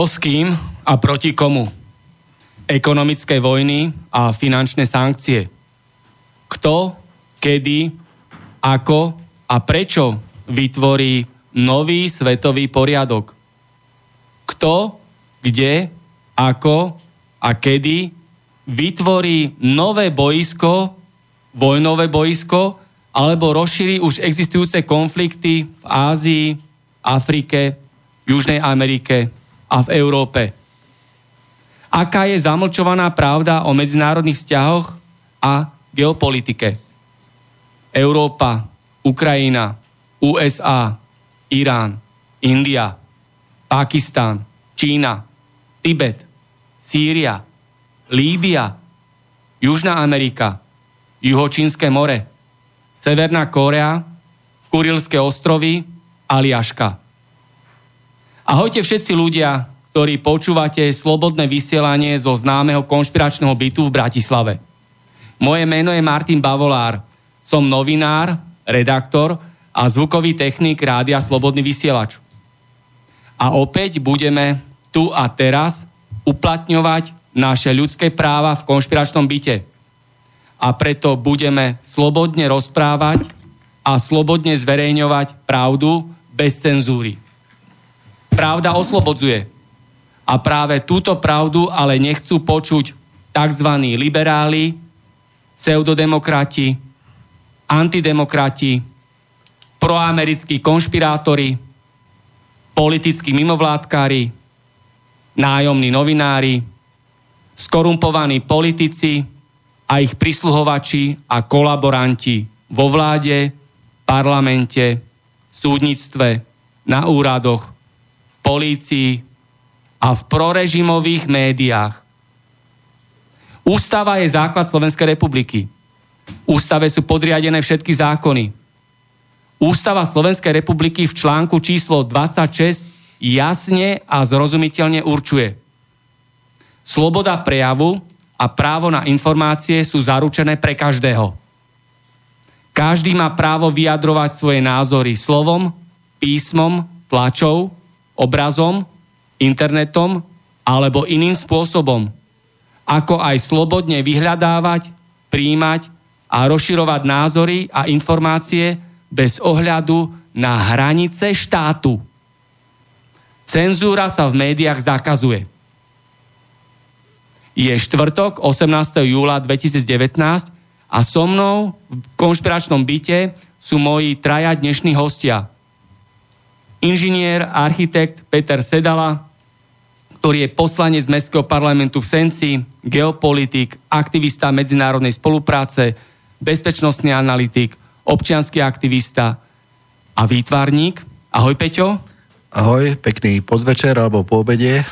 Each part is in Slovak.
Kto s kým a proti komu? Ekonomické vojny a finančné sankcie. Kto, kedy, ako a prečo vytvorí nový svetový poriadok? Kto, kde, ako a kedy vytvorí nové boisko, vojnové boisko, alebo rozšíri už existujúce konflikty v Ázii, Afrike, Južnej Amerike a v Európe. Aká je zamlčovaná pravda o medzinárodných vzťahoch a geopolitike? Európa, Ukrajina, USA, Irán, India, Pakistan, Čína, Tibet, Sýria, Líbia, Južná Amerika, Juhočínske more, Severná Kórea, Kurilské ostrovy, Aliaška. Ahojte všetci ľudia, ktorí počúvate slobodné vysielanie zo známeho konšpiračného bytu v Bratislave. Moje meno je Martin Bavolár. Som novinár, redaktor a zvukový technik Rádia Slobodný vysielač. A opäť budeme tu a teraz uplatňovať naše ľudské práva v konšpiračnom byte. A preto budeme slobodne rozprávať a slobodne zverejňovať pravdu bez cenzúry. Pravda oslobodzuje. A práve túto pravdu ale nechcú počuť tzv. liberáli, pseudodemokrati, antidemokrati, proamerickí konšpirátori, politickí mimovládkári, nájomní novinári, skorumpovaní politici a ich prisluhovači a kolaboranti vo vláde, parlamente, súdnictve, na úradoch, polícii a v prorežimových médiách. Ústava je základ Slovenskej republiky. Ústave sú podriadené všetky zákony. Ústava Slovenskej republiky v článku číslo 26 jasne a zrozumiteľne určuje. Sloboda prejavu a právo na informácie sú zaručené pre každého. Každý má právo vyjadrovať svoje názory slovom, písmom, tlačou obrazom, internetom alebo iným spôsobom, ako aj slobodne vyhľadávať, príjmať a rozširovať názory a informácie bez ohľadu na hranice štátu. Cenzúra sa v médiách zakazuje. Je štvrtok, 18. júla 2019 a so mnou v konšpiračnom byte sú moji traja dnešní hostia – inžinier, architekt Peter Sedala, ktorý je poslanec Mestského parlamentu v Senci, geopolitik, aktivista medzinárodnej spolupráce, bezpečnostný analytik, občianský aktivista a výtvarník. Ahoj Peťo. Ahoj, pekný podvečer alebo po obede.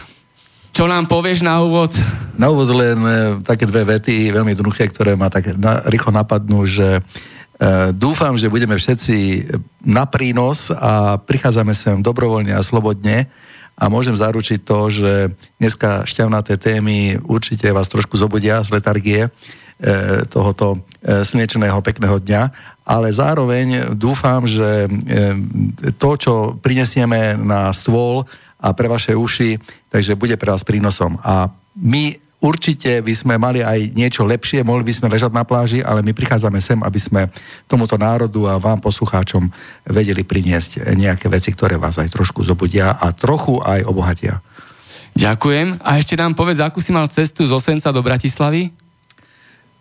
Čo nám povieš na úvod? Na úvod len e, také dve vety, veľmi jednoduché, ktoré ma tak na, rýchlo napadnú, že Eh, dúfam, že budeme všetci na prínos a prichádzame sem dobrovoľne a slobodne a môžem zaručiť to, že dneska šťavnaté témy určite vás trošku zobudia z letargie. tohoto slnečného pekného dňa, ale zároveň dúfam, že to, čo prinesieme na stôl a pre vaše uši, takže bude pre vás prínosom. A my Určite by sme mali aj niečo lepšie, mohli by sme ležať na pláži, ale my prichádzame sem, aby sme tomuto národu a vám poslucháčom vedeli priniesť nejaké veci, ktoré vás aj trošku zobudia a trochu aj obohatia. Ďakujem. A ešte nám povedz, akú si mal cestu z Osenca do Bratislavy?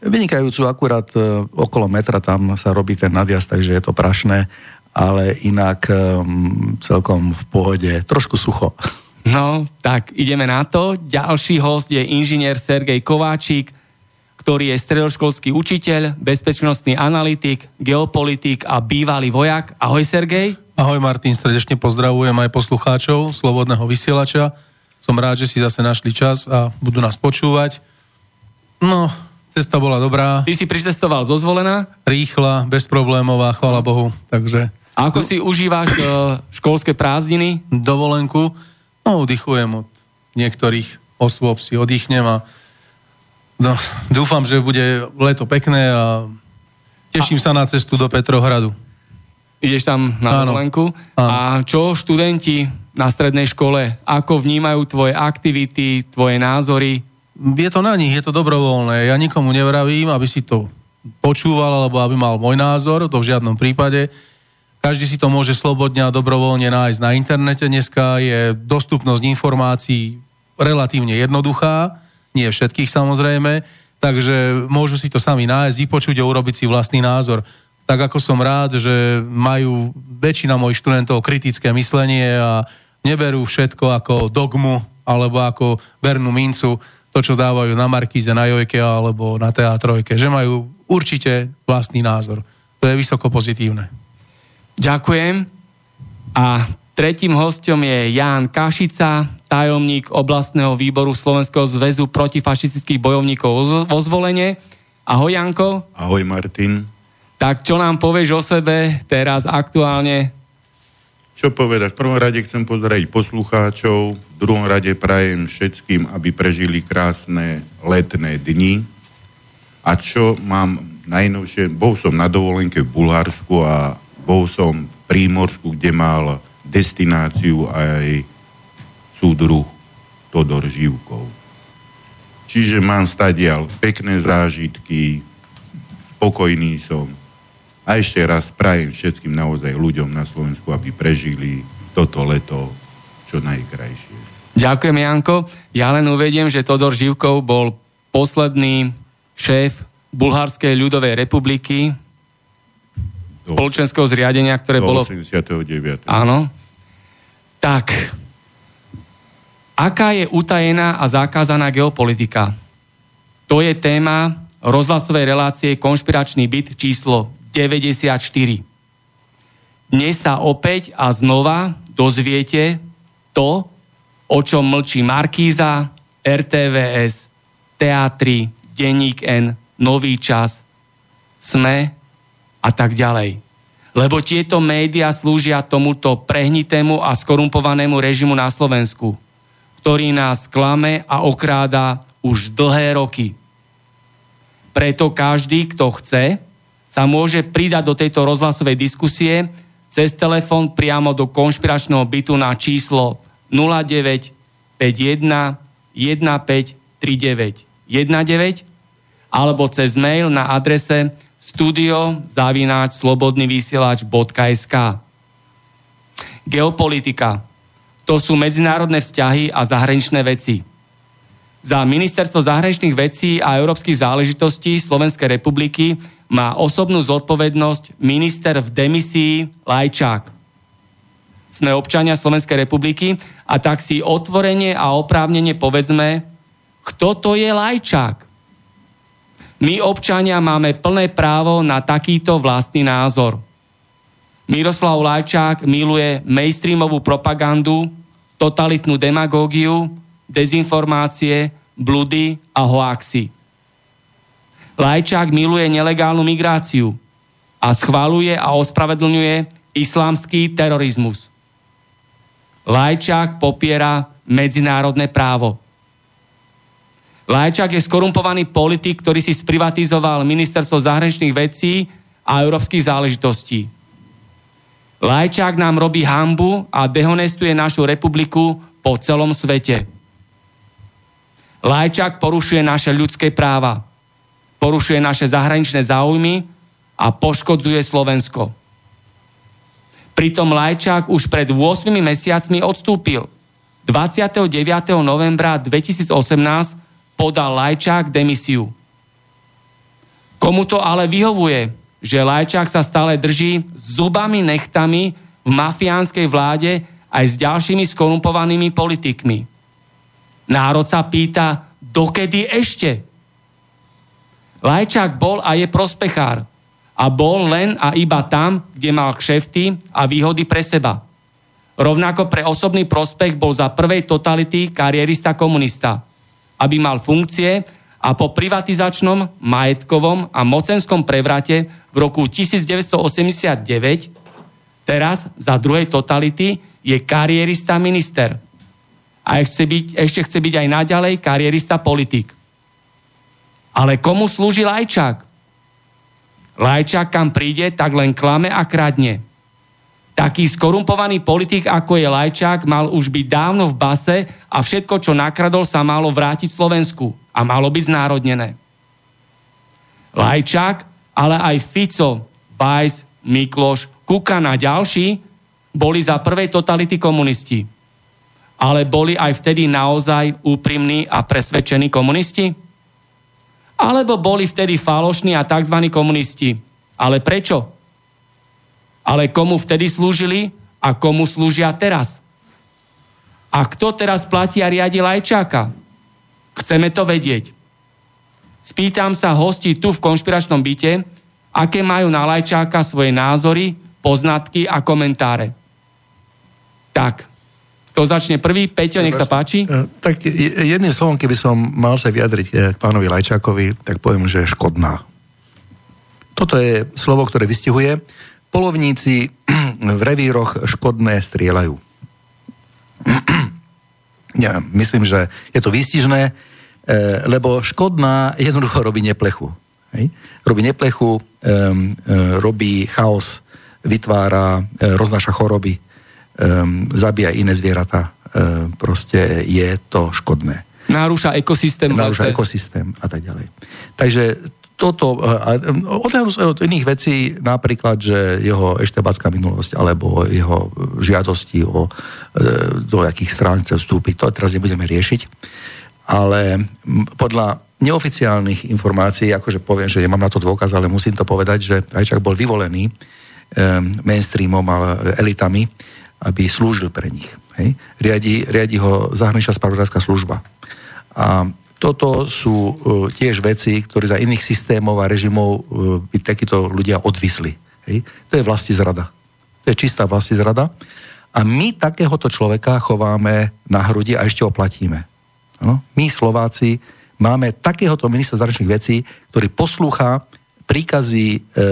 Vynikajúcu, akurát e, okolo metra tam sa robí ten nadjazd, takže je to prašné, ale inak um, celkom v pohode, trošku sucho. No, tak ideme na to. Ďalší host je inžinier Sergej Kováčik, ktorý je stredoškolský učiteľ, bezpečnostný analytik, geopolitik a bývalý vojak. Ahoj Sergej. Ahoj Martin, srdečne pozdravujem aj poslucháčov Slobodného vysielača. Som rád, že si zase našli čas a budú nás počúvať. No, cesta bola dobrá. Ty si pricestoval zo zvolená? Rýchla, bezproblémová, chvala Bohu. Takže... A ako si užívaš uh, školské prázdniny? Dovolenku. No, oddychujem od niektorých osôb, si oddychnem a no, dúfam, že bude leto pekné a teším a... sa na cestu do Petrohradu. Ideš tam na áno, dovolenku. Áno. A čo študenti na strednej škole, ako vnímajú tvoje aktivity, tvoje názory? Je to na nich, je to dobrovoľné. Ja nikomu nevravím, aby si to počúval, alebo aby mal môj názor, to v žiadnom prípade. Každý si to môže slobodne a dobrovoľne nájsť na internete. Dneska je dostupnosť informácií relatívne jednoduchá, nie všetkých samozrejme, takže môžu si to sami nájsť, vypočuť a urobiť si vlastný názor. Tak ako som rád, že majú väčšina mojich študentov kritické myslenie a neberú všetko ako dogmu alebo ako bernú mincu, to, čo dávajú na Markíze, na Jojke alebo na Teatrojke, že majú určite vlastný názor. To je vysoko pozitívne. Ďakujem. A tretím hostom je Ján Kašica, tajomník oblastného výboru Slovenského zväzu protifašistických bojovníkov vo zvolenie. Ahoj Janko. Ahoj Martin. Tak čo nám povieš o sebe teraz aktuálne? Čo povedať? V prvom rade chcem pozdraviť poslucháčov, v druhom rade prajem všetkým, aby prežili krásne letné dni. A čo mám najnovšie, bol som na dovolenke v Bulharsku a bol som v Prímorsku, kde mal destináciu aj súdruh Todor Živkov. Čiže mám stadial pekné zážitky, spokojný som. A ešte raz prajem všetkým naozaj ľuďom na Slovensku, aby prežili toto leto čo najkrajšie. Ďakujem, Janko. Ja len uvediem, že Todor Živkov bol posledný šéf Bulharskej ľudovej republiky, spoločenského zriadenia, ktoré bolo... 89. Áno. Tak, aká je utajená a zakázaná geopolitika? To je téma rozhlasovej relácie Konšpiračný byt číslo 94. Dnes sa opäť a znova dozviete to, o čom mlčí Markíza, RTVS, Teatry, Denník N, Nový čas, SME a tak ďalej. Lebo tieto médiá slúžia tomuto prehnitému a skorumpovanému režimu na Slovensku, ktorý nás klame a okráda už dlhé roky. Preto každý, kto chce, sa môže pridať do tejto rozhlasovej diskusie cez telefón priamo do konšpiračného bytu na číslo 0951 1539 19 alebo cez mail na adrese studio zavináč slobodnyvysielač.sk Geopolitika. To sú medzinárodné vzťahy a zahraničné veci. Za Ministerstvo zahraničných vecí a európskych záležitostí Slovenskej republiky má osobnú zodpovednosť minister v demisii Lajčák. Sme občania Slovenskej republiky a tak si otvorene a oprávnene povedzme, kto to je Lajčák. My občania máme plné právo na takýto vlastný názor. Miroslav Lajčák miluje mainstreamovú propagandu, totalitnú demagógiu, dezinformácie, bludy a hoaxy. Lajčák miluje nelegálnu migráciu a schváluje a ospravedlňuje islamský terorizmus. Lajčák popiera medzinárodné právo. Lajčák je skorumpovaný politik, ktorý si sprivatizoval ministerstvo zahraničných vecí a európskych záležitostí. Lajčák nám robí hambu a dehonestuje našu republiku po celom svete. Lajčák porušuje naše ľudské práva, porušuje naše zahraničné záujmy a poškodzuje Slovensko. Pritom Lajčák už pred 8 mesiacmi odstúpil. 29. novembra 2018 podal Lajčák demisiu. Komu to ale vyhovuje, že Lajčák sa stále drží zubami nechtami v mafiánskej vláde aj s ďalšími skorumpovanými politikmi. Národ sa pýta, dokedy ešte? Lajčák bol a je prospechár a bol len a iba tam, kde mal kšefty a výhody pre seba. Rovnako pre osobný prospech bol za prvej totality karierista komunista aby mal funkcie a po privatizačnom, majetkovom a mocenskom prevrate v roku 1989 teraz za druhej totality je karierista minister. A ešte, byť, ešte chce byť aj naďalej karierista politik. Ale komu slúži Lajčák? Lajčák kam príde, tak len klame a kradne. Taký skorumpovaný politik, ako je Lajčák, mal už byť dávno v base a všetko, čo nakradol, sa malo vrátiť Slovensku a malo byť znárodnené. Lajčák, ale aj Fico, Bajs, Mikloš, Kukan a ďalší boli za prvej totality komunisti. Ale boli aj vtedy naozaj úprimní a presvedčení komunisti? Alebo boli vtedy falošní a tzv. komunisti? Ale prečo? Ale komu vtedy slúžili a komu slúžia teraz. A kto teraz platí a riadi Lajčáka? Chceme to vedieť. Spýtam sa hostí tu v konšpiračnom byte, aké majú na Lajčáka svoje názory, poznatky a komentáre. Tak, to začne prvý. Peťo, nech sa páči. E, tak jedným slovom, keby som mal sa vyjadriť e, k pánovi Lajčákovi, tak poviem, že je škodná. Toto je slovo, ktoré vystihuje Polovníci v revíroch škodné strieľajú. Ja myslím, že je to výstižné, e, lebo škodná jednoducho robí neplechu. Hej? Robí neplechu, um, robí chaos, vytvára, e, roznáša choroby, zabíja iné zvieratá. Proste je to škodné. Narúša ekosystém. Narúša vlastne. ekosystém a tak ďalej. Takže toto, odhľadnú sa od iných vecí, napríklad, že jeho eštebacká minulosť alebo jeho žiadosti o, do akých strán chce vstúpiť, to teraz nebudeme riešiť. Ale podľa neoficiálnych informácií, akože poviem, že nemám na to dôkaz, ale musím to povedať, že Rajčák bol vyvolený mainstreamom, ale elitami, aby slúžil pre nich. Hej? Riadi, riadi ho zahraničná spravodajská služba. A toto sú uh, tiež veci, ktoré za iných systémov a režimov uh, by takíto ľudia odvisli. Hej? To je vlasti zrada. To je čistá vlasti zrada. A my takéhoto človeka chováme na hrudi a ešte ho platíme. No? My Slováci máme takéhoto ministra zahraničných vecí, ktorý poslúcha príkazy e, e,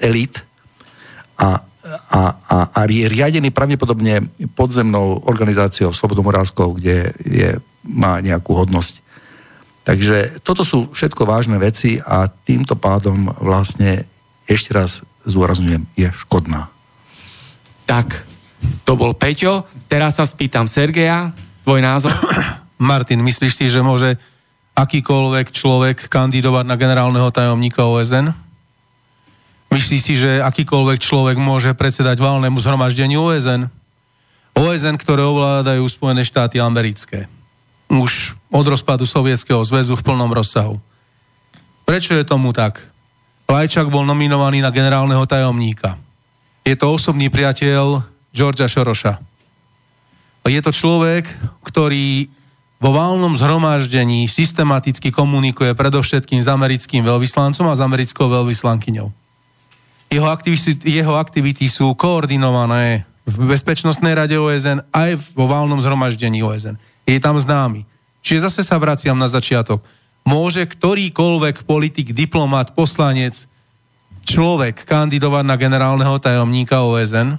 elít a, a, a, a je riadený pravdepodobne podzemnou organizáciou Slobodomorálskou, kde je má nejakú hodnosť. Takže toto sú všetko vážne veci a týmto pádom vlastne ešte raz zúrazňujem, je škodná. Tak, to bol Peťo. Teraz sa spýtam Sergeja, tvoj názor? Martin, myslíš si, že môže akýkoľvek človek kandidovať na generálneho tajomníka OSN? Myslíš si, že akýkoľvek človek môže predsedať valnému zhromaždeniu OSN? OSN, ktoré ovládajú Spojené štáty americké už od rozpadu Sovietskeho zväzu v plnom rozsahu. Prečo je tomu tak? Lajčák bol nominovaný na generálneho tajomníka. Je to osobný priateľ Georgia Šoroša. Je to človek, ktorý vo válnom zhromaždení systematicky komunikuje predovšetkým s americkým veľvyslancom a s americkou veľvyslankyňou. Jeho aktivity, jeho aktivity sú koordinované v Bezpečnostnej rade OSN aj vo válnom zhromaždení OSN je tam známy. Čiže zase sa vraciam na začiatok. Môže ktorýkoľvek politik, diplomat, poslanec, človek kandidovať na generálneho tajomníka OSN?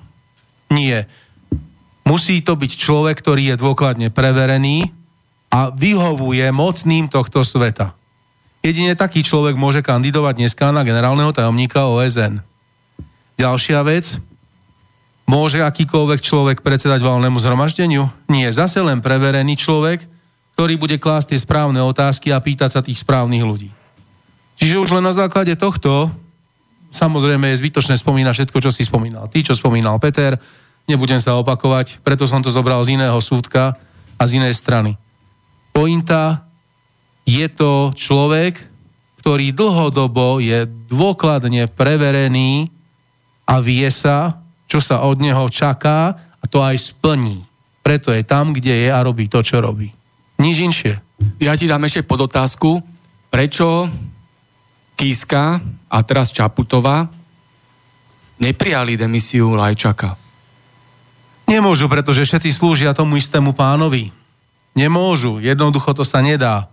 Nie. Musí to byť človek, ktorý je dôkladne preverený a vyhovuje mocným tohto sveta. Jedine taký človek môže kandidovať dneska na generálneho tajomníka OSN. Ďalšia vec, môže akýkoľvek človek predsedať valnému zhromaždeniu? Nie, zase len preverený človek, ktorý bude klásť tie správne otázky a pýtať sa tých správnych ľudí. Čiže už len na základe tohto, samozrejme je zbytočné spomínať všetko, čo si spomínal. Ty, čo spomínal Peter, nebudem sa opakovať, preto som to zobral z iného súdka a z inej strany. Pointa je to človek, ktorý dlhodobo je dôkladne preverený a vie sa, čo sa od neho čaká a to aj splní. Preto je tam, kde je a robí to, čo robí. Nič inšie. Ja ti dám ešte pod otázku, prečo Kiska a teraz Čaputová neprijali demisiu Lajčaka? Nemôžu, pretože všetci slúžia tomu istému pánovi. Nemôžu, jednoducho to sa nedá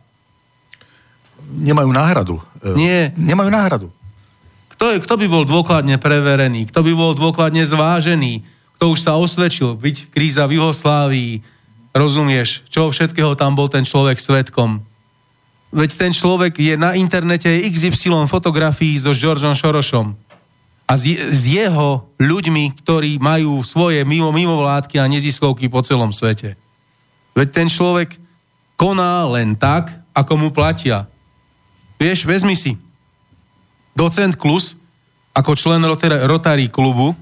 nemajú náhradu. Nie. Nemajú náhradu. Kto, je, kto by bol dôkladne preverený? Kto by bol dôkladne zvážený? Kto už sa osvedčil? Byť kríza v Juhoslávii. Rozumieš? Čo všetkého tam bol ten človek svetkom? Veď ten človek je na internete XY fotografií so Georgeom Šorošom. A s, s jeho ľuďmi, ktorí majú svoje mimo, mimovládky a neziskovky po celom svete. Veď ten človek koná len tak, ako mu platia. Vieš, vezmi si. Docent Klus, ako člen Rotary klubu,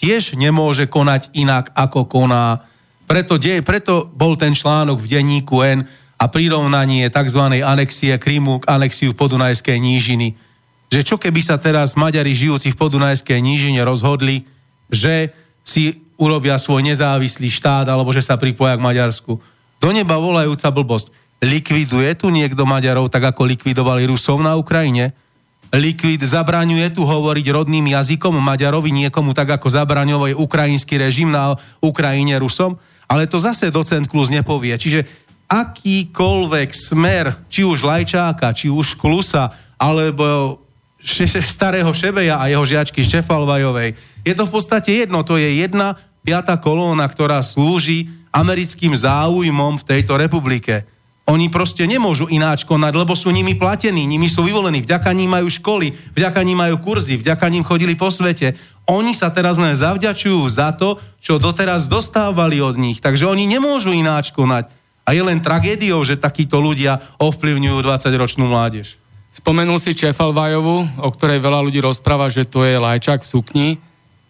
tiež nemôže konať inak, ako koná. Preto, de, preto bol ten článok v denníku N a prirovnanie tzv. anexie Krymu k anexiu Podunajskej nížiny. Že čo keby sa teraz Maďari žijúci v Podunajskej nížine rozhodli, že si urobia svoj nezávislý štát alebo že sa pripoja k Maďarsku. Do neba volajúca blbosť. Likviduje tu niekto Maďarov, tak ako likvidovali Rusov na Ukrajine? Likvid zabraňuje tu hovoriť rodným jazykom Maďarovi niekomu tak, ako zabraňoval ukrajinský režim na Ukrajine Rusom? Ale to zase docent Klus nepovie. Čiže akýkoľvek smer, či už Lajčáka, či už Klusa, alebo starého Šebeja a jeho žiačky Štefalvajovej. Je to v podstate jedno, to je jedna piata kolóna, ktorá slúži americkým záujmom v tejto republike. Oni proste nemôžu ináč konať, lebo sú nimi platení, nimi sú vyvolení, vďaka ním majú školy, vďaka ním majú kurzy, vďaka ním chodili po svete. Oni sa teraz len zavďačujú za to, čo doteraz dostávali od nich. Takže oni nemôžu ináč konať. A je len tragédiou, že takíto ľudia ovplyvňujú 20-ročnú mládež. Spomenul si Čefalvajovu, o ktorej veľa ľudí rozpráva, že to je lajčak v sukni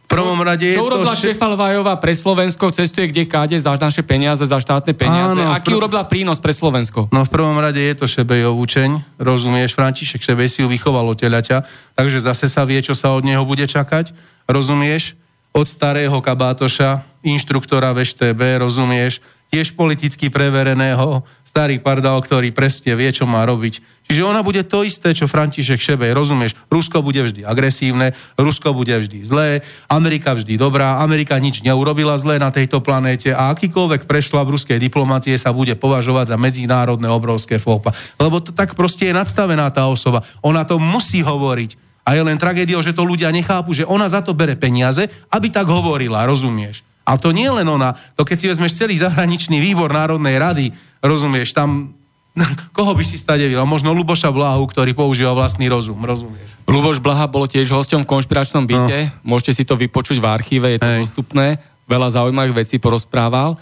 prvom rade Čo urobila to... Šefalvajová pre Slovensko? Cestuje kde káde za naše peniaze, za štátne peniaze. Áno, Aký pr... urobila prínos pre Slovensko? No v prvom rade je to Šebejov učeň, rozumieš? František Šebej si ju vychoval od telaťa, takže zase sa vie, čo sa od neho bude čakať, rozumieš? Od starého kabátoša, inštruktora VŠTB, rozumieš? Tiež politicky prevereného, starý pardal, ktorý presne vie, čo má robiť Čiže ona bude to isté, čo František Šebej, rozumieš? Rusko bude vždy agresívne, Rusko bude vždy zlé, Amerika vždy dobrá, Amerika nič neurobila zlé na tejto planéte a akýkoľvek prešla v ruskej diplomácie sa bude považovať za medzinárodné obrovské fópa. Lebo to tak proste je nadstavená tá osoba. Ona to musí hovoriť. A je len tragédiou, že to ľudia nechápu, že ona za to bere peniaze, aby tak hovorila, rozumieš? A to nie len ona, to keď si vezmeš celý zahraničný výbor Národnej rady, rozumieš, tam Koho by si stadevil? Možno Luboša Blahu, ktorý používa vlastný rozum, rozumieš? Luboš Blaha bol tiež hosťom v konšpiračnom byte. No. Môžete si to vypočuť v archíve, je to Hej. dostupné. Veľa zaujímavých vecí porozprával.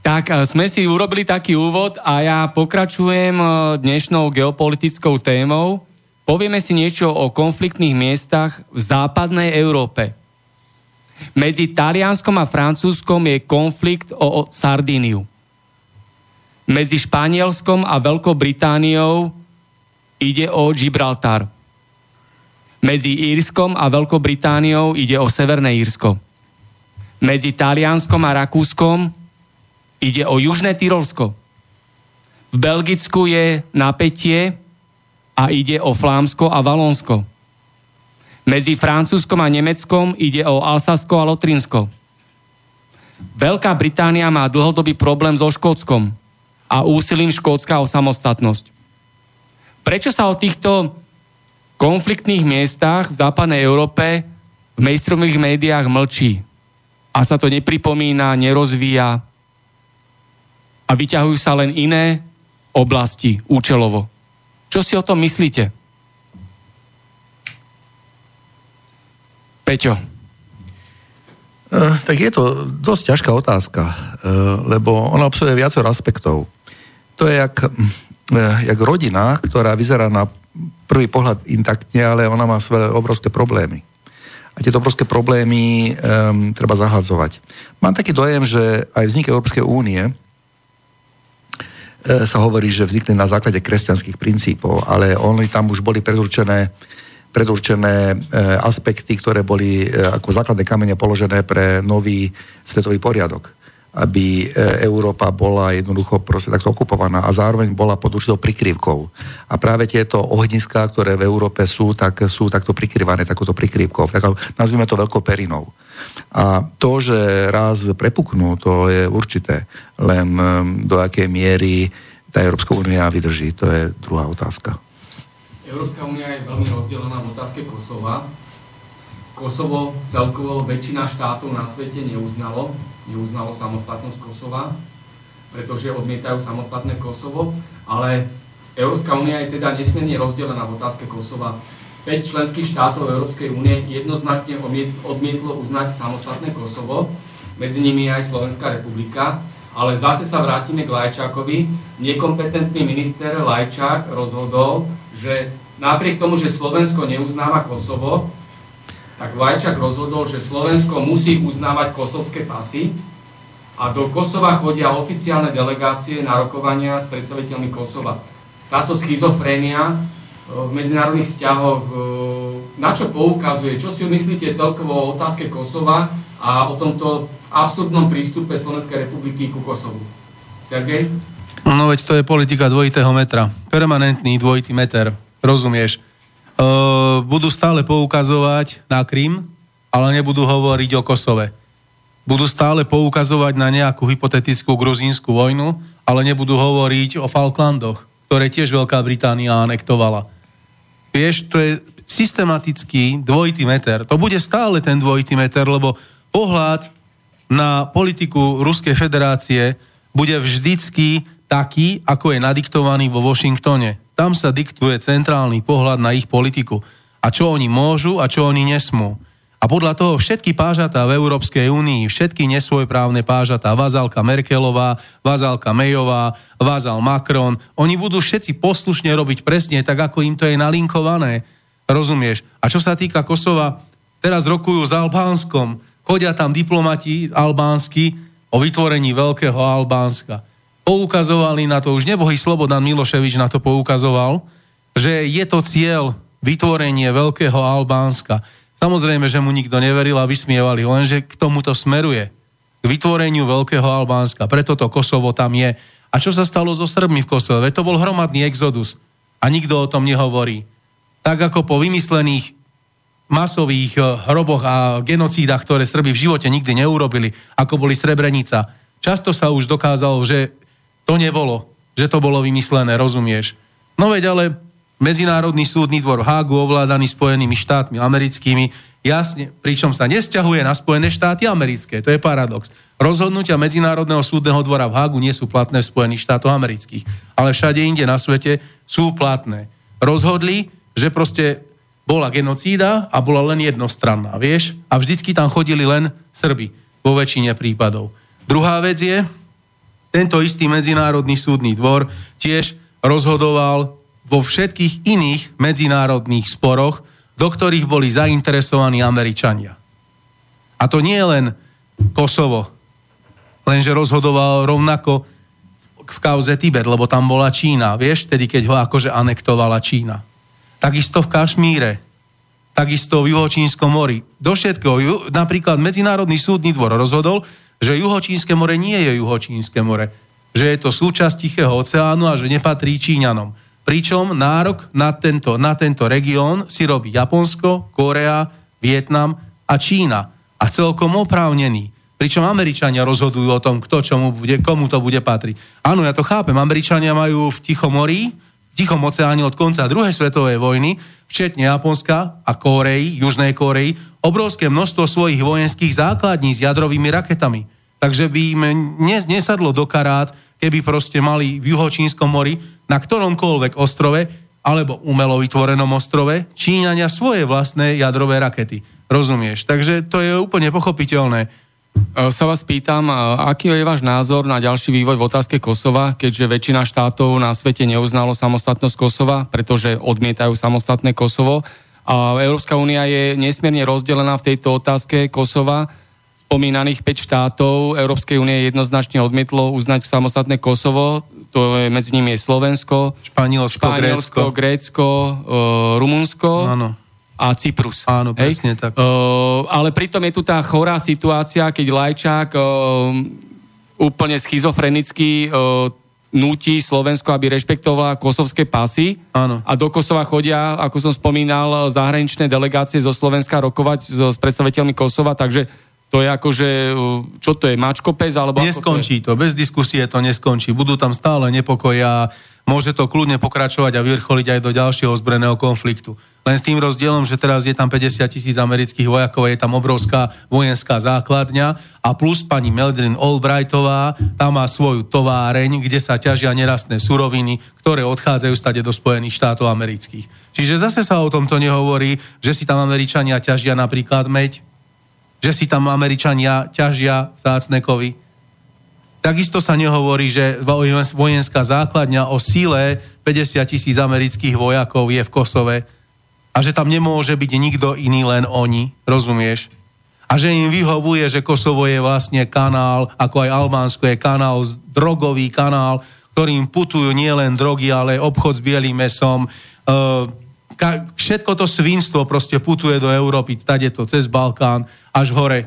Tak e, sme si urobili taký úvod a ja pokračujem e, dnešnou geopolitickou témou. Povieme si niečo o konfliktných miestach v západnej Európe. Medzi Talianskom a Francúzskom je konflikt o, o Sardíniu medzi Španielskom a Veľkou Britániou ide o Gibraltar. Medzi Írskom a Veľkou Britániou ide o Severné Írsko. Medzi Talianskom a Rakúskom ide o Južné Tyrolsko. V Belgicku je napätie a ide o Flámsko a Valónsko. Medzi Francúzskom a Nemeckom ide o Alsasko a Lotrinsko. Veľká Británia má dlhodobý problém so Škótskom a úsilím Škótska o samostatnosť. Prečo sa o týchto konfliktných miestach v západnej Európe v mainstreamových médiách mlčí a sa to nepripomína, nerozvíja a vyťahujú sa len iné oblasti účelovo. Čo si o tom myslíte? Peťo. Uh, tak je to dosť ťažká otázka, uh, lebo ona obsahuje viacero aspektov. To je jak, uh, jak rodina, ktorá vyzerá na prvý pohľad intaktne, ale ona má svoje obrovské problémy. A tieto obrovské problémy um, treba zahľadzovať. Mám taký dojem, že aj vznik Európskej únie sa hovorí, že vznikli na základe kresťanských princípov, ale oni tam už boli predurčené predurčené e, aspekty, ktoré boli e, ako základné kamene položené pre nový svetový poriadok aby e, Európa bola jednoducho proste takto okupovaná a zároveň bola pod určitou prikryvkou. A práve tieto ohniská, ktoré v Európe sú, tak sú takto prikryvané, takouto prikryvkou. Tak nazvime to veľkou perinou. A to, že raz prepuknú, to je určité. Len do akej miery tá Európska únia vydrží, to je druhá otázka. Európska únia je veľmi rozdelená v otázke Kosova. Kosovo celkovo väčšina štátov na svete neuznalo, neuznalo samostatnosť Kosova, pretože odmietajú samostatné Kosovo, ale Európska únia je teda nesmierne rozdelená v otázke Kosova. 5 členských štátov Európskej únie jednoznačne odmietlo uznať samostatné Kosovo, medzi nimi aj Slovenská republika, ale zase sa vrátime k Lajčákovi. Nekompetentný minister Lajčák rozhodol, že napriek tomu, že Slovensko neuznáva Kosovo, tak Vlajčak rozhodol, že Slovensko musí uznávať kosovské pasy a do Kosova chodia oficiálne delegácie na rokovania s predstaviteľmi Kosova. Táto schizofrénia e, v medzinárodných vzťahoch, e, na čo poukazuje, čo si myslíte celkovo o otázke Kosova a o tomto absurdnom prístupe Slovenskej republiky ku Kosovu? Sergej? No veď to je politika dvojitého metra. Permanentný dvojitý meter. Rozumieš? E, budú stále poukazovať na Krym, ale nebudú hovoriť o Kosove. Budú stále poukazovať na nejakú hypotetickú gruzínsku vojnu, ale nebudú hovoriť o Falklandoch, ktoré tiež Veľká Británia anektovala. Vieš, to je systematický dvojitý meter. To bude stále ten dvojitý meter, lebo pohľad na politiku Ruskej federácie bude vždycky taký, ako je nadiktovaný vo Washingtone. Tam sa diktuje centrálny pohľad na ich politiku. A čo oni môžu a čo oni nesmú. A podľa toho všetky pážatá v Európskej únii, všetky nesvojprávne pážatá, Vazálka Merkelová, Vazálka Mejová, Vazal Macron, oni budú všetci poslušne robiť presne tak, ako im to je nalinkované. Rozumieš? A čo sa týka Kosova, teraz rokujú s Albánskom, chodia tam diplomati albánsky o vytvorení Veľkého Albánska poukazovali na to, už nebohý Slobodan Miloševič na to poukazoval, že je to cieľ vytvorenie Veľkého Albánska. Samozrejme, že mu nikto neveril a vysmievali, lenže k tomuto smeruje. K vytvoreniu Veľkého Albánska. Preto to Kosovo tam je. A čo sa stalo so Srbmi v Kosove? To bol hromadný exodus. A nikto o tom nehovorí. Tak ako po vymyslených masových eh, hroboch a genocídach, ktoré Srby v živote nikdy neurobili, ako boli Srebrenica. Často sa už dokázalo, že to nebolo, že to bolo vymyslené, rozumieš? No veď ale Medzinárodný súdny dvor Hágu ovládaný Spojenými štátmi americkými, jasne, pričom sa nesťahuje na Spojené štáty americké, to je paradox. Rozhodnutia Medzinárodného súdneho dvora v Hágu nie sú platné v Spojených štátoch amerických, ale všade inde na svete sú platné. Rozhodli, že proste bola genocída a bola len jednostranná, vieš? A vždycky tam chodili len Srby vo väčšine prípadov. Druhá vec je, tento istý Medzinárodný súdny dvor tiež rozhodoval vo všetkých iných medzinárodných sporoch, do ktorých boli zainteresovaní Američania. A to nie len Kosovo, lenže rozhodoval rovnako v kauze Tibet, lebo tam bola Čína, vieš, tedy keď ho akože anektovala Čína. Takisto v Kašmíre, takisto v Juhočínskom mori. Do všetkého, napríklad Medzinárodný súdny dvor rozhodol, že Juhočínske more nie je Juhočínske more, že je to súčasť Tichého oceánu a že nepatrí Číňanom. Pričom nárok na tento, na tento región si robí Japonsko, Korea, Vietnam a Čína. A celkom oprávnený. Pričom Američania rozhodujú o tom, kto čomu bude, komu to bude patriť. Áno, ja to chápem. Američania majú v Tichomorí, v Tichom oceáne od konca druhej svetovej vojny, včetne Japonska a Kórei, Južnej Kórei, obrovské množstvo svojich vojenských základní s jadrovými raketami. Takže by im nesadlo do karát, keby proste mali v juhočínskom mori na ktoromkoľvek ostrove alebo umelo vytvorenom ostrove Číňania svoje vlastné jadrové rakety. Rozumieš? Takže to je úplne pochopiteľné. E, sa vás pýtam, aký je váš názor na ďalší vývoj v otázke Kosova, keďže väčšina štátov na svete neuznalo samostatnosť Kosova, pretože odmietajú samostatné Kosovo. A Európska únia je nesmierne rozdelená v tejto otázke Kosova spomínaných 5 štátov Európskej únie jednoznačne odmietlo uznať samostatné Kosovo, to je, medzi nimi je Slovensko, Španielsko, Španielsko Grécko, Grécko uh, Rumunsko Áno. a Cyprus. Áno, presne tak. Uh, ale pritom je tu tá chorá situácia, keď Lajčák uh, úplne schizofrenicky uh, núti Slovensko, aby rešpektovala kosovské pasy. Áno. A do Kosova chodia, ako som spomínal, zahraničné delegácie zo Slovenska rokovať so, s predstaviteľmi Kosova, takže to je akože, čo to je, mačko pes, alebo... Neskončí to, to, bez diskusie to neskončí. Budú tam stále nepokoja, môže to kľudne pokračovať a vyvrcholiť aj do ďalšieho ozbrojeného konfliktu. Len s tým rozdielom, že teraz je tam 50 tisíc amerických vojakov, je tam obrovská vojenská základňa a plus pani Meldrin Albrightová, tam má svoju továreň, kde sa ťažia nerastné suroviny, ktoré odchádzajú stade do Spojených štátov amerických. Čiže zase sa o tomto nehovorí, že si tam Američania ťažia napríklad meď, že si tam Američania ťažia zácne kovy. Takisto sa nehovorí, že vojenská základňa o síle 50 tisíc amerických vojakov je v Kosove a že tam nemôže byť nikto iný, len oni, rozumieš? A že im vyhovuje, že Kosovo je vlastne kanál, ako aj Albánsko je kanál, drogový kanál, ktorým putujú nielen drogy, ale obchod s bielým mesom, uh, ka, všetko to svinstvo proste putuje do Európy, tade to cez Balkán až hore.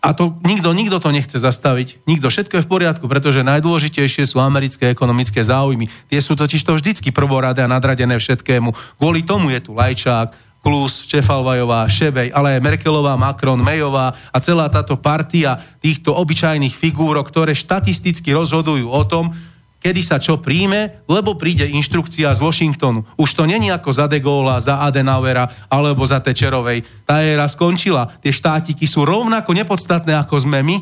A to nikto, nikto to nechce zastaviť. Nikto. Všetko je v poriadku, pretože najdôležitejšie sú americké ekonomické záujmy. Tie sú totiž to vždycky prvoradé a nadradené všetkému. Kvôli tomu je tu Lajčák, Klus, Čefalvajová, Šebej, ale aj Merkelová, Macron, Mejová a celá táto partia týchto obyčajných figúrok, ktoré štatisticky rozhodujú o tom, kedy sa čo príjme, lebo príde inštrukcia z Washingtonu. Už to není ako za De Gaulle, za Adenauera alebo za Tečerovej. Tá éra skončila. Tie štátiky sú rovnako nepodstatné ako sme my,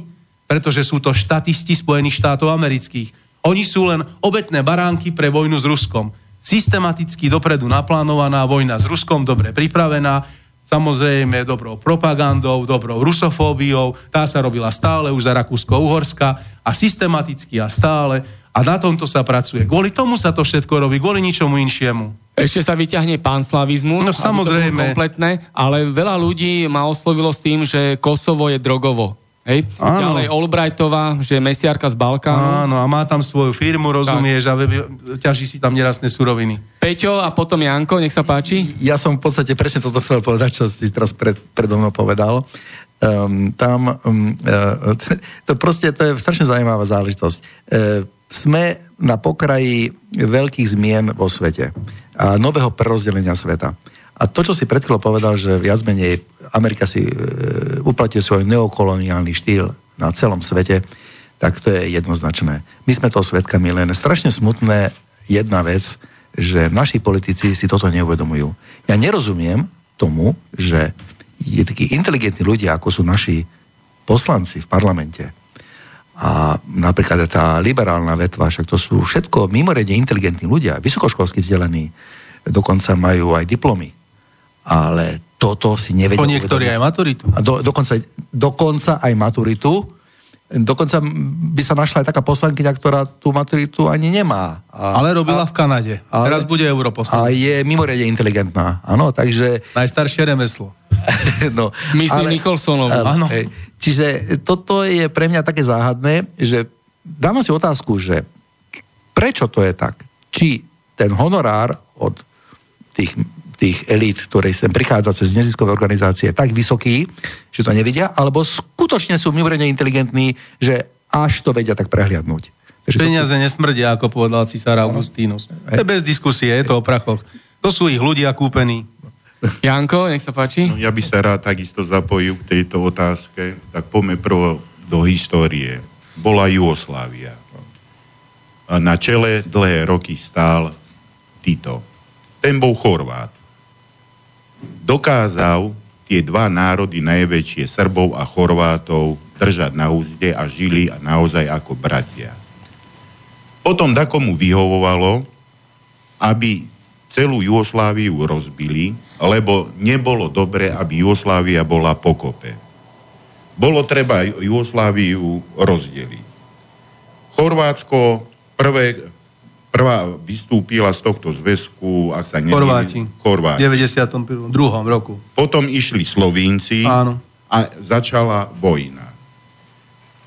pretože sú to štatisti Spojených štátov amerických. Oni sú len obetné baránky pre vojnu s Ruskom. Systematicky dopredu naplánovaná vojna s Ruskom, dobre pripravená, samozrejme dobrou propagandou, dobrou rusofóbiou, tá sa robila stále už za Rakúsko-Uhorska a systematicky a stále a na tomto sa pracuje. Kvôli tomu sa to všetko robí, kvôli ničomu inšiemu. Ešte sa vyťahne panslavizmus, no, samozrejme. kompletné, ale veľa ľudí ma oslovilo s tým, že Kosovo je drogovo. Hej? Áno. Ďalej Albrightová, že je mesiarka z Balkánu. Áno, a má tam svoju firmu, rozumieš, tak. a ťaží si tam nerastné suroviny. Peťo a potom Janko, nech sa páči. Ja som v podstate presne toto chcel povedať, čo si teraz pred, predo mnou povedal. Um, tam, um, uh, to proste, to je strašne zaujímavá záležitosť. Uh, sme na pokraji veľkých zmien vo svete a nového prerozdelenia sveta. A to, čo si pred chvíľou povedal, že viac menej Amerika si e, svoj neokoloniálny štýl na celom svete, tak to je jednoznačné. My sme toho svetkami len strašne smutné jedna vec, že naši politici si toto neuvedomujú. Ja nerozumiem tomu, že je takí inteligentní ľudia, ako sú naši poslanci v parlamente, a napríklad tá liberálna vetva, však to sú všetko mimoriadne inteligentní ľudia, vysokoškolsky vzdelaní, dokonca majú aj diplomy. Ale toto si nevedia... Po niektorí aj maturitu. A do, dokonca, dokonca aj maturitu. Dokonca by sa našla aj taká poslankyňa, ktorá tú maturitu ani nemá. A, ale robila a, v Kanade. Ale, Teraz bude europoslankyňa. A je mimoriadne inteligentná. Áno, takže... Najstaršie remeslo. no, Myslím ale, Nicholsonov. Áno. Čiže toto je pre mňa také záhadné, že dávam si otázku, že prečo to je tak? Či ten honorár od tých, tých elít, ktoré sem prichádza cez neziskové organizácie, je tak vysoký, že to nevidia, alebo skutočne sú mimoriadne inteligentní, že až to vedia tak prehliadnúť. Takže Peniaze to... nesmrdia, ako povedal císar Augustínus. To je bez diskusie, je to o prachoch. To sú ich ľudia kúpení. Janko, nech sa páči. No, ja by sa rád takisto zapojil k tejto otázke. Tak poďme prvo do histórie. Bola Jugoslávia. A na čele dlhé roky stál Tito. Ten bol Chorvát. Dokázal tie dva národy najväčšie, Srbov a Chorvátov, držať na úzde a žili naozaj ako bratia. Potom dakomu vyhovovalo, aby celú Jugosláviu rozbili, lebo nebolo dobre, aby Jugoslávia bola pokope. Bolo treba Jugosláviu rozdeliť. Chorvátsko prvé, prvá vystúpila z tohto zväzku, ak sa neviem... Chorváti. Chorváti. V 92. roku. Potom išli Slovínci Áno. a začala vojna.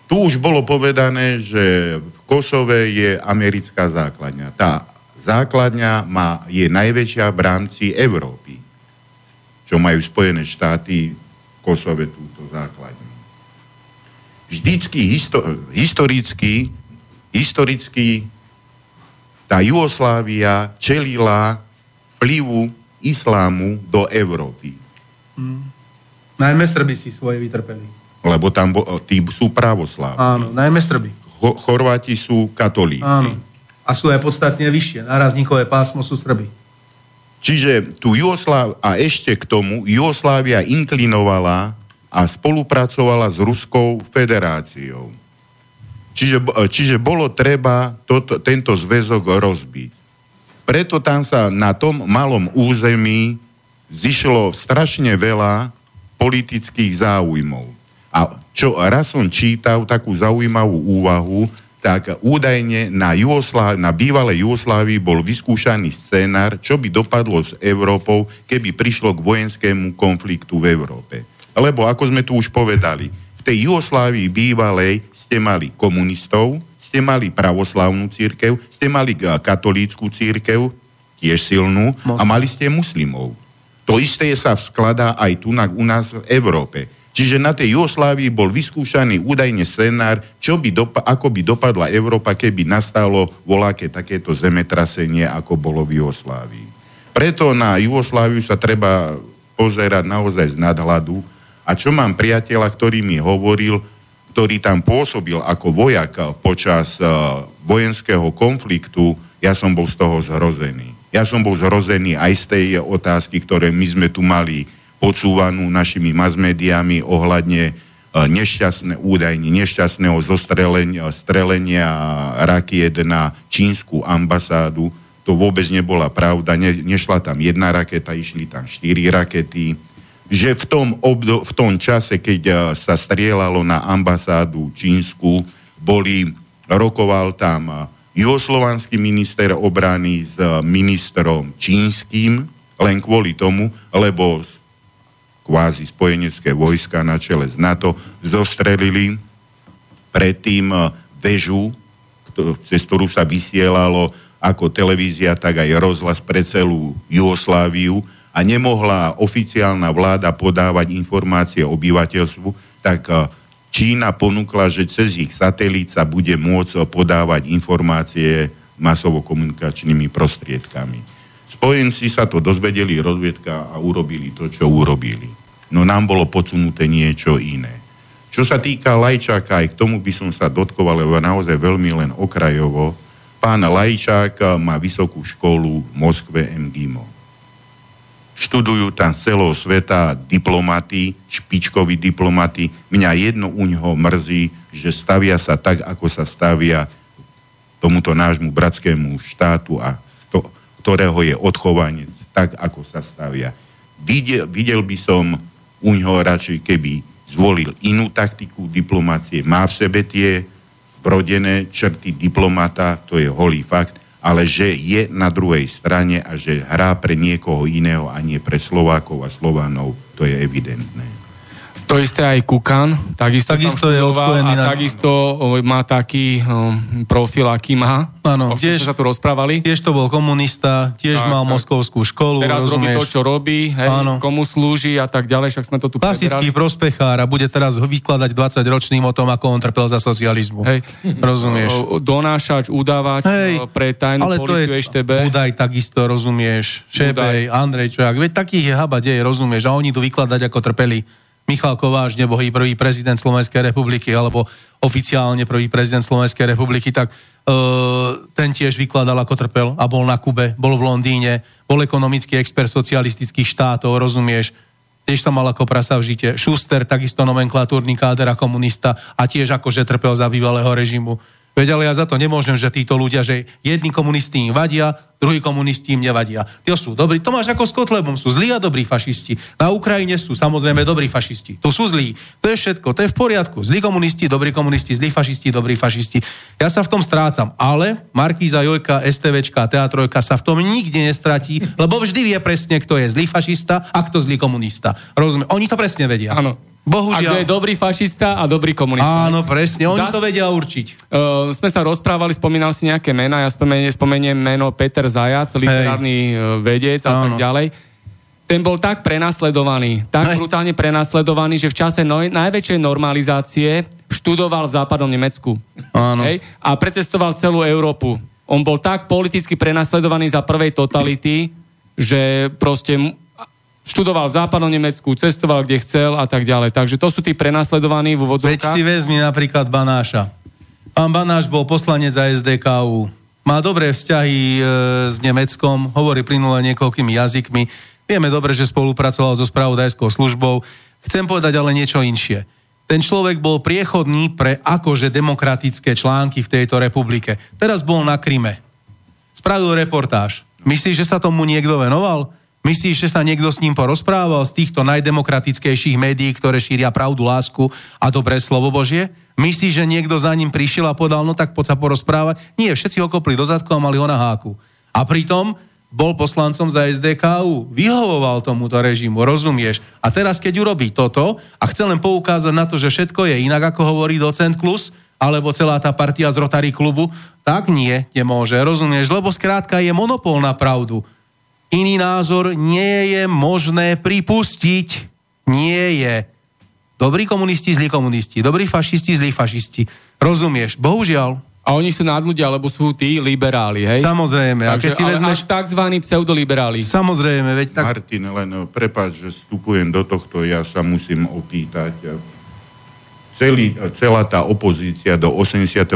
Tu už bolo povedané, že v Kosove je americká základňa. Tá základňa má, je najväčšia v rámci Európy, čo majú Spojené štáty v Kosove túto základňu. Vždycky histo- historicky, historicky tá Jugoslávia čelila vplyvu islámu do Európy. Mm. Najmä Srby si svoje vytrpeli lebo tam bo, tí sú pravoslávni. Áno, najmä Srby. Cho, Chorváti sú katolíci. Áno. A sú aj podstatne vyššie. Nárazníkové pásmo sú Srby. Čiže tu Jugosláv, a ešte k tomu, Jugoslávia inklinovala a spolupracovala s Ruskou federáciou. Čiže, čiže bolo treba toto, tento zväzok rozbiť. Preto tam sa na tom malom území zišlo strašne veľa politických záujmov. A čo raz som čítal takú zaujímavú úvahu, tak údajne na, Jugosláv, na bývalej Jugoslávii bol vyskúšaný scenár, čo by dopadlo s Európou, keby prišlo k vojenskému konfliktu v Európe. Lebo, ako sme tu už povedali, v tej Jugoslávii bývalej ste mali komunistov, ste mali pravoslavnú církev, ste mali katolícku církev, tiež silnú, a mali ste muslimov. To isté sa skladá aj tu na, u nás v Európe Čiže na tej Jugoslávii bol vyskúšaný údajne scenár, čo by dopa- ako by dopadla Európa, keby nastalo voláke takéto zemetrasenie, ako bolo v Jugoslávii. Preto na Jugosláviu sa treba pozerať naozaj z nadhľadu. A čo mám priateľa, ktorý mi hovoril, ktorý tam pôsobil ako vojak počas uh, vojenského konfliktu, ja som bol z toho zhrozený. Ja som bol zhrozený aj z tej otázky, ktoré my sme tu mali podsúvanú našimi masmédiami ohľadne e, nešťastné, údajne nešťastného zostrelenia strelenia rakiet na čínsku ambasádu. To vôbec nebola pravda. Ne, nešla tam jedna raketa, išli tam štyri rakety. Že v tom, obdo, v tom čase, keď e, sa strieľalo na ambasádu čínsku, boli, rokoval tam e, juhoslovanský minister obrany s ministrom čínskym, len kvôli tomu, lebo kvázi spojenecké vojska na čele z NATO zostrelili predtým väžu, cez ktorú sa vysielalo ako televízia, tak aj rozhlas pre celú Jugosláviu a nemohla oficiálna vláda podávať informácie obyvateľstvu, tak e, Čína ponúkla, že cez ich satelít sa bude môcť podávať informácie masovo-komunikačnými prostriedkami. Spojenci sa to dozvedeli, rozviedka a urobili to, čo urobili. No nám bolo podsunuté niečo iné. Čo sa týka Lajčáka, aj k tomu by som sa dotkoval, lebo naozaj veľmi len okrajovo. Pán Lajčák má vysokú školu v Moskve MGIMO. Študujú tam celého sveta diplomati, špičkoví diplomati. Mňa jedno u ňoho mrzí, že stavia sa tak, ako sa stavia tomuto nášmu bratskému štátu a ktorého je odchovanec, tak ako sa stavia. Videl, videl by som u ňoho radšej, keby zvolil inú taktiku diplomácie. Má v sebe tie vrodené črty diplomata, to je holý fakt, ale že je na druhej strane a že hrá pre niekoho iného a nie pre Slovákov a Slovanov, to je evidentné. To isté aj Kukan, takisto, takisto je odpojený a na... takisto má taký um, profil, aký má. Áno, tiež, sa tu rozprávali. Tiež to bol komunista, tiež tak, mal tak. moskovskú školu. Teraz rozumieš? robí to, čo robí, hej, Áno. komu slúži a tak ďalej, však sme to tu Klasický preberali. prospechár a bude teraz vykladať 20 ročným o tom, ako on trpel za socializmu. Hej. Rozumieš? Donášač, udávač hej, pre tajnú ale policiu EŠTB. Budaj takisto, rozumieš? Šebej, Andrej Čojak, veď takých je haba deje, rozumieš? A oni tu vykladať, ako trpeli Michal Kováč nebohý prvý prezident Slovenskej republiky alebo oficiálne prvý prezident Slovenskej republiky, tak uh, ten tiež vykladal, ako trpel a bol na Kube, bol v Londýne, bol ekonomický expert socialistických štátov, rozumieš? Tiež sa mal ako prasa v žite. Schuster, takisto nomenklatúrny káder a komunista a tiež akože trpel za bývalého režimu. Veď ale ja za to nemôžem, že títo ľudia, že jedni komunisti im vadia, druhí komunisti im nevadia. Tí sú dobrí. To máš ako s Kotlebom. Sú zlí a dobrí fašisti. Na Ukrajine sú samozrejme dobrí fašisti. Tu sú zlí. To je všetko. To je v poriadku. Zlí komunisti, dobrí komunisti, zlí fašisti, dobrí fašisti. Ja sa v tom strácam. Ale Markíza Jojka, STVčka, Teatrojka sa v tom nikde nestratí, lebo vždy vie presne, kto je zlý fašista a kto zlý komunista. Rozumiem. Oni to presne vedia. Áno. Bohužiaľ. A kto je dobrý fašista a dobrý komunista. Áno, presne. Oni Zas- to vedia určiť. Uh, sme sa rozprávali, spomínal si nejaké mená, ja spomeniem, spomeniem meno Peter Zajac, literárny uh, vedec a tak ďalej. Ten bol tak prenasledovaný, tak Hej. brutálne prenasledovaný, že v čase noj, najväčšej normalizácie študoval v západnom Nemecku. Áno. Hej? A precestoval celú Európu. On bol tak politicky prenasledovaný za prvej totality, že proste študoval v západnom Nemecku, cestoval kde chcel a tak ďalej. Takže to sú tí prenasledovaní v Veď úvodzovkách. si vezmi napríklad Banáša. Pán Banáš bol poslanec za SDKU. Má dobré vzťahy e, s Nemeckom, hovorí plynule niekoľkými jazykmi. Vieme dobre, že spolupracoval so spravodajskou službou. Chcem povedať ale niečo inšie. Ten človek bol priechodný pre akože demokratické články v tejto republike. Teraz bol na Kryme. Spravil reportáž. Myslíš, že sa tomu niekto venoval? Myslíš, že sa niekto s ním porozprával z týchto najdemokratickejších médií, ktoré šíria pravdu, lásku a dobré slovo Božie? Myslíš, že niekto za ním prišiel a povedal, no tak poď sa porozprávať? Nie, všetci ho kopli do zadku a mali ho na háku. A pritom bol poslancom za SDKU, vyhovoval tomuto režimu, rozumieš? A teraz, keď urobí toto a chce len poukázať na to, že všetko je inak, ako hovorí docent Klus, alebo celá tá partia z Rotary klubu, tak nie, nemôže, rozumieš? Lebo skrátka je monopol na pravdu. Iný názor nie je možné pripustiť. Nie je. Dobrí komunisti, zlí komunisti. Dobrí fašisti, zlí fašisti. Rozumieš? Bohužiaľ. A oni sú nadľudia, lebo sú tí liberáli, hej? Samozrejme. A keď si ale vezmeš... takzvaní pseudoliberáli. Samozrejme, veď tak... Martin, len eh, prepáč, že vstupujem do tohto, ja sa musím opýtať. Celý, celá tá opozícia do 89.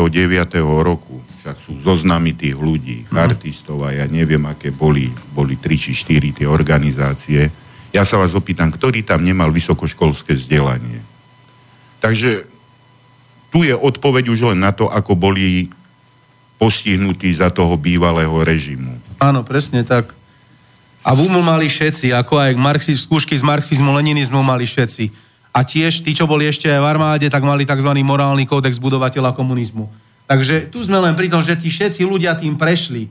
roku, však sú zoznamy tých ľudí, chartistov a ja neviem, aké boli, boli 3 či 4 tie organizácie. Ja sa vás opýtam, ktorý tam nemal vysokoškolské vzdelanie? Takže tu je odpoveď už len na to, ako boli postihnutí za toho bývalého režimu. Áno, presne tak. A v UML mali všetci, ako aj marxiz, skúšky z marxizmu, leninizmu mali všetci. A tiež tí, čo boli ešte aj v armáde, tak mali tzv. morálny kódex budovateľa komunizmu. Takže tu sme len pri tom, že tí všetci ľudia tým prešli.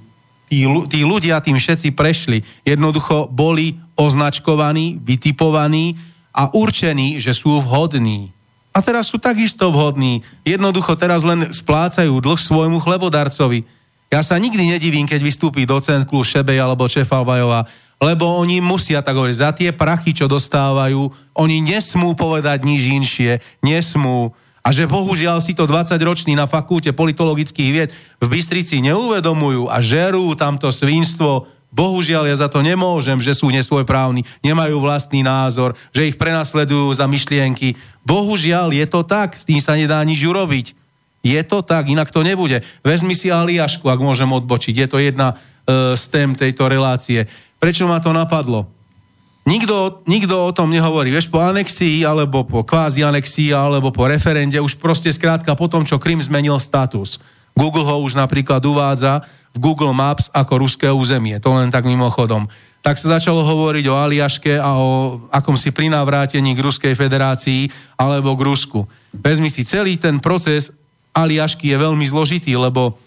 Tí, tí ľudia tým všetci prešli. Jednoducho boli označkovaní, vytipovaní a určení, že sú vhodní. A teraz sú takisto vhodní. Jednoducho teraz len splácajú dlh svojmu chlebodarcovi. Ja sa nikdy nedivím, keď vystúpi docent Klus Šebej alebo Čefalvajová, lebo oni musia tak hovoriť, za tie prachy, čo dostávajú, oni nesmú povedať nič inšie, nesmú. A že bohužiaľ si to 20-roční na fakulte politologických vied v Bystrici neuvedomujú a žerú tamto svinstvo, bohužiaľ ja za to nemôžem, že sú nesvojprávni, nemajú vlastný názor, že ich prenasledujú za myšlienky. Bohužiaľ je to tak, s tým sa nedá nič urobiť. Je to tak, inak to nebude. Vezmi si Aliašku, ak môžem odbočiť. Je to jedna e, z tém tejto relácie. Prečo ma to napadlo? Nikto, nikto o tom nehovorí. Vieš, po anexii, alebo po kvázi anexii, alebo po referende, už proste skrátka po tom, čo Krym zmenil status. Google ho už napríklad uvádza v Google Maps ako ruské územie. To len tak mimochodom. Tak sa začalo hovoriť o Aliaške a o akomsi prinavrátení k Ruskej federácii alebo k Rusku. Vezmi si, celý ten proces Aliašky je veľmi zložitý, lebo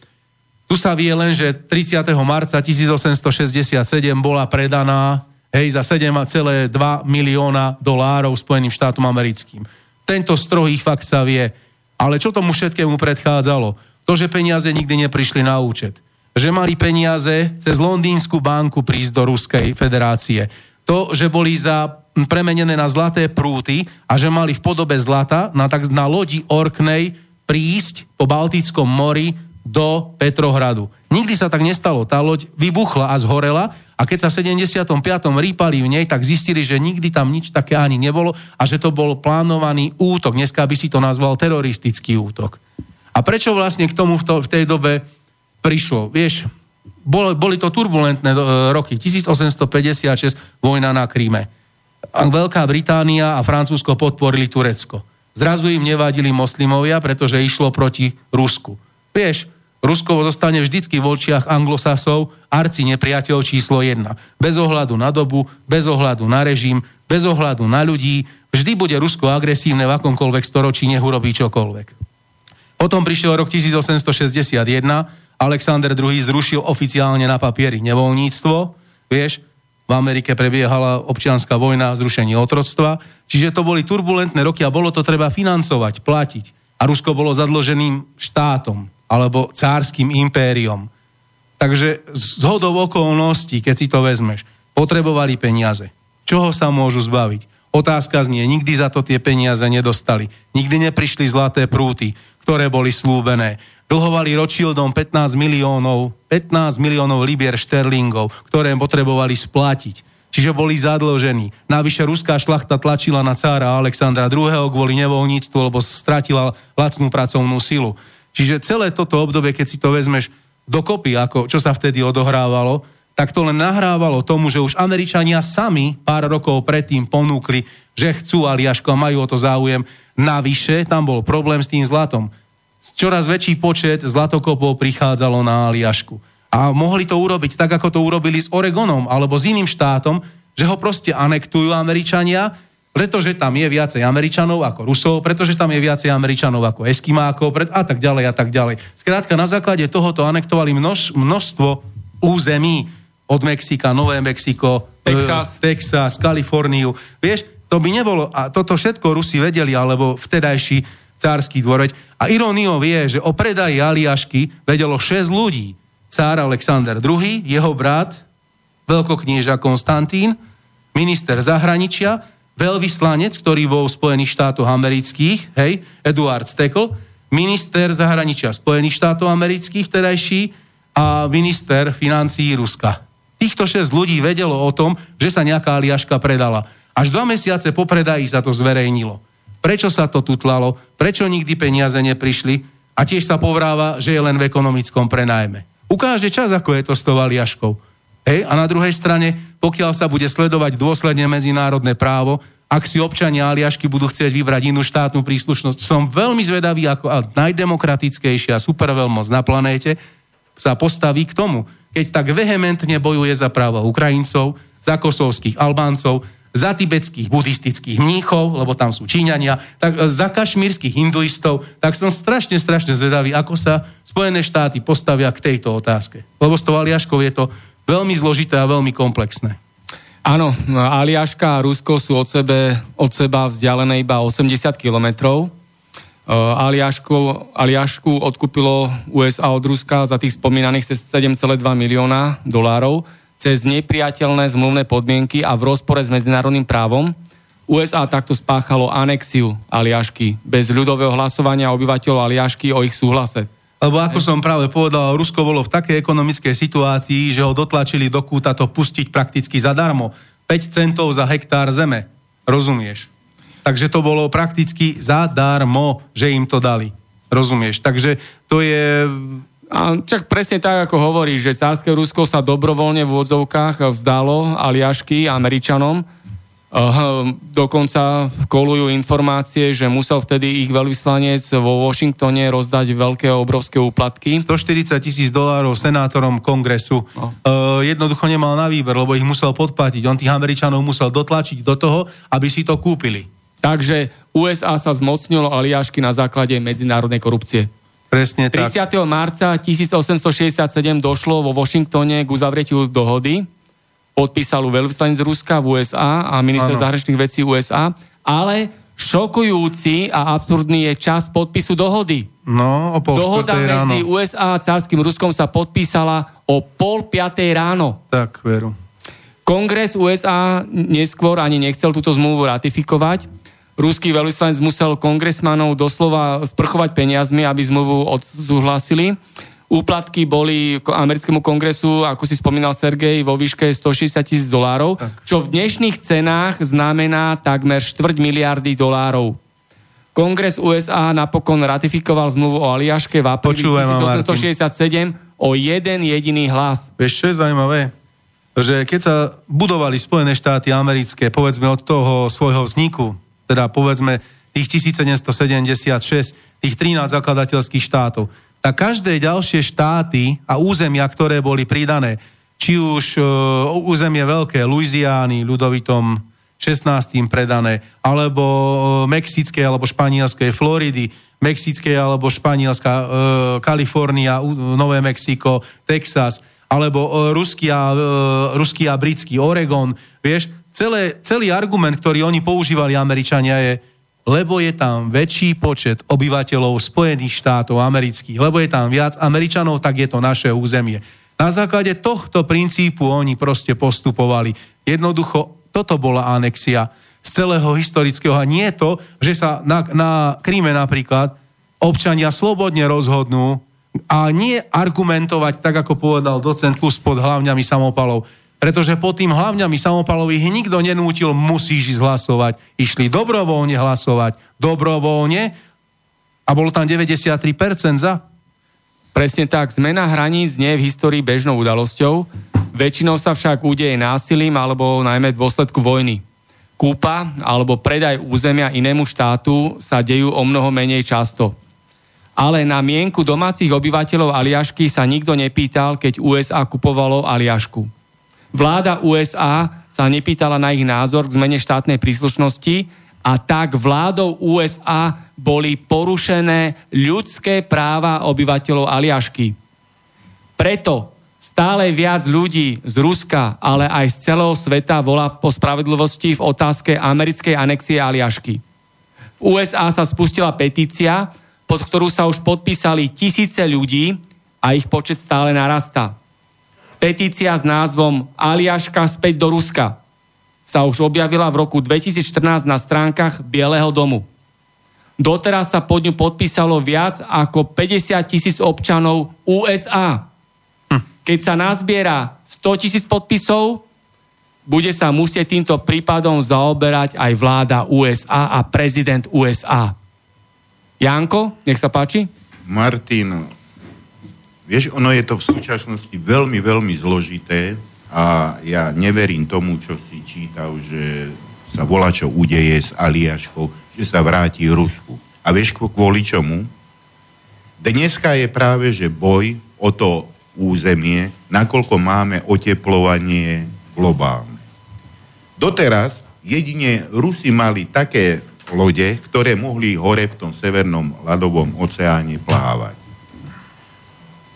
tu sa vie len, že 30. marca 1867 bola predaná hej, za 7,2 milióna dolárov Spojeným štátom americkým. Tento strohý fakt sa vie. Ale čo tomu všetkému predchádzalo? To, že peniaze nikdy neprišli na účet. Že mali peniaze cez londýnsku banku prísť do Ruskej federácie. To, že boli za premenené na zlaté prúty a že mali v podobe zlata na, tak, na lodi Orknej prísť po Baltickom mori do Petrohradu. Nikdy sa tak nestalo. Tá loď vybuchla a zhorela a keď sa v 75. rýpali v nej, tak zistili, že nikdy tam nič také ani nebolo a že to bol plánovaný útok. Dneska by si to nazval teroristický útok. A prečo vlastne k tomu v, to, v tej dobe prišlo? Vieš, boli, boli to turbulentné e, roky. 1856, vojna na Kríme. Veľká Británia a Francúzsko podporili Turecko. Zrazu im nevadili moslimovia, pretože išlo proti Rusku. Vieš, Rusko zostane vždycky v očiach anglosasov arci nepriateľ číslo 1. Bez ohľadu na dobu, bez ohľadu na režim, bez ohľadu na ľudí, vždy bude Rusko agresívne v akomkoľvek storočí, nech urobí čokoľvek. Potom prišiel rok 1861, Alexander II zrušil oficiálne na papieri nevoľníctvo, vieš, v Amerike prebiehala občianská vojna, zrušenie otroctva, čiže to boli turbulentné roky a bolo to treba financovať, platiť. A Rusko bolo zadloženým štátom alebo cárským impériom. Takže z hodou okolností, keď si to vezmeš, potrebovali peniaze. Čoho sa môžu zbaviť? Otázka znie, nikdy za to tie peniaze nedostali. Nikdy neprišli zlaté prúty, ktoré boli slúbené. Dlhovali Rothschildom 15 miliónov, 15 miliónov libier šterlingov, ktoré potrebovali splatiť. Čiže boli zadlžení. Navyše ruská šlachta tlačila na cára Alexandra II. kvôli nevoľníctvu, lebo stratila lacnú pracovnú silu. Čiže celé toto obdobie, keď si to vezmeš dokopy, ako, čo sa vtedy odohrávalo, tak to len nahrávalo tomu, že už Američania sami pár rokov predtým ponúkli, že chcú Aliašku a majú o to záujem. Navyše tam bol problém s tým zlatom. Čoraz väčší počet zlatokopov prichádzalo na Aliašku. A mohli to urobiť tak, ako to urobili s Oregonom alebo s iným štátom, že ho proste anektujú Američania pretože tam je viacej Američanov ako Rusov, pretože tam je viacej Američanov ako Eskimákov pred, a tak ďalej a tak ďalej. Skrátka, na základe tohoto anektovali množ, množstvo území od Mexika, Nové Mexiko, Texas. E, Texas, Kaliforniu. Vieš, to by nebolo, a toto všetko Rusi vedeli, alebo vtedajší cársky dvor. A iróniou je, že o predaji Aliašky vedelo 6 ľudí. Cár Alexander II, jeho brat, veľkoknieža Konstantín, minister zahraničia veľvyslanec, ktorý bol v Spojených štátoch amerických, hej, Eduard Stekl, minister zahraničia Spojených štátov amerických terajší a minister financií Ruska. Týchto šesť ľudí vedelo o tom, že sa nejaká aliaška predala. Až dva mesiace po predaji sa to zverejnilo. Prečo sa to tutlalo? Prečo nikdy peniaze neprišli? A tiež sa povráva, že je len v ekonomickom prenajme. Ukáže čas, ako je to s tou aliaškou. Hej? A na druhej strane, pokiaľ sa bude sledovať dôsledne medzinárodné právo, ak si občania Aliašky budú chcieť vybrať inú štátnu príslušnosť, som veľmi zvedavý, ako najdemokratickejšia superveľmoc na planéte sa postaví k tomu, keď tak vehementne bojuje za práva Ukrajincov, za kosovských Albáncov, za tibetských buddhistických mníchov, lebo tam sú Číňania, tak e, za kašmírskych hinduistov, tak som strašne, strašne zvedavý, ako sa Spojené štáty postavia k tejto otázke. Lebo s tou Aliaškou je to veľmi zložité a veľmi komplexné. Áno, Aliaška a Rusko sú od, sebe, od seba vzdialené iba 80 kilometrov. Aliašku, Aliašku odkúpilo USA od Ruska za tých spomínaných 7,2 milióna dolárov cez nepriateľné zmluvné podmienky a v rozpore s medzinárodným právom. USA takto spáchalo anexiu Aliašky bez ľudového hlasovania obyvateľov Aliašky o ich súhlase. Lebo ako som práve povedal, Rusko bolo v takej ekonomickej situácii, že ho dotlačili do kúta to pustiť prakticky zadarmo. 5 centov za hektár zeme. Rozumieš? Takže to bolo prakticky zadarmo, že im to dali. Rozumieš? Takže to je... A čak presne tak, ako hovorí, že cárske Rusko sa dobrovoľne v odzovkách vzdalo Aliašky Američanom, dokonca kolujú informácie, že musel vtedy ich veľvyslanec vo Washingtone rozdať veľké obrovské úplatky. 140 tisíc dolárov senátorom kongresu. No. Uh, jednoducho nemal na výber, lebo ich musel podplatiť. On tých Američanov musel dotlačiť do toho, aby si to kúpili. Takže USA sa zmocnilo Aliašky na základe medzinárodnej korupcie. Presne 30. tak. 30. marca 1867 došlo vo Washingtone k uzavretiu dohody, podpísal veľvyslanec Ruska v USA a minister ano. zahraničných vecí USA, ale šokujúci a absurdný je čas podpisu dohody. No, o pol Dohoda medzi ráno. USA a cárským Ruskom sa podpísala o pol piatej ráno. Tak, veru. Kongres USA neskôr ani nechcel túto zmluvu ratifikovať. Ruský veľvyslanec musel kongresmanov doslova sprchovať peniazmi, aby zmluvu odsúhlasili. Úplatky boli americkému kongresu, ako si spomínal Sergej, vo výške 160 tisíc dolárov, čo v dnešných cenách znamená takmer štvrť miliardy dolárov. Kongres USA napokon ratifikoval zmluvu o Aliaške v apríli 1867 o jeden jediný hlas. Vieš, čo je zaujímavé? Že keď sa budovali Spojené štáty americké, povedzme od toho svojho vzniku, teda povedzme tých 1776, tých 13 zakladateľských štátov, tak každé ďalšie štáty a územia, ktoré boli pridané, či už uh, územie veľké, Louisiany, ľudovitom 16. predané, alebo uh, mexické alebo španielské Floridy, mexické alebo španielská uh, Kalifornia, uh, Nové Mexiko, Texas, alebo uh, ruský, a, uh, britský Oregon, vieš, celé, celý argument, ktorý oni používali Američania je, lebo je tam väčší počet obyvateľov Spojených štátov amerických, lebo je tam viac Američanov, tak je to naše územie. Na základe tohto princípu oni proste postupovali. Jednoducho, toto bola anexia z celého historického. A nie to, že sa na, na Kríme napríklad občania slobodne rozhodnú a nie argumentovať, tak ako povedal docent Kus pod hlavňami samopalov, pretože pod tým hlavňami samopalových nikto nenútil, musíš ísť hlasovať. Išli dobrovoľne hlasovať. Dobrovoľne. A bolo tam 93% za. Presne tak. Zmena hraníc nie je v histórii bežnou udalosťou. Väčšinou sa však udeje násilím alebo najmä v dôsledku vojny. Kúpa alebo predaj územia inému štátu sa dejú o mnoho menej často. Ale na mienku domácich obyvateľov Aliašky sa nikto nepýtal, keď USA kupovalo Aliašku. Vláda USA sa nepýtala na ich názor k zmene štátnej príslušnosti a tak vládou USA boli porušené ľudské práva obyvateľov Aliašky. Preto stále viac ľudí z Ruska, ale aj z celého sveta volá po spravedlivosti v otázke americkej anexie Aliašky. V USA sa spustila petícia, pod ktorú sa už podpísali tisíce ľudí a ich počet stále narastá. Petícia s názvom Aliaška späť do Ruska sa už objavila v roku 2014 na stránkach Bieleho domu. Doteraz sa pod ňu podpísalo viac ako 50 tisíc občanov USA. Hm. Keď sa nazbiera 100 tisíc podpisov, bude sa musieť týmto prípadom zaoberať aj vláda USA a prezident USA. Janko, nech sa páči. Martin, Vieš, ono je to v súčasnosti veľmi, veľmi zložité a ja neverím tomu, čo si čítal, že sa volá, čo udeje s Aliaškou, že sa vráti Rusku. A vieš, kvôli čomu? Dneska je práve, že boj o to územie, nakoľko máme oteplovanie globálne. Doteraz jedine Rusi mali také lode, ktoré mohli hore v tom severnom ľadovom oceáne plávať.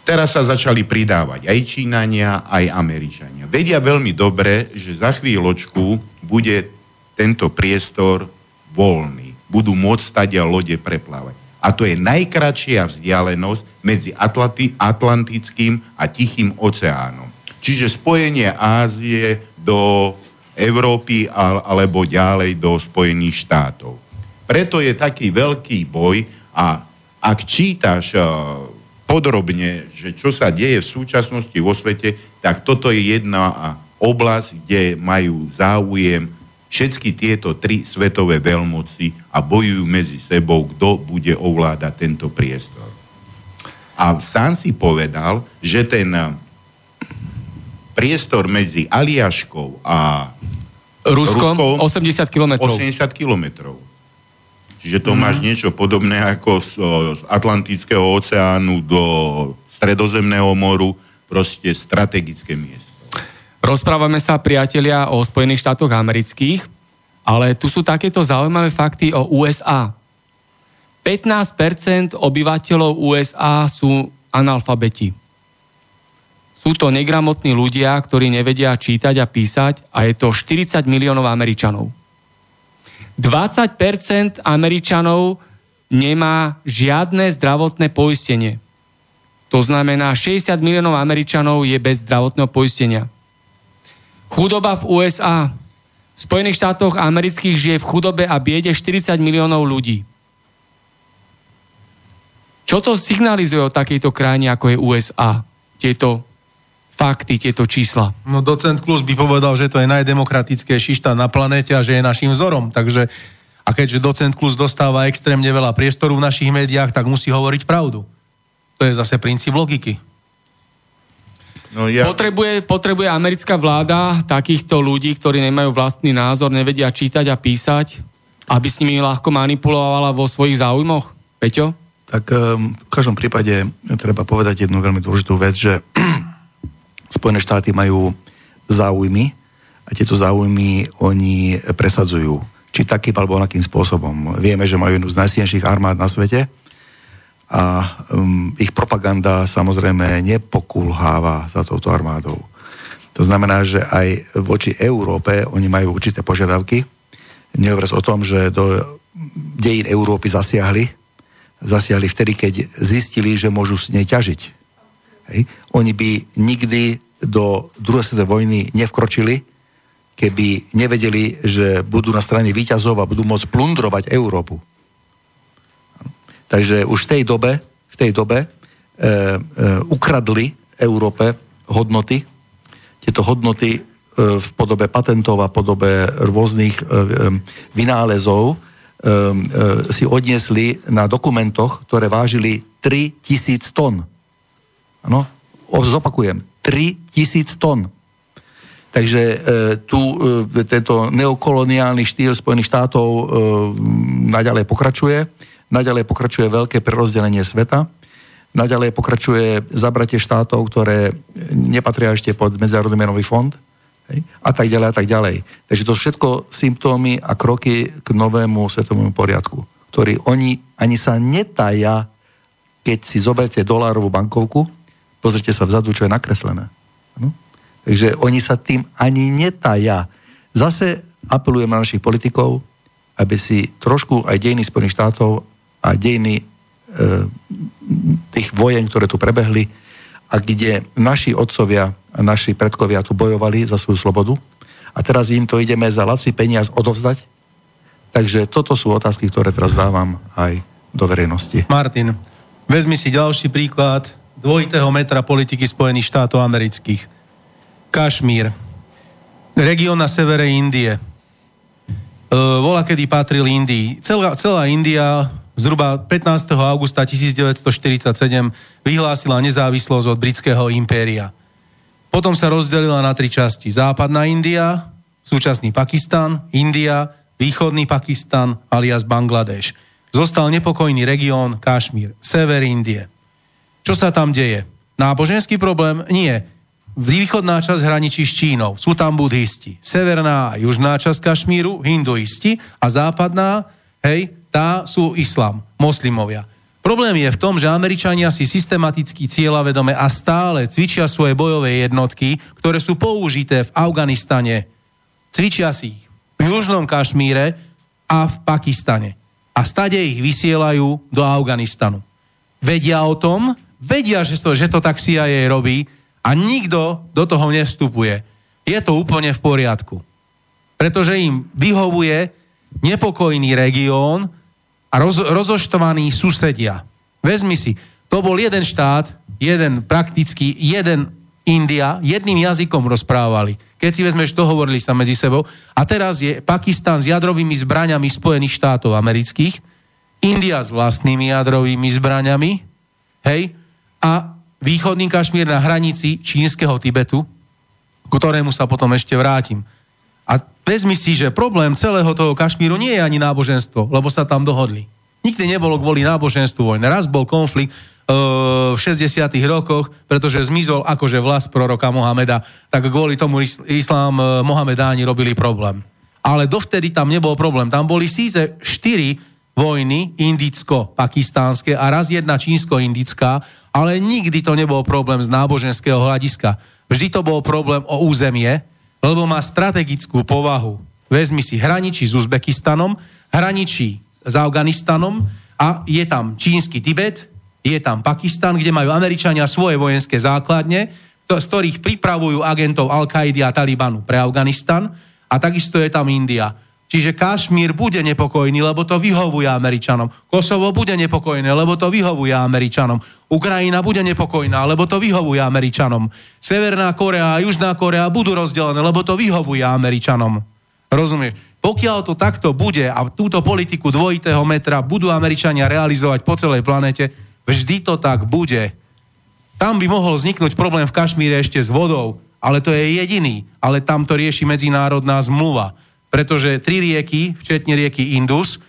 Teraz sa začali pridávať aj Čínania, aj Američania. Vedia veľmi dobre, že za chvíľočku bude tento priestor voľný. Budú môcť stať a lode preplávať. A to je najkračšia vzdialenosť medzi Atlanti- Atlantickým a Tichým oceánom. Čiže spojenie Ázie do Európy alebo ďalej do Spojených štátov. Preto je taký veľký boj a ak čítaš podrobne, že čo sa deje v súčasnosti vo svete, tak toto je jedna oblasť, kde majú záujem všetky tieto tri svetové veľmoci a bojujú medzi sebou, kto bude ovládať tento priestor. A sám si povedal, že ten priestor medzi Aliaškou a Ruskom, Ruskom 80 kilometrov. 80 kilometrov Čiže to mm. máš niečo podobné ako z, z Atlantického oceánu do Stredozemného moru, proste strategické miesto. Rozprávame sa, priatelia, o Spojených štátoch amerických, ale tu sú takéto zaujímavé fakty o USA. 15% obyvateľov USA sú analfabeti. Sú to negramotní ľudia, ktorí nevedia čítať a písať a je to 40 miliónov Američanov. 20% Američanov nemá žiadne zdravotné poistenie. To znamená, 60 miliónov Američanov je bez zdravotného poistenia. Chudoba v USA. V Spojených štátoch amerických žije v chudobe a biede 40 miliónov ľudí. Čo to signalizuje o takejto krajine, ako je USA? Tieto fakty, tieto čísla. No docent Klus by povedal, že to je najdemokratickejší štát na planéte a že je našim vzorom. Takže a keďže docent Klus dostáva extrémne veľa priestoru v našich médiách, tak musí hovoriť pravdu. To je zase princíp logiky. No ja... potrebuje, potrebuje americká vláda takýchto ľudí, ktorí nemajú vlastný názor, nevedia čítať a písať, aby s nimi ľahko manipulovala vo svojich záujmoch? Peťo? Tak um, v každom prípade treba povedať jednu veľmi dôležitú vec, že Spojené štáty majú záujmy a tieto záujmy oni presadzujú. Či takým alebo onakým spôsobom. Vieme, že majú jednu z najsilnejších armád na svete a um, ich propaganda samozrejme nepokulháva za touto armádou. To znamená, že aj voči Európe oni majú určité požiadavky. Nehovoriac o tom, že do dejín Európy zasiahli, zasiahli vtedy, keď zistili, že môžu s nej ťažiť. Hej. Oni by nikdy do druhej svetovej vojny nevkročili, keby nevedeli, že budú na strane výťazov a budú môcť plundrovať Európu. Takže už v tej dobe, v tej dobe e, e, ukradli Európe hodnoty. Tieto hodnoty e, v podobe patentov a podobe rôznych e, e, vynálezov e, e, si odniesli na dokumentoch, ktoré vážili 3000 tón. Ano? Zopakujem, 3000 tón. Takže e, tu e, tento neokoloniálny štýl Spojených štátov e, naďalej pokračuje naďalej pokračuje veľké prerozdelenie sveta, naďalej pokračuje zabratie štátov, ktoré nepatria ešte pod Medzinárodný menový fond, hej, a tak ďalej a tak ďalej. Takže to všetko symptómy a kroky k novému svetovému poriadku, ktorý oni ani sa netaja, keď si zoberte dolárovú bankovku, pozrite sa vzadu, čo je nakreslené. No? Takže oni sa tým ani netaja. Zase apelujem na našich politikov, aby si trošku aj dejiny Spojených štátov a dejiny e, tých vojen, ktoré tu prebehli a kde naši otcovia a naši predkovia tu bojovali za svoju slobodu a teraz im to ideme za lací peniaz odovzdať. Takže toto sú otázky, ktoré teraz dávam aj do verejnosti. Martin, vezmi si ďalší príklad dvojitého metra politiky Spojených štátov amerických. Kašmír, región na severe Indie. E, vola, kedy patril Indii. Celá, celá India zhruba 15. augusta 1947 vyhlásila nezávislosť od britského impéria. Potom sa rozdelila na tri časti. Západná India, súčasný Pakistan, India, východný Pakistan alias Bangladeš. Zostal nepokojný región Kašmír, sever Indie. Čo sa tam deje? Náboženský problém? Nie. Východná časť hraničí s Čínou. Sú tam budhisti. Severná a južná časť Kašmíru, hinduisti a západná, hej, tá sú islám, moslimovia. Problém je v tom, že Američania si systematicky cieľavedome a stále cvičia svoje bojové jednotky, ktoré sú použité v Afganistane. Cvičia si ich v Južnom Kašmíre a v Pakistane. A stade ich vysielajú do Afganistanu. Vedia o tom, vedia, že to, že to tak CIA robí a nikto do toho nevstupuje. Je to úplne v poriadku. Pretože im vyhovuje nepokojný región, a roz, rozoštvaní susedia. Vezmi si, to bol jeden štát, jeden prakticky, jeden India, jedným jazykom rozprávali. Keď si vezmeš, dohovorili sa medzi sebou. A teraz je Pakistan s jadrovými zbraňami Spojených štátov amerických, India s vlastnými jadrovými zbraňami, hej, a východný Kašmír na hranici čínskeho Tibetu, k ktorému sa potom ešte vrátim. A vezmi si, že problém celého toho Kašmíru nie je ani náboženstvo, lebo sa tam dohodli. Nikdy nebolo kvôli náboženstvu vojny. Raz bol konflikt uh, v 60. rokoch, pretože zmizol akože vlast proroka Mohameda, tak kvôli tomu islám uh, Mohamedáni robili problém. Ale dovtedy tam nebol problém. Tam boli síce štyri vojny, indicko-pakistánske a raz jedna čínsko-indická, ale nikdy to nebol problém z náboženského hľadiska. Vždy to bol problém o územie, lebo má strategickú povahu. Vezmi si, hraničí s Uzbekistanom, hraničí s Afganistanom a je tam čínsky Tibet, je tam Pakistan, kde majú Američania svoje vojenské základne, to, z ktorých pripravujú agentov Al-Kaidi a Talibanu pre Afganistan a takisto je tam India. Čiže Kašmír bude nepokojný, lebo to vyhovuje Američanom. Kosovo bude nepokojné, lebo to vyhovuje Američanom. Ukrajina bude nepokojná, lebo to vyhovuje Američanom. Severná Korea a Južná Korea budú rozdelené, lebo to vyhovuje Američanom. Rozumieš? Pokiaľ to takto bude a túto politiku dvojitého metra budú Američania realizovať po celej planete, vždy to tak bude. Tam by mohol vzniknúť problém v Kašmíre ešte s vodou, ale to je jediný. Ale tam to rieši medzinárodná zmluva pretože tri rieky, včetne rieky Indus,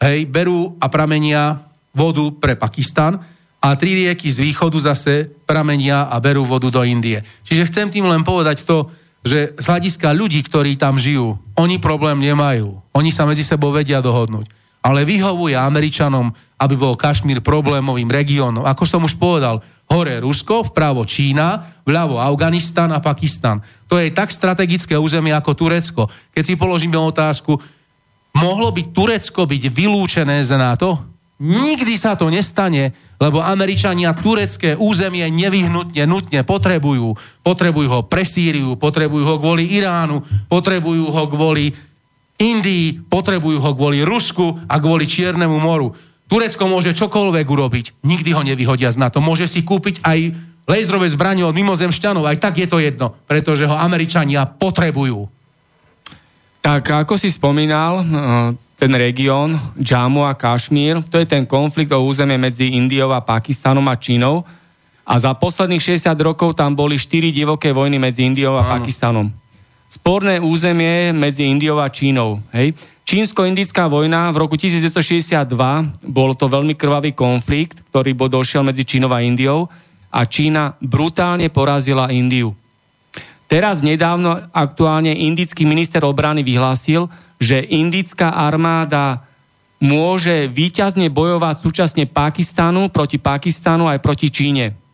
hej, berú a pramenia vodu pre Pakistan a tri rieky z východu zase pramenia a berú vodu do Indie. Čiže chcem tým len povedať to, že z hľadiska ľudí, ktorí tam žijú, oni problém nemajú. Oni sa medzi sebou vedia dohodnúť. Ale vyhovuje Američanom, aby bol Kašmír problémovým regiónom. Ako som už povedal, hore Rusko, vpravo Čína, vľavo Afganistan a Pakistan. To je tak strategické územie ako Turecko. Keď si položíme otázku, mohlo by Turecko byť vylúčené z NATO? Nikdy sa to nestane, lebo Američania turecké územie nevyhnutne, nutne potrebujú. Potrebujú ho pre Sýriu, potrebujú ho kvôli Iránu, potrebujú ho kvôli Indii, potrebujú ho kvôli Rusku a kvôli Čiernemu moru. Turecko môže čokoľvek urobiť, nikdy ho nevyhodia z NATO. Môže si kúpiť aj lejzrové zbranie od mimozemšťanov, aj tak je to jedno, pretože ho Američania potrebujú. Tak ako si spomínal, ten región, Džamu a Kašmír, to je ten konflikt o územie medzi Indiou a Pakistanom a Čínou. A za posledných 60 rokov tam boli 4 divoké vojny medzi Indiou a Áno. Pakistanom. Sporné územie medzi Indiou a Čínou. Hej. Čínsko-indická vojna v roku 1962 bol to veľmi krvavý konflikt, ktorý bol došiel medzi Čínou a Indiou a Čína brutálne porazila Indiu. Teraz nedávno aktuálne indický minister obrany vyhlásil, že indická armáda môže výťazne bojovať súčasne Pakistanu proti Pakistanu aj proti Číne.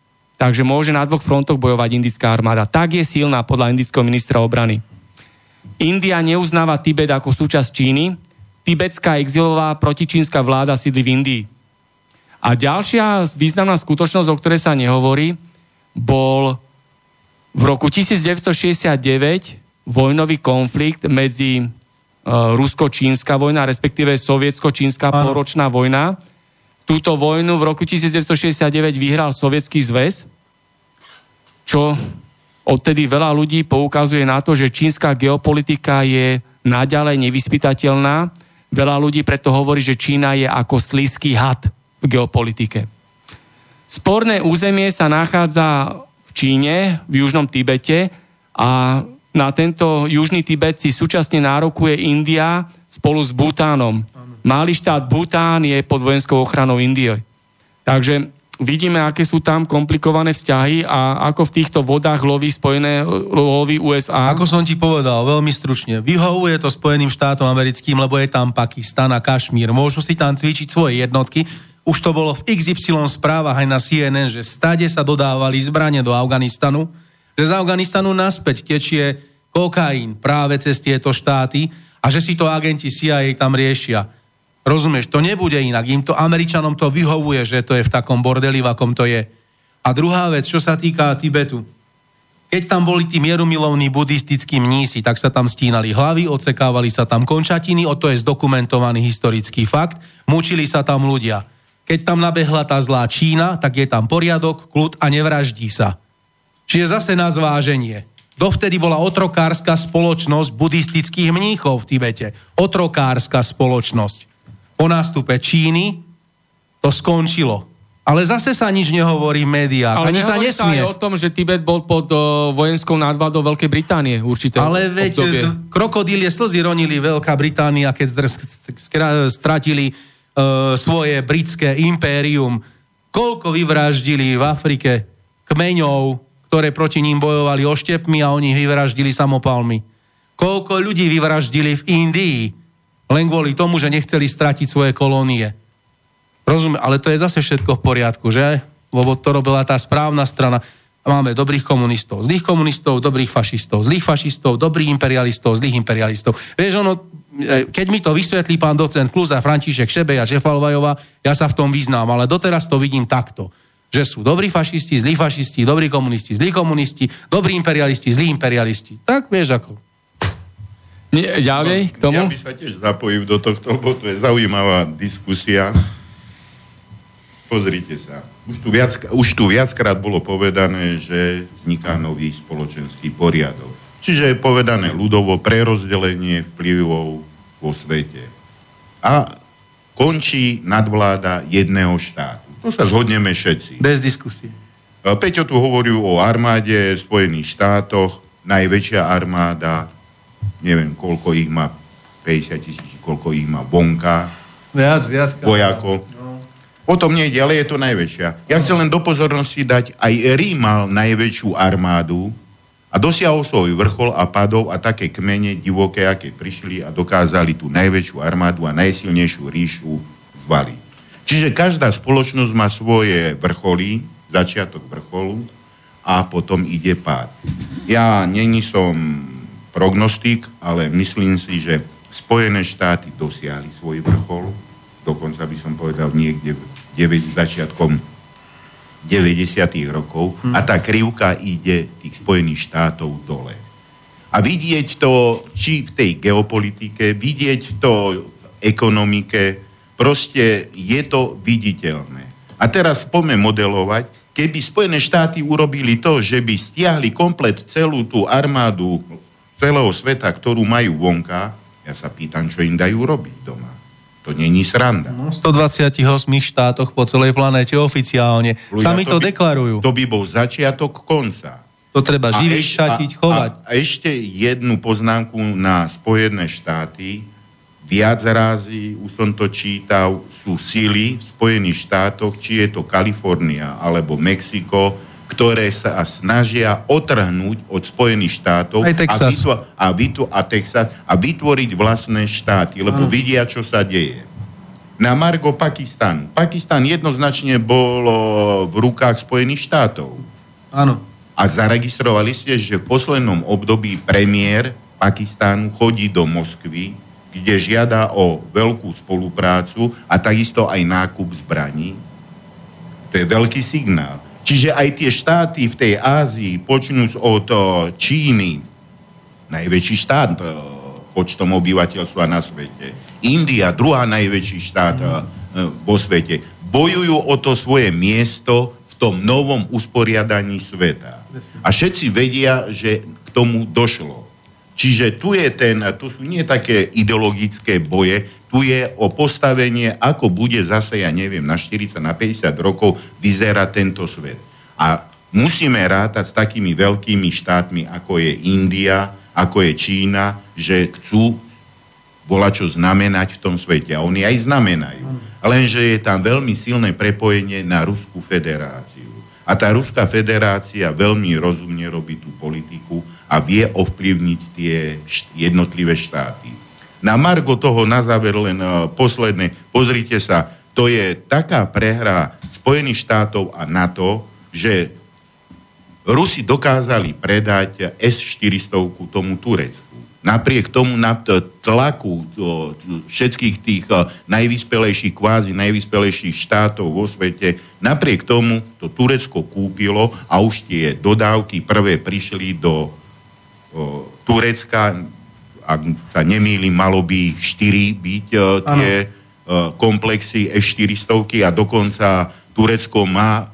Takže môže na dvoch frontoch bojovať indická armáda. Tak je silná podľa indického ministra obrany. India neuznáva Tibet ako súčasť Číny. Tibetská exilová protičínska vláda sídli v Indii. A ďalšia významná skutočnosť, o ktorej sa nehovorí, bol v roku 1969 vojnový konflikt medzi Eh, rusko-čínska vojna, respektíve sovietsko-čínska poročná vojna. Túto vojnu v roku 1969 vyhral Sovietský zväz, čo odtedy veľa ľudí poukazuje na to, že čínska geopolitika je naďalej nevyspytateľná. Veľa ľudí preto hovorí, že Čína je ako slízky had v geopolitike. Sporné územie sa nachádza v Číne, v južnom Tibete a na tento južný Tibet si súčasne nárokuje India spolu s Butánom. Malý štát Bután je pod vojenskou ochranou Indie. Takže vidíme, aké sú tam komplikované vzťahy a ako v týchto vodách loví spojené loví USA. Ako som ti povedal, veľmi stručne. Vyhovuje to Spojeným štátom americkým, lebo je tam Pakistan a Kašmír. Môžu si tam cvičiť svoje jednotky. Už to bolo v XY správach aj na CNN, že stade sa dodávali zbranie do Afganistanu že z Afganistanu naspäť tečie kokain práve cez tieto štáty a že si to agenti CIA tam riešia. Rozumieš, to nebude inak. Im to Američanom to vyhovuje, že to je v takom bordeli, v akom to je. A druhá vec, čo sa týka Tibetu. Keď tam boli tí mierumilovní buddhistickí mnísi, tak sa tam stínali hlavy, odsekávali sa tam končatiny, o to je zdokumentovaný historický fakt, mučili sa tam ľudia. Keď tam nabehla tá zlá Čína, tak je tam poriadok, kľud a nevraždí sa. Čiže zase na zváženie. Dovtedy bola otrokárska spoločnosť buddhistických mníchov v Tibete. Otrokárska spoločnosť. Po nástupe Číny to skončilo. Ale zase sa nič nehovorí v médiách. Ale ani sa nesmie. Sa o tom, že Tibet bol pod uh, vojenskou nadvládou Veľkej Británie určite. Ale veď krokodílie slzy ronili Veľká Británia, keď stratili uh, svoje britské impérium. Koľko vyvraždili v Afrike kmeňov, ktoré proti ním bojovali oštepmi a oni vyvraždili samopalmi. Koľko ľudí vyvraždili v Indii len kvôli tomu, že nechceli stratiť svoje kolónie. Rozumiem, ale to je zase všetko v poriadku, že? Lebo to robila tá správna strana. Máme dobrých komunistov, zlých komunistov, dobrých fašistov, zlých fašistov, dobrých imperialistov, zlých imperialistov. Vieš, ono, e, keď mi to vysvetlí pán docent Kluza, František Šebej a Žefalvajová, ja sa v tom vyznám, ale doteraz to vidím takto že sú dobrí fašisti, zlí fašisti, dobrí komunisti, zlí komunisti, dobrí imperialisti, zlí imperialisti. Tak vieš ako. Nie, ďalej k tomu? Ja by sa tiež zapojil do tohto, lebo to je zaujímavá diskusia. Pozrite sa. Už tu, viac, už tu viackrát bolo povedané, že vzniká nový spoločenský poriadok. Čiže je povedané ľudovo prerozdelenie vplyvov vo svete. A končí nadvláda jedného štátu. To sa zhodneme všetci. Bez diskusie. Peťo tu hovoril o armáde v Spojených štátoch, najväčšia armáda, neviem, koľko ich má, 50 tisíc, koľko ich má vonka. Viac, viac. Vojakov. No. O tom nejde, ale je to najväčšia. Ja chcem len do pozornosti dať, aj Rím mal najväčšiu armádu a dosiahol svoj vrchol a padol a také kmene divoké, aké prišli a dokázali tú najväčšiu armádu a najsilnejšiu ríšu zvaliť. Čiže každá spoločnosť má svoje vrcholy, začiatok vrcholu a potom ide pád. Ja není som prognostik, ale myslím si, že Spojené štáty dosiahli svoj vrchol, dokonca by som povedal niekde v 9, začiatkom 90. rokov hmm. a tá krivka ide tých Spojených štátov dole. A vidieť to, či v tej geopolitike, vidieť to v ekonomike, proste je to viditeľné. A teraz poďme modelovať, keby Spojené štáty urobili to, že by stiahli komplet celú tú armádu celého sveta, ktorú majú vonka, ja sa pýtam, čo im dajú robiť doma. To není sranda. No, v 128 štátoch po celej planéte oficiálne. Ľudia, Sami to, to by, deklarujú. To by bol začiatok konca. To treba živiť, šatiť, chovať. A, a ešte jednu poznámku na Spojené štáty. Viac razy, už som to čítal, sú síly v Spojených štátoch, či je to Kalifornia alebo Mexiko, ktoré sa snažia otrhnúť od Spojených štátov a, vytvo- a, vytvo- a, Texas, a vytvoriť vlastné štáty, lebo ano. vidia, čo sa deje. Na Margo Pakistan. Pakistan jednoznačne bolo v rukách Spojených štátov. Áno. A zaregistrovali ste, že v poslednom období premiér Pakistánu chodí do Moskvy, kde žiada o veľkú spoluprácu a takisto aj nákup zbraní. To je veľký signál. Čiže aj tie štáty v tej Ázii, počnúc od Číny, najväčší štát počtom obyvateľstva na svete, India, druhá najväčší štát vo svete, bojujú o to svoje miesto v tom novom usporiadaní sveta. A všetci vedia, že k tomu došlo. Čiže tu je ten, to sú nie také ideologické boje, tu je o postavenie, ako bude zase, ja neviem, na 40, na 50 rokov vyzerať tento svet. A musíme rátať s takými veľkými štátmi, ako je India, ako je Čína, že chcú bola čo znamenať v tom svete. A oni aj znamenajú. Lenže je tam veľmi silné prepojenie na Ruskú federáciu. A tá Ruská federácia veľmi rozumne robí tú politiku a vie ovplyvniť tie jednotlivé štáty. Na Margo toho na záver len uh, posledné. Pozrite sa, to je taká prehra Spojených štátov a NATO, že Rusi dokázali predať S-400 tomu Turecku. Napriek tomu na tlaku všetkých tých najvyspelejších, kvázi najvyspelejších štátov vo svete, napriek tomu to Turecko kúpilo a už tie dodávky prvé prišli do Turecka, ak sa nemýlim, malo by 4 byť uh, tie uh, komplexy S-400 a dokonca Turecko má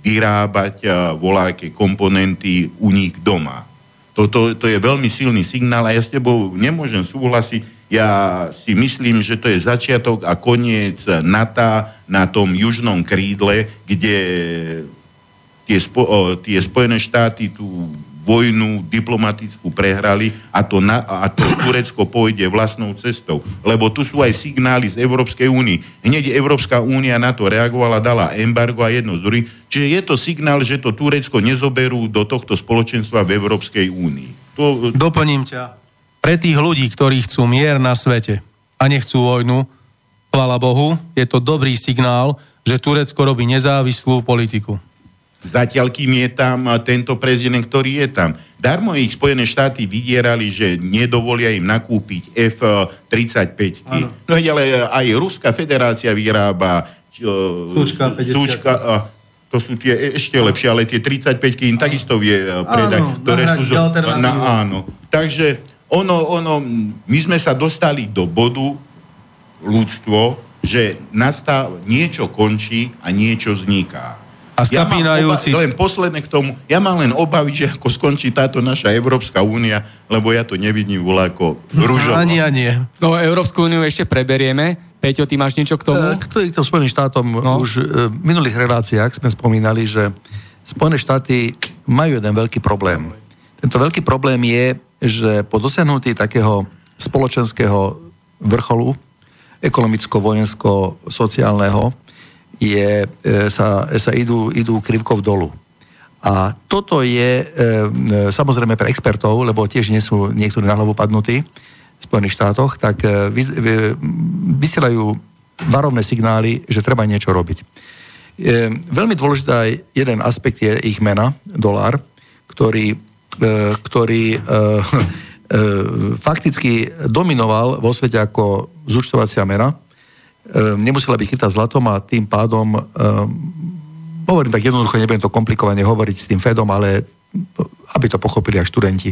vyrábať uh, voľaké komponenty u nich doma. Toto to je veľmi silný signál a ja s tebou nemôžem súhlasiť. Ja si myslím, že to je začiatok a koniec NATO na tom južnom krídle, kde tie, spo, tie Spojené štáty tu vojnu diplomatickú prehrali a to, na, a to Turecko pôjde vlastnou cestou. Lebo tu sú aj signály z Európskej únie. Hneď Európska únia na to reagovala, dala embargo a jedno z druhým. Čiže je to signál, že to Turecko nezoberú do tohto spoločenstva v Európskej únii. To... Doplním ťa. Pre tých ľudí, ktorí chcú mier na svete a nechcú vojnu, chvala Bohu, je to dobrý signál, že Turecko robí nezávislú politiku. Zatiaľ, kým je tam tento prezident, ktorý je tam. Darmo ich Spojené štáty vydierali, že nedovolia im nakúpiť F-35. No ale aj Ruská federácia vyrába Súčka, 50. Súčka, to sú tie ešte lepšie, ale tie 35 im takisto vie predať. Áno, ktoré sú zo, na, áno. Takže ono, ono, my sme sa dostali do bodu ľudstvo, že nastá, niečo končí a niečo vzniká. A skapínajúci... Ja oba- len posledné k tomu. Ja mám len obavy, že ako skončí táto naša Európska únia, lebo ja to nevidím voľako rúžovo. Ani a nie. No, Európsku úniu ešte preberieme. Peťo, ty máš niečo k tomu? K týmto Spojeným štátom no. už e, v minulých reláciách sme spomínali, že Spojené štáty majú jeden veľký problém. Tento veľký problém je, že po dosiahnutí takého spoločenského vrcholu, ekonomicko-vojensko-sociálneho, je, e, sa, sa idú, idú krivkou dolu. A toto je e, samozrejme pre expertov, lebo tiež nie sú niektorí na hlavu padnutí v Spojených štátoch, tak e, vy, vy, vysielajú varovné signály, že treba niečo robiť. E, veľmi dôležitý jeden aspekt je ich mena, dolár, ktorý, e, ktorý e, e, fakticky dominoval vo svete ako zúčtovacia mena. E, nemusela byť chytá zlatom a tým pádom e, hovorím tak jednoducho, nebudem to komplikovane hovoriť s tým Fedom, ale aby to pochopili aj študenti.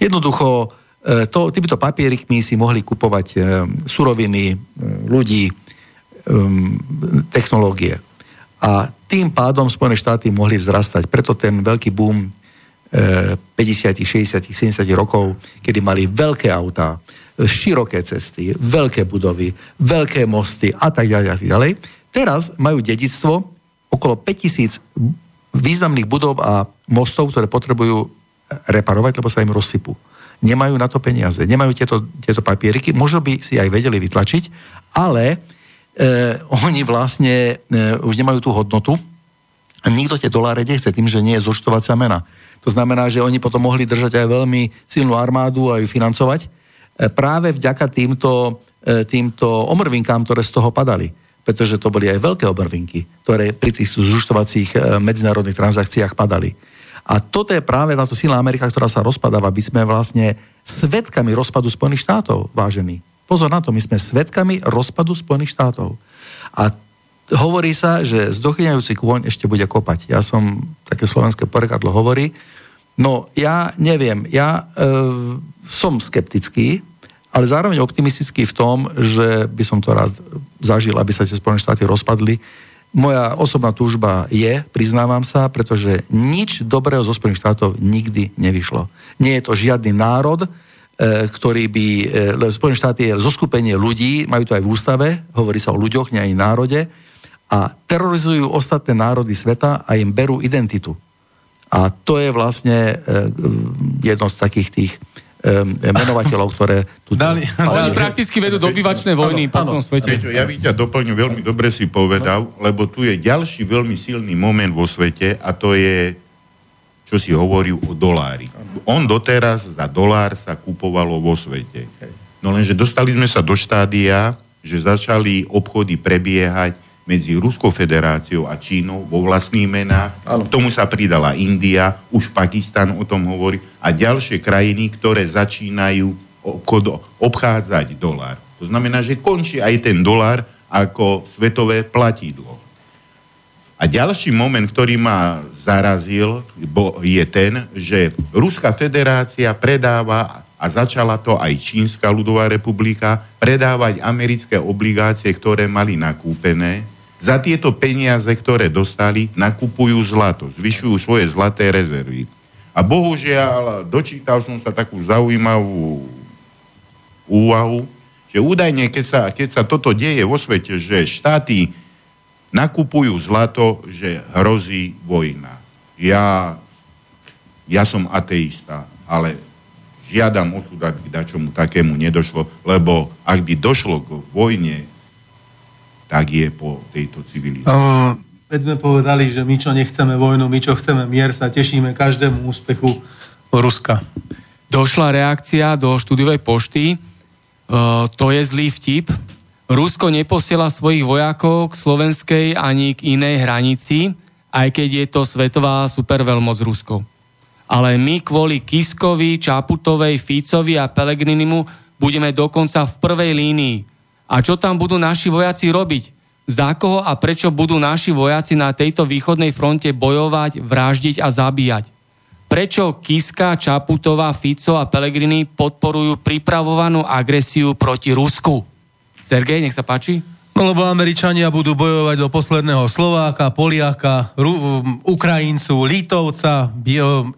Jednoducho, e, to, týmito papierikmi si mohli kupovať e, suroviny, ľudí, technológie. A tým pádom Spojené štáty mohli vzrastať. Preto ten veľký boom 50., 60., 70. rokov, kedy mali veľké autá, široké cesty, veľké budovy, veľké mosty a tak ďalej a tak ďalej. Teraz majú dedictvo okolo 5000 významných budov a mostov, ktoré potrebujú reparovať, lebo sa im rozsypú. Nemajú na to peniaze, nemajú tieto, tieto papieriky, možno by si aj vedeli vytlačiť, ale e, oni vlastne e, už nemajú tú hodnotu nikto tie doláre nechce tým, že nie je zúčtovacia mena. To znamená, že oni potom mohli držať aj veľmi silnú armádu a ju financovať práve vďaka týmto, e, týmto omrvinkám, ktoré z toho padali pretože to boli aj veľké obrvinky, ktoré pri tých zúštovacích e, medzinárodných transakciách padali. A toto je práve táto silná Amerika, ktorá sa rozpadáva. My sme vlastne svetkami rozpadu Spojených štátov, vážení. Pozor na to, my sme svetkami rozpadu Spojených štátov. A hovorí sa, že zdochyňajúci kôň ešte bude kopať. Ja som, také slovenské porekadlo hovorí, no ja neviem, ja e, som skeptický, ale zároveň optimistický v tom, že by som to rád zažil, aby sa tie Spojené štáty rozpadli. Moja osobná túžba je, priznávam sa, pretože nič dobrého zo Spojených štátov nikdy nevyšlo. Nie je to žiadny národ, e, ktorý by... E, Spojené štáty je zoskupenie ľudí, majú to aj v ústave, hovorí sa o ľuďoch, nie aj národe, a terorizujú ostatné národy sveta a im berú identitu. A to je vlastne e, jedno z takých tých menovateľov, ktoré tu... Dali, Oni prakticky vedú dobyvačné vojny po celom svete. Peťo, ja by ťa doplňu, veľmi dobre si povedal, lebo tu je ďalší veľmi silný moment vo svete a to je, čo si hovoril o dolári. On doteraz za dolár sa kupovalo vo svete. No lenže dostali sme sa do štádia, že začali obchody prebiehať medzi Ruskou federáciou a Čínou vo vlastných menách. K tomu sa pridala India, už Pakistan o tom hovorí a ďalšie krajiny, ktoré začínajú obchádzať dolár. To znamená, že končí aj ten dolár ako svetové platidlo. A ďalší moment, ktorý ma zarazil, je ten, že Ruská federácia predáva, a začala to aj Čínska ľudová republika, predávať americké obligácie, ktoré mali nakúpené za tieto peniaze, ktoré dostali, nakupujú zlato, zvyšujú svoje zlaté rezervy. A bohužiaľ, dočítal som sa takú zaujímavú úvahu, že údajne, keď sa, keď sa toto deje vo svete, že štáty nakupujú zlato, že hrozí vojna. Ja, ja som ateista, ale žiadam osud, aby dačomu takému nedošlo, lebo ak by došlo k vojne tak je po tejto civilizácii. Uh, veď sme povedali, že my, čo nechceme vojnu, my, čo chceme mier, sa tešíme každému úspechu Ruska. Došla reakcia do štúdiovej pošty. Uh, to je zlý vtip. Rusko neposiela svojich vojakov k slovenskej ani k inej hranici, aj keď je to svetová superveľmoc Rusko. Ale my kvôli Kiskovi, Čaputovej, Ficovi a Pelegrinimu budeme dokonca v prvej línii a čo tam budú naši vojaci robiť? Za koho a prečo budú naši vojaci na tejto východnej fronte bojovať, vraždiť a zabíjať? Prečo Kiska, Čaputová, Fico a Pelegrini podporujú pripravovanú agresiu proti Rusku? Sergej, nech sa páči. No lebo Američania budú bojovať do posledného Slováka, Poliaka, Ru- Ukrajincu, Litovca,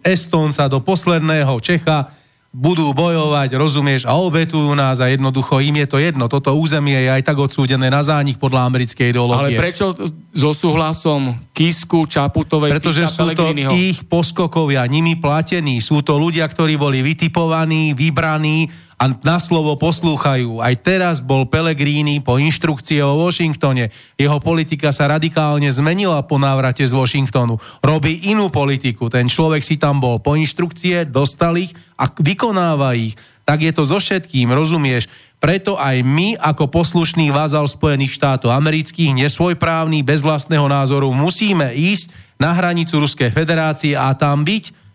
Estonca, do posledného Čecha budú bojovať, rozumieš, a obetujú nás a jednoducho im je to jedno. Toto územie je aj tak odsúdené na zánik podľa americkej ideológie. Ale prečo so súhlasom Kisku, Čaputovej, Pretože Fica, sú to ich poskokovia, nimi platení. Sú to ľudia, ktorí boli vytipovaní, vybraní a na slovo poslúchajú. Aj teraz bol Pellegrini po inštrukcie o Washingtone. Jeho politika sa radikálne zmenila po návrate z Washingtonu. Robí inú politiku. Ten človek si tam bol po inštrukcie, dostal ich a vykonáva ich. Tak je to so všetkým, rozumieš? Preto aj my, ako poslušný vázal Spojených štátov amerických, nesvojprávny, bez vlastného názoru, musíme ísť na hranicu Ruskej federácie a tam byť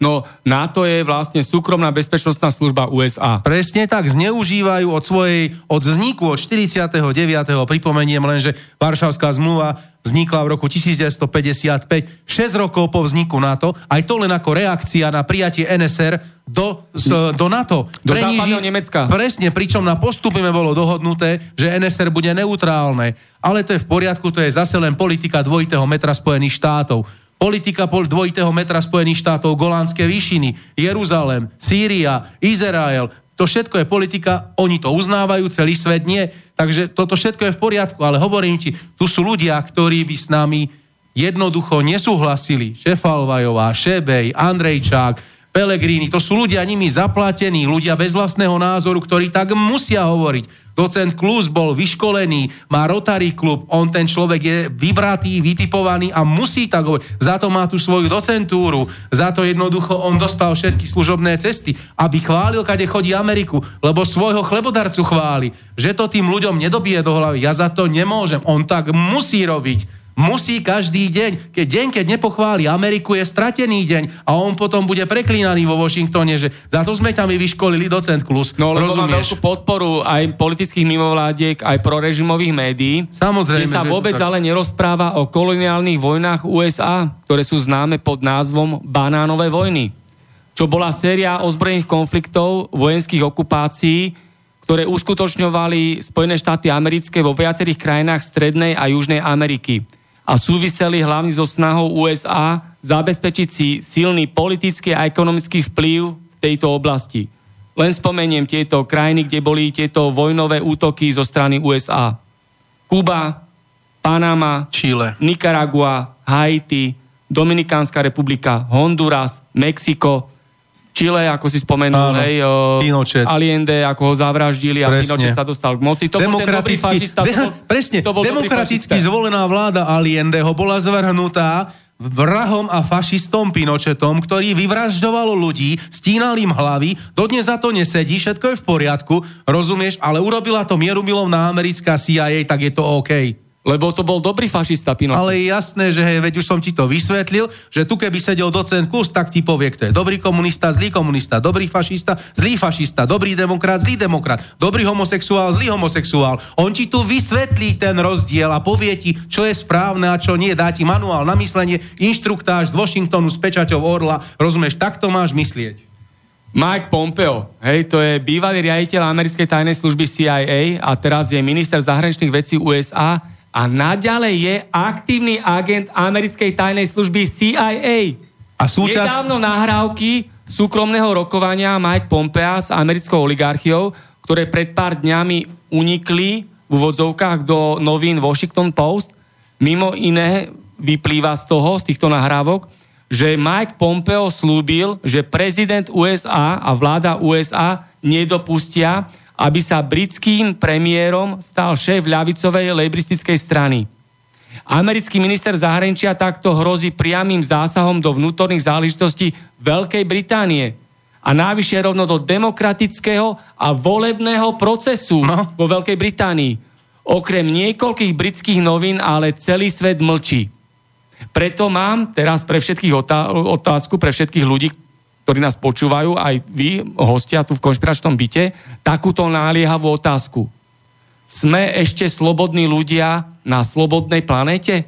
No, NATO je vlastne súkromná bezpečnostná služba USA. Presne tak, zneužívajú od svojej, od vzniku, od 49. pripomeniem len, že Varšavská zmluva vznikla v roku 1955, 6 rokov po vzniku NATO, aj to len ako reakcia na prijatie NSR do, s, do NATO. Do západného Nemecka. Presne, pričom na postupime bolo dohodnuté, že NSR bude neutrálne. Ale to je v poriadku, to je zase len politika dvojitého metra Spojených štátov. Politika pol dvojitého metra Spojených štátov, Golánske výšiny, Jeruzalém, Sýria, Izrael, to všetko je politika, oni to uznávajú, celý svet nie, takže toto všetko je v poriadku, ale hovorím ti, tu sú ľudia, ktorí by s nami jednoducho nesúhlasili. Šefalvajová, Šebej, Andrejčák, Pelegrini, to sú ľudia nimi zaplatení, ľudia bez vlastného názoru, ktorí tak musia hovoriť. Docent Klus bol vyškolený, má Rotary klub, on ten človek je vybratý, vytipovaný a musí tak hovoriť. Za to má tú svoju docentúru, za to jednoducho on dostal všetky služobné cesty, aby chválil, kade chodí Ameriku, lebo svojho chlebodarcu chváli, že to tým ľuďom nedobije do hlavy. Ja za to nemôžem, on tak musí robiť. Musí každý deň. Keď deň, keď nepochváli Ameriku, je stratený deň a on potom bude preklínaný vo Washingtone, že za to sme ťa my vyškolili docent Klus. No, lebo má veľkú podporu aj politických mimovládiek, aj prorežimových médií. Samozrejme, Kde sa vôbec ale nerozpráva o koloniálnych vojnách USA, ktoré sú známe pod názvom Banánové vojny. Čo bola séria ozbrojených konfliktov, vojenských okupácií, ktoré uskutočňovali Spojené štáty americké vo viacerých krajinách Strednej a Južnej Ameriky. A súviseli hlavne so snahou USA zabezpečiť si silný politický a ekonomický vplyv v tejto oblasti. Len spomeniem tieto krajiny, kde boli tieto vojnové útoky zo strany USA. Kuba, Panama, Chile. Nicaragua, Haiti, Dominikánska republika, Honduras, Mexiko, Chile, ako si spomenul, Áno, hej, o, Pinochet. Allende, ako ho zavraždili a Presne. Pinochet sa dostal k moci. To bol ten dobrý fašista. To bol, presne, to bol demokraticky zvolená vláda Allendeho bola zvrhnutá vrahom a fašistom Pinochetom, ktorý vyvražďovalo ľudí, stínal im hlavy, dodnes za to nesedí, všetko je v poriadku, rozumieš, ale urobila to mierumilovná americká CIA, tak je to OK. Lebo to bol dobrý fašista Pinochet. Ale je jasné, že hej, veď už som ti to vysvetlil, že tu keby sedel docent Klus, tak ti povie, kto je dobrý komunista, zlý komunista, dobrý fašista, zlý fašista, dobrý demokrat, zlý demokrat, dobrý homosexuál, zlý homosexuál. On ti tu vysvetlí ten rozdiel a povie ti, čo je správne a čo nie. Dá ti manuál na myslenie, inštruktáž z Washingtonu s pečaťou Orla. Rozumieš, tak to máš myslieť. Mike Pompeo, hej, to je bývalý riaditeľ americkej tajnej služby CIA a teraz je minister zahraničných vecí USA a naďalej je aktívny agent americkej tajnej služby CIA. A súčasť... Nedávno nahrávky súkromného rokovania Mike Pompea s americkou oligarchiou, ktoré pred pár dňami unikli v úvodzovkách do novín Washington Post, mimo iné vyplýva z toho, z týchto nahrávok, že Mike Pompeo slúbil, že prezident USA a vláda USA nedopustia, aby sa britským premiérom stal šéf ľavicovej lejbristickej strany. Americký minister zahraničia takto hrozí priamým zásahom do vnútorných záležitostí Veľkej Británie a návyššie rovno do demokratického a volebného procesu No. vo Veľkej Británii. Okrem niekoľkých britských novín, ale celý svet mlčí. Preto mám teraz pre všetkých otá- otázku, pre všetkých ľudí, ktorí nás počúvajú, aj vy, hostia tu v konšpiračnom byte, takúto naliehavú otázku. Sme ešte slobodní ľudia na slobodnej planéte?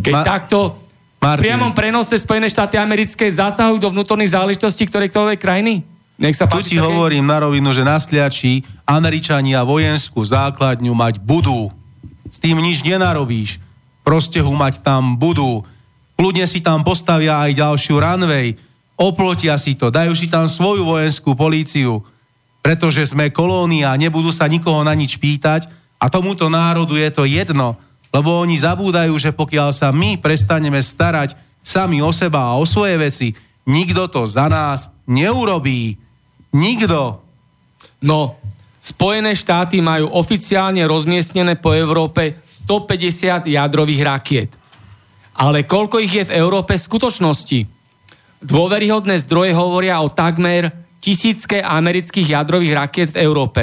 Keď Ma- takto v Martin. priamom prenose Spojené štáty americké zasahujú do vnútorných záležitostí ktoré ktorej krajiny? Nech sa Tu páči. ti Sergej. hovorím na rovinu, že na Sliači Američania vojenskú základňu mať budú. S tým nič nenarobíš. Proste ho mať tam budú. Kľudne si tam postavia aj ďalšiu runway. Oplotia si to, dajú si tam svoju vojenskú políciu. Pretože sme kolónia, nebudú sa nikoho na nič pýtať a tomuto národu je to jedno. Lebo oni zabúdajú, že pokiaľ sa my prestaneme starať sami o seba a o svoje veci, nikto to za nás neurobí. Nikto. No, Spojené štáty majú oficiálne rozmiestnené po Európe 150 jadrových rakiet. Ale koľko ich je v Európe v skutočnosti? Dôveryhodné zdroje hovoria o takmer tisícke amerických jadrových rakiet v Európe.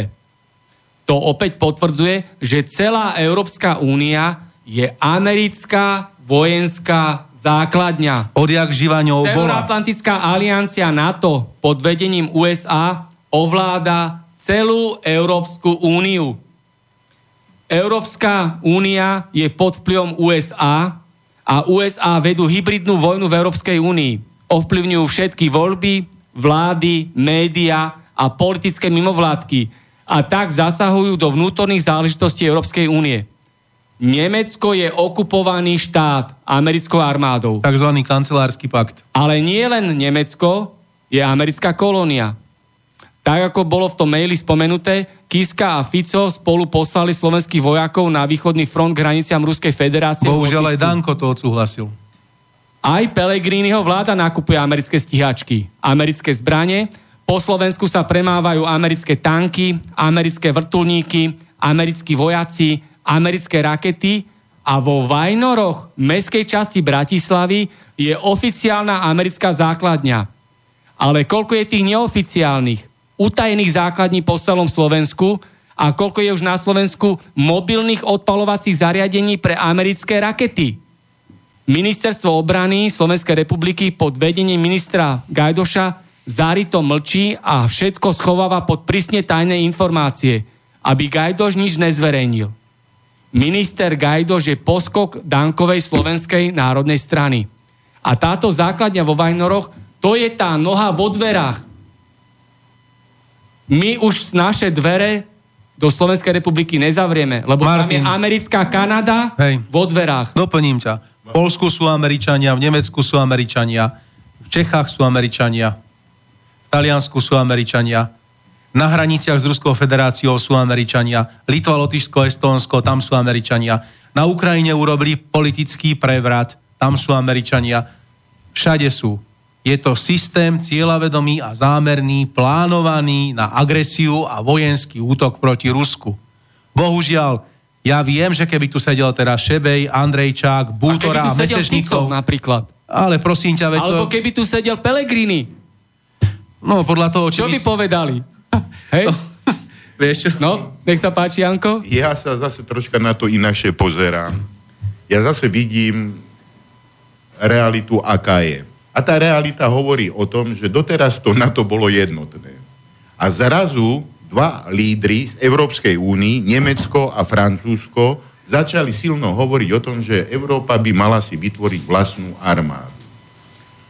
To opäť potvrdzuje, že celá Európska únia je americká vojenská základňa. Odjak živaňou bola. Severoatlantická aliancia NATO pod vedením USA ovláda celú Európsku úniu. Európska únia je pod vplyvom USA a USA vedú hybridnú vojnu v Európskej únii. Ovplyvňujú všetky voľby, vlády, média a politické mimovládky a tak zasahujú do vnútorných záležitostí Európskej únie. Nemecko je okupovaný štát americkou armádou. Takzvaný kancelársky pakt. Ale nie len Nemecko je americká kolónia. Tak ako bolo v tom maili spomenuté, Kiska a Fico spolu poslali slovenských vojakov na východný front k hraniciam Ruskej federácie. Bohužiaľ aj Danko to odsúhlasil. Aj Pellegriniho vláda nakupuje americké stíhačky, americké zbranie, po Slovensku sa premávajú americké tanky, americké vrtulníky, americkí vojaci, americké rakety a vo Vajnoroch, meskej časti Bratislavy, je oficiálna americká základňa. Ale koľko je tých neoficiálnych? utajených základní po celom Slovensku a koľko je už na Slovensku mobilných odpalovacích zariadení pre americké rakety. Ministerstvo obrany Slovenskej republiky pod vedením ministra Gajdoša zárito mlčí a všetko schováva pod prísne tajné informácie, aby Gajdoš nič nezverejnil. Minister Gajdoš je poskok Dankovej slovenskej národnej strany. A táto základňa vo Vajnoroch, to je tá noha vo dverách, my už naše dvere do Slovenskej republiky nezavrieme, lebo Martin. tam je americká Kanada Hej. vo dverách. Doplním ťa. V Polsku sú Američania, v Nemecku sú Američania, v Čechách sú Američania, v Taliansku sú Američania, na hraniciach s Ruskou federáciou sú Američania, Litva, Lotyšsko, Estónsko, tam sú Američania. Na Ukrajine urobili politický prevrat, tam sú Američania. Všade sú. Je to systém cieľavedomý a zámerný, plánovaný na agresiu a vojenský útok proti Rusku. Bohužiaľ, ja viem, že keby tu sedel teraz Šebej, Andrejčák, Bútora a, a Mesečníkov... napríklad. Ale prosím ťa, veď Alebo to... keby tu sedel Pelegrini. No, podľa toho. Čo by povedali? Hej? No, vieš čo? No, nech sa páči, Janko. Ja sa zase troška na to inašie pozerám. Ja zase vidím realitu, aká je. A tá realita hovorí o tom, že doteraz to na to bolo jednotné. A zrazu dva lídry z Európskej únii, Nemecko a Francúzsko, začali silno hovoriť o tom, že Európa by mala si vytvoriť vlastnú armádu.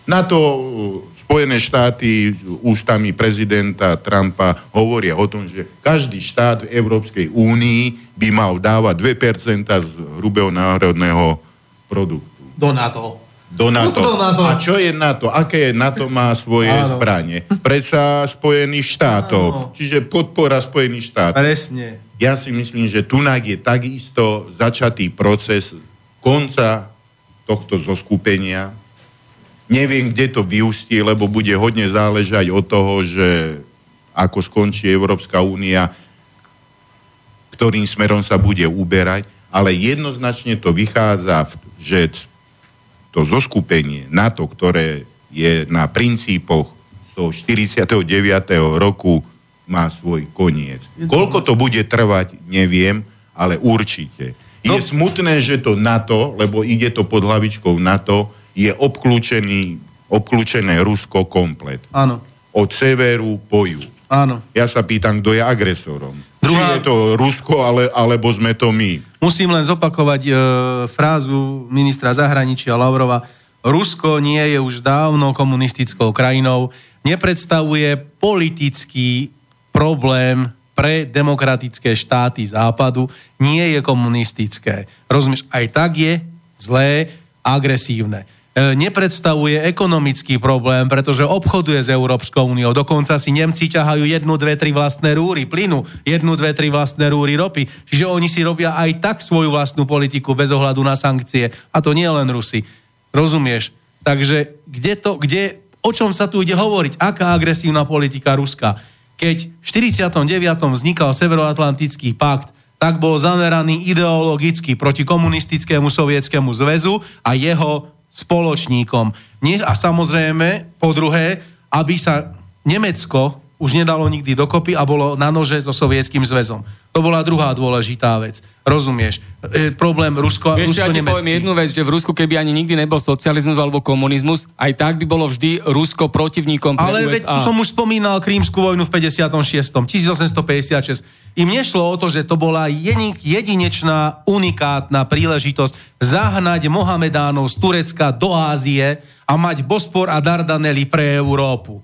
Na to uh, Spojené štáty ústami prezidenta Trumpa hovoria o tom, že každý štát v Európskej únii by mal dávať 2% z hrubého národného produktu. Do NATO do NATO. do NATO. A čo je NATO? Aké NATO má svoje Áno. zbranie? Predsa Spojených štátov. Áno. Čiže podpora Spojených štátov. Presne. Ja si myslím, že tunak je takisto začatý proces konca tohto zoskupenia. Neviem, kde to vyústie, lebo bude hodne záležať od toho, že ako skončí Európska únia, ktorým smerom sa bude uberať, ale jednoznačne to vychádza, že to zoskupenie NATO, ktoré je na princípoch do 49. roku má svoj koniec. Koľko to bude trvať, neviem, ale určite. Je no. smutné, že to NATO, lebo ide to pod hlavičkou NATO, je obklúčený, obklúčené Rusko komplet. Áno. Od severu po juh. Áno. Ja sa pýtam, kto je agresorom. Druhá... Či je to Rusko, ale, alebo sme to my. Musím len zopakovať e, frázu ministra zahraničia Lavrova. Rusko nie je už dávno komunistickou krajinou, nepredstavuje politický problém pre demokratické štáty západu, nie je komunistické. Rozumieš, aj tak je zlé, agresívne. Nepredstavuje ekonomický problém, pretože obchoduje s Európskou úniou. Dokonca si Nemci ťahajú jednu, dve, tri vlastné rúry plynu, jednu, dve, tri vlastné rúry ropy. Čiže oni si robia aj tak svoju vlastnú politiku bez ohľadu na sankcie. A to nie len Rusi. Rozumieš? Takže kde to, kde, o čom sa tu ide hovoriť? Aká agresívna politika Ruska? Keď v 49. vznikal Severoatlantický pakt, tak bol zameraný ideologicky proti komunistickému sovietskému zväzu a jeho spoločníkom. Nie, a samozrejme, po druhé, aby sa Nemecko už nedalo nikdy dokopy a bolo na nože so sovietským zväzom. To bola druhá dôležitá vec. Rozumieš? E, problém Rusko, Vieš, Rusko ja ti poviem jednu vec, že v Rusku, keby ani nikdy nebol socializmus alebo komunizmus, aj tak by bolo vždy Rusko protivníkom pre Ale USA. veď som už spomínal Krímsku vojnu v 56. 1856. Im nešlo o to, že to bola jedinečná, unikátna príležitosť zahnať Mohamedánov z Turecka do Ázie a mať Bospor a Dardanely pre Európu.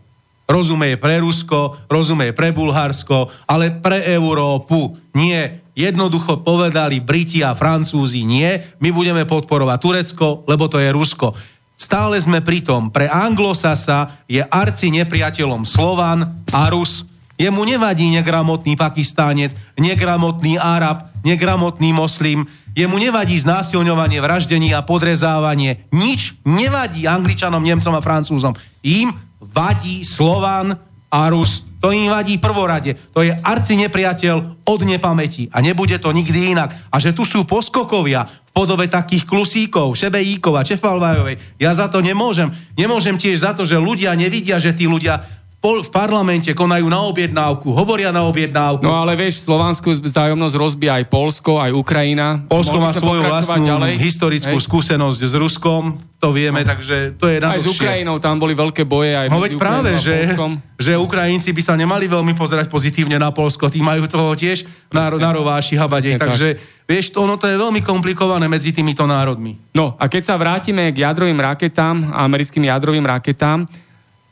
Rozumie pre Rusko, rozumie pre Bulharsko, ale pre Európu nie. Jednoducho povedali Briti a Francúzi nie, my budeme podporovať Turecko, lebo to je Rusko. Stále sme pri tom, pre Anglosasa je arci nepriateľom Slovan a Rus. Jemu nevadí negramotný Pakistánec, negramotný Arab, negramotný moslim, jemu nevadí znásilňovanie, vraždenie a podrezávanie. Nič nevadí Angličanom, Nemcom a Francúzom. Im vadí Slovan a Rus. To im vadí prvorade. To je arci nepriateľ od nepamäti. A nebude to nikdy inak. A že tu sú poskokovia v podobe takých klusíkov, Šebejíkov a Čefalvajovej, ja za to nemôžem. Nemôžem tiež za to, že ľudia nevidia, že tí ľudia v parlamente konajú na objednávku, hovoria na objednávku. No ale vieš, Slovánskú vzájomnosť rozbíja aj Polsko, aj Ukrajina. Polsko má svoju vlastnú ďalej. historickú Hej. skúsenosť s Ruskom, to vieme, no. takže to je Aj s Ukrajinou tam boli veľké boje. Aj no veď práve, že, že Ukrajinci by sa nemali veľmi pozerať pozitívne na Polsko, tí majú toho tiež na, na rováši habadej, takže vieš, ono to je veľmi komplikované medzi týmito národmi. No a keď sa vrátime k jadrovým raketám, americkým jadrovým raketám,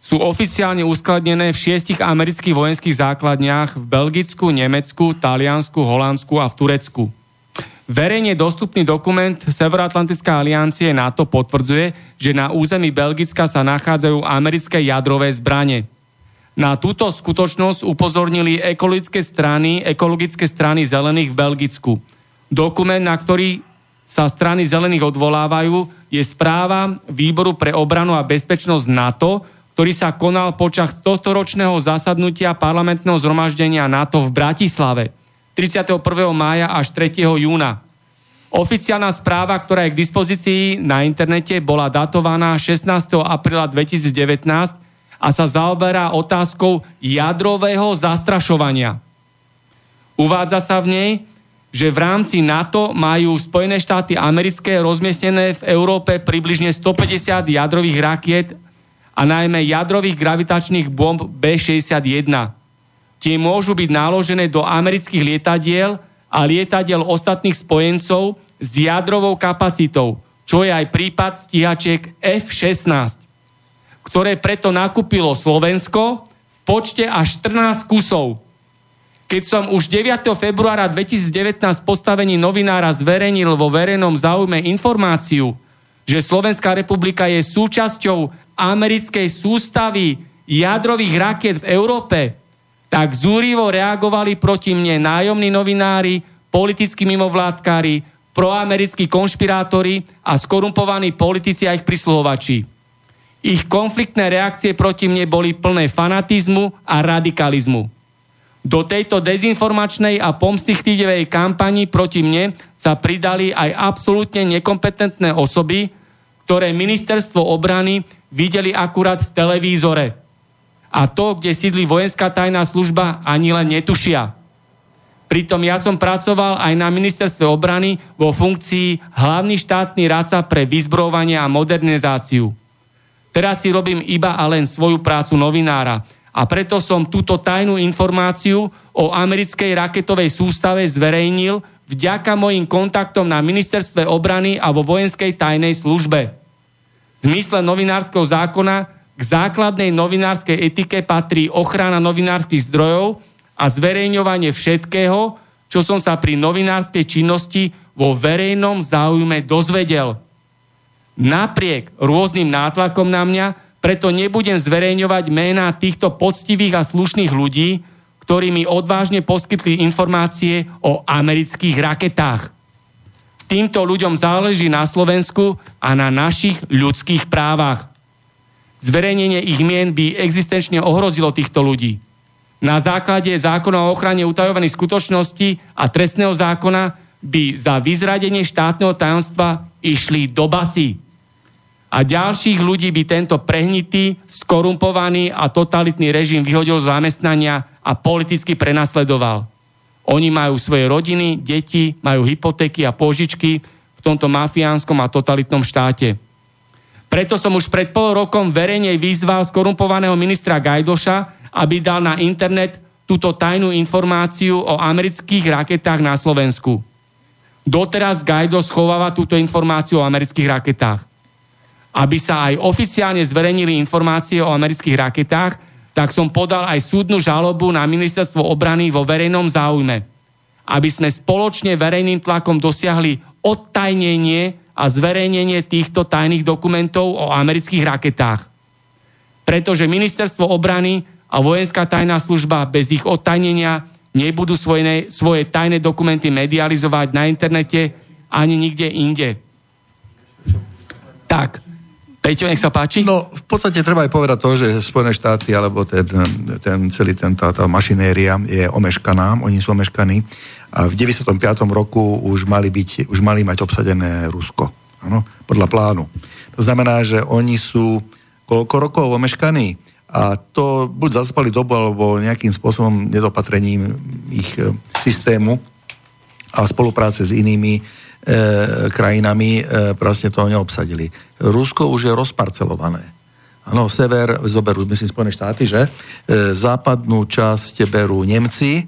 sú oficiálne uskladnené v šiestich amerických vojenských základniach v Belgicku, Nemecku, Taliansku, Holandsku a v Turecku. Verejne dostupný dokument Severoatlantická aliancie NATO potvrdzuje, že na území Belgicka sa nachádzajú americké jadrové zbranie. Na túto skutočnosť upozornili ekologické strany, ekologické strany zelených v Belgicku. Dokument, na ktorý sa strany zelených odvolávajú, je správa Výboru pre obranu a bezpečnosť NATO, ktorý sa konal počas tohto ročného zasadnutia parlamentného zhromaždenia NATO v Bratislave 31. mája až 3. júna. Oficiálna správa, ktorá je k dispozícii na internete, bola datovaná 16. apríla 2019 a sa zaoberá otázkou jadrového zastrašovania. Uvádza sa v nej, že v rámci NATO majú Spojené štáty americké rozmiestnené v Európe približne 150 jadrových rakiet a najmä jadrových gravitačných bomb B-61. Tie môžu byť naložené do amerických lietadiel a lietadiel ostatných spojencov s jadrovou kapacitou, čo je aj prípad stíhačiek F-16, ktoré preto nakúpilo Slovensko v počte až 14 kusov. Keď som už 9. februára 2019 postavení novinára zverejnil vo verejnom záujme informáciu, že Slovenská republika je súčasťou americkej sústavy jadrových raket v Európe, tak zúrivo reagovali proti mne nájomní novinári, politickí mimovládkári, proamerickí konšpirátori a skorumpovaní politici a ich prisluhovači. Ich konfliktné reakcie proti mne boli plné fanatizmu a radikalizmu. Do tejto dezinformačnej a pomstichtívej kampani proti mne sa pridali aj absolútne nekompetentné osoby, ktoré ministerstvo obrany videli akurát v televízore. A to, kde sídli vojenská tajná služba, ani len netušia. Pritom ja som pracoval aj na ministerstve obrany vo funkcii hlavný štátny radca pre vyzbrovanie a modernizáciu. Teraz si robím iba a len svoju prácu novinára a preto som túto tajnú informáciu o americkej raketovej sústave zverejnil vďaka mojim kontaktom na ministerstve obrany a vo vojenskej tajnej službe zmysle novinárskeho zákona k základnej novinárskej etike patrí ochrana novinárskych zdrojov a zverejňovanie všetkého, čo som sa pri novinárskej činnosti vo verejnom záujme dozvedel. Napriek rôznym nátlakom na mňa, preto nebudem zverejňovať mená týchto poctivých a slušných ľudí, ktorí mi odvážne poskytli informácie o amerických raketách. Týmto ľuďom záleží na Slovensku a na našich ľudských právach. Zverejnenie ich mien by existenčne ohrozilo týchto ľudí. Na základe zákona o ochrane utajovaných skutočností a trestného zákona by za vyzradenie štátneho tajomstva išli do basy. A ďalších ľudí by tento prehnitý, skorumpovaný a totalitný režim vyhodil z zamestnania a politicky prenasledoval. Oni majú svoje rodiny, deti, majú hypotéky a pôžičky v tomto mafiánskom a totalitnom štáte. Preto som už pred pol rokom verejne vyzval skorumpovaného ministra Gajdoša, aby dal na internet túto tajnú informáciu o amerických raketách na Slovensku. Doteraz Gajdo schováva túto informáciu o amerických raketách. Aby sa aj oficiálne zverejnili informácie o amerických raketách, tak som podal aj súdnu žalobu na ministerstvo obrany vo verejnom záujme, aby sme spoločne verejným tlakom dosiahli odtajnenie a zverejnenie týchto tajných dokumentov o amerických raketách. Pretože ministerstvo obrany a vojenská tajná služba bez ich odtajnenia nebudú svoje, svoje tajné dokumenty medializovať na internete ani nikde inde. Tak, Peťo, nech sa páči. No, v podstate treba aj povedať to, že Spojené štáty, alebo ten, ten celý ten, tá, tá mašinéria je omeškaná, oni sú omeškaní. A v 95. roku už mali, byť, už mali mať obsadené Rusko. Ano, podľa plánu. To znamená, že oni sú koľko rokov omeškaní a to buď zaspali dobu, alebo nejakým spôsobom nedopatrením ich e, systému a spolupráce s inými krajinami e, proste to neobsadili. Rusko už je rozparcelované. Áno, sever zoberú, myslím, Spojené štáty, že? E, západnú časť berú Nemci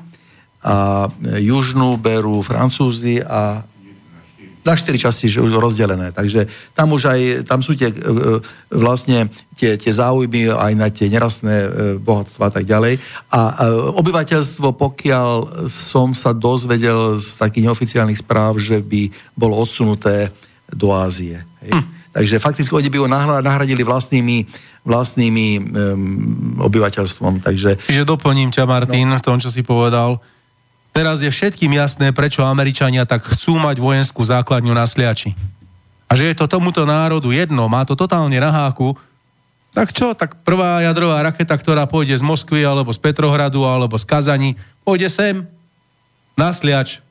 a južnú berú Francúzi a na štyri časti že už rozdelené. Takže tam už aj, tam sú tie, e, vlastne tie, tie záujmy aj na tie nerastné e, bohatstva a tak ďalej. A e, obyvateľstvo, pokiaľ som sa dozvedel z takých neoficiálnych správ, že by bolo odsunuté do Ázie. Hej. Hm. Takže fakticky oni by ho nahradili vlastnými, vlastnými um, obyvateľstvom. Takže... Čiže doplním ťa, Martin, no. v tom, čo si povedal. Teraz je všetkým jasné, prečo Američania tak chcú mať vojenskú základňu na Sliači. A že je to tomuto národu jedno, má to totálne na háku, tak čo, tak prvá jadrová raketa, ktorá pôjde z Moskvy, alebo z Petrohradu, alebo z Kazani, pôjde sem, na Sliač,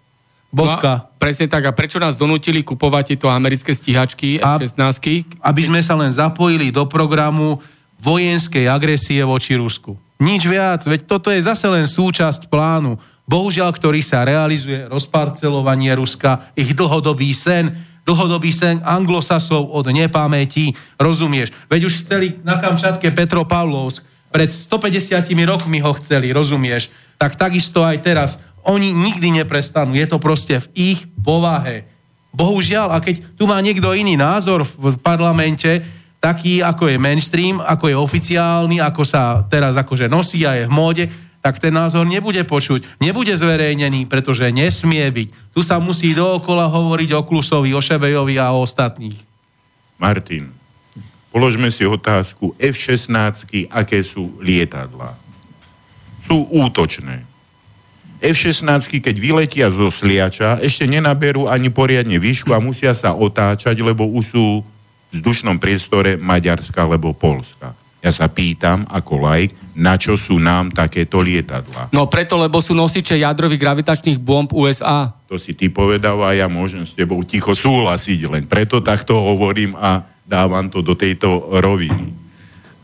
bodka. No, presne tak, a prečo nás donútili kupovať tieto americké stíhačky F-16? Aby sme sa len zapojili do programu vojenskej agresie voči Rusku. Nič viac, veď toto je zase len súčasť plánu bohužiaľ, ktorý sa realizuje rozparcelovanie Ruska, ich dlhodobý sen, dlhodobý sen anglosasov od nepamäti, rozumieš? Veď už chceli na Kamčatke Petropavlovsk, pred 150 rokmi ho chceli, rozumieš? Tak takisto aj teraz. Oni nikdy neprestanú, je to proste v ich povahe. Bohužiaľ, a keď tu má niekto iný názor v parlamente, taký ako je mainstream, ako je oficiálny, ako sa teraz akože nosí a je v móde, tak ten názor nebude počuť, nebude zverejnený, pretože nesmie byť. Tu sa musí dookola hovoriť o Klusovi, o Šebejovi a o ostatných. Martin, položme si otázku. F-16, aké sú lietadlá? Sú útočné. F-16, keď vyletia zo Sliača, ešte nenaberú ani poriadne výšku a musia sa otáčať, lebo už sú v vzdušnom priestore Maďarska alebo Polska. Ja sa pýtam ako laik, na čo sú nám takéto lietadla. No preto, lebo sú nosiče jadrových gravitačných bomb USA. To si ty povedal a ja môžem s tebou ticho súhlasiť, len preto takto hovorím a dávam to do tejto roviny.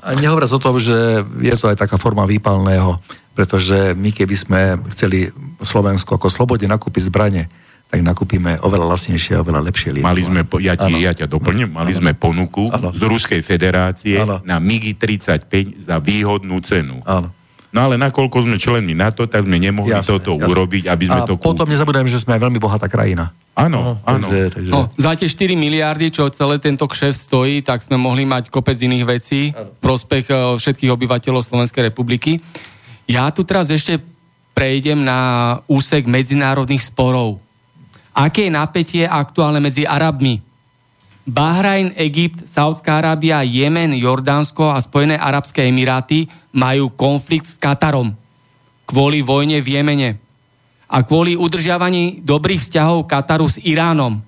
A nehovoriac o tom, že je to aj taká forma výpalného, pretože my keby sme chceli Slovensko ako slobodne nakúpiť zbranie, tak nakúpime oveľa lasnejšie a oveľa lepšie lietadlo. Mali sme, ja, ti, ja ťa doplním, mali ano. sme ponuku ano. z Ruskej federácie ano. na MIGI 35 za výhodnú cenu. Ano. No ale nakoľko sme členmi NATO, tak sme nemohli jasne, toto jasne. urobiť, aby sme a to potom nezabudajme, že sme aj veľmi bohatá krajina. Áno, no, áno. Takže, takže... No, za tie 4 miliardy, čo celé tento kšef stojí, tak sme mohli mať kopec iných vecí v prospech eh, všetkých obyvateľov Slovenskej republiky. Ja tu teraz ešte prejdem na úsek medzinárodných sporov aké je napätie aktuálne medzi Arabmi. Bahrajn, Egypt, Saudská Arábia, Jemen, Jordánsko a Spojené Arabské Emiráty majú konflikt s Katarom kvôli vojne v Jemene a kvôli udržiavaní dobrých vzťahov Kataru s Iránom.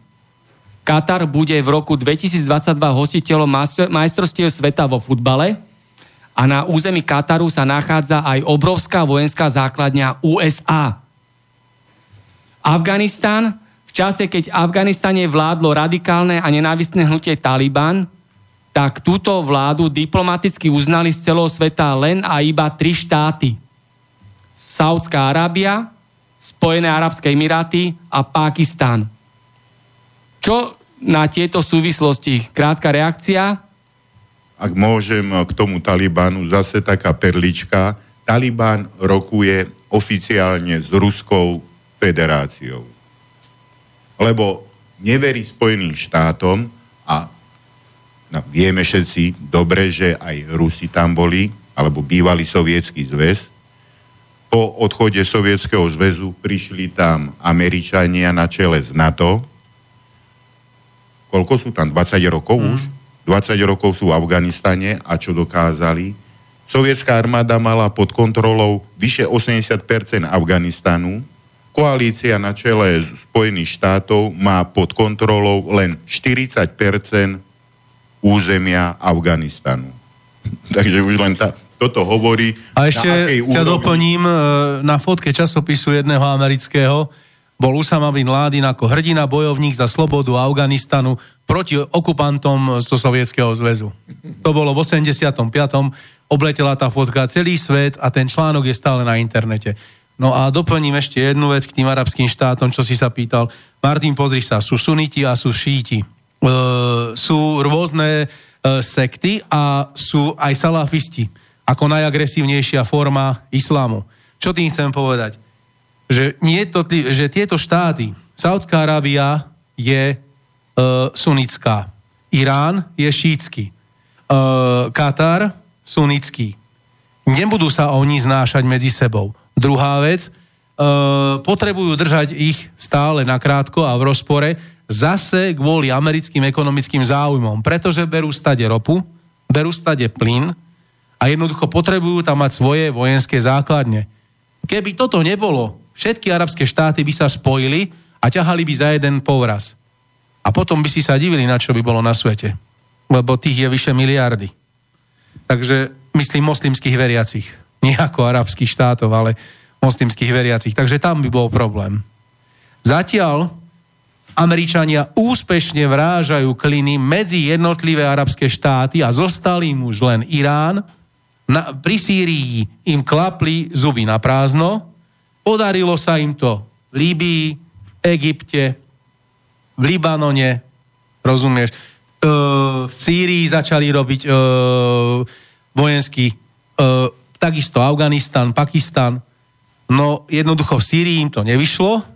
Katar bude v roku 2022 hostiteľom majstrovstiev sveta vo futbale a na území Kataru sa nachádza aj obrovská vojenská základňa USA. Afganistan v čase, keď Afganistane vládlo radikálne a nenávistné hnutie Taliban, tak túto vládu diplomaticky uznali z celého sveta len a iba tri štáty. Saudská Arábia, Spojené Arabské Emiráty a Pakistan. Čo na tieto súvislosti? Krátka reakcia. Ak môžem k tomu Talibanu, zase taká perlička. Taliban rokuje oficiálne s Ruskou federáciou. Lebo neverí Spojeným štátom a no, vieme všetci dobre, že aj Rusi tam boli, alebo bývalý sovietský zväz. Po odchode Sovietskeho zväzu prišli tam Američania na čele z NATO, koľko sú tam, 20 rokov mm. už? 20 rokov sú v Afganistane a čo dokázali? Sovietská armáda mala pod kontrolou vyše 80% Afganistanu, koalícia na čele Spojených štátov má pod kontrolou len 40% územia Afganistanu. Takže už len tá, toto hovorí. A ešte ťa doplním, e, na fotke časopisu jedného amerického bol Usama bin Laden ako hrdina bojovník za slobodu Afganistanu proti okupantom zo Sovietskeho zväzu. To bolo v 85. Obletela tá fotka celý svet a ten článok je stále na internete. No a doplním ešte jednu vec k tým arabským štátom, čo si sa pýtal. Martin, pozri sa, sú suniti a sú šíti. E, sú rôzne e, sekty a sú aj salafisti ako najagresívnejšia forma islámu. Čo tým chcem povedať? že, nie to, že tieto štáty, Saudská Arábia je e, sunická, Irán je šítsky, e, Katar sunický. Nebudú sa oni znášať medzi sebou. Druhá vec, e, potrebujú držať ich stále nakrátko a v rozpore zase kvôli americkým ekonomickým záujmom, pretože berú stade ropu, berú stade plyn a jednoducho potrebujú tam mať svoje vojenské základne. Keby toto nebolo, všetky arabské štáty by sa spojili a ťahali by za jeden povraz. A potom by si sa divili, na čo by bolo na svete. Lebo tých je vyše miliardy. Takže myslím moslimských veriacich. Nie ako arabských štátov, ale moslimských veriacich. Takže tam by bol problém. Zatiaľ Američania úspešne vrážajú kliny medzi jednotlivé arabské štáty a zostal im už len Irán. Na, pri Sýrii im klapli zuby na prázdno, Podarilo sa im to v Líbii, v Egypte, v Libanone, rozumieš, e, v Sýrii začali robiť e, vojenský, e, takisto Afganistan, Pakistan. No jednoducho v Sýrii im to nevyšlo.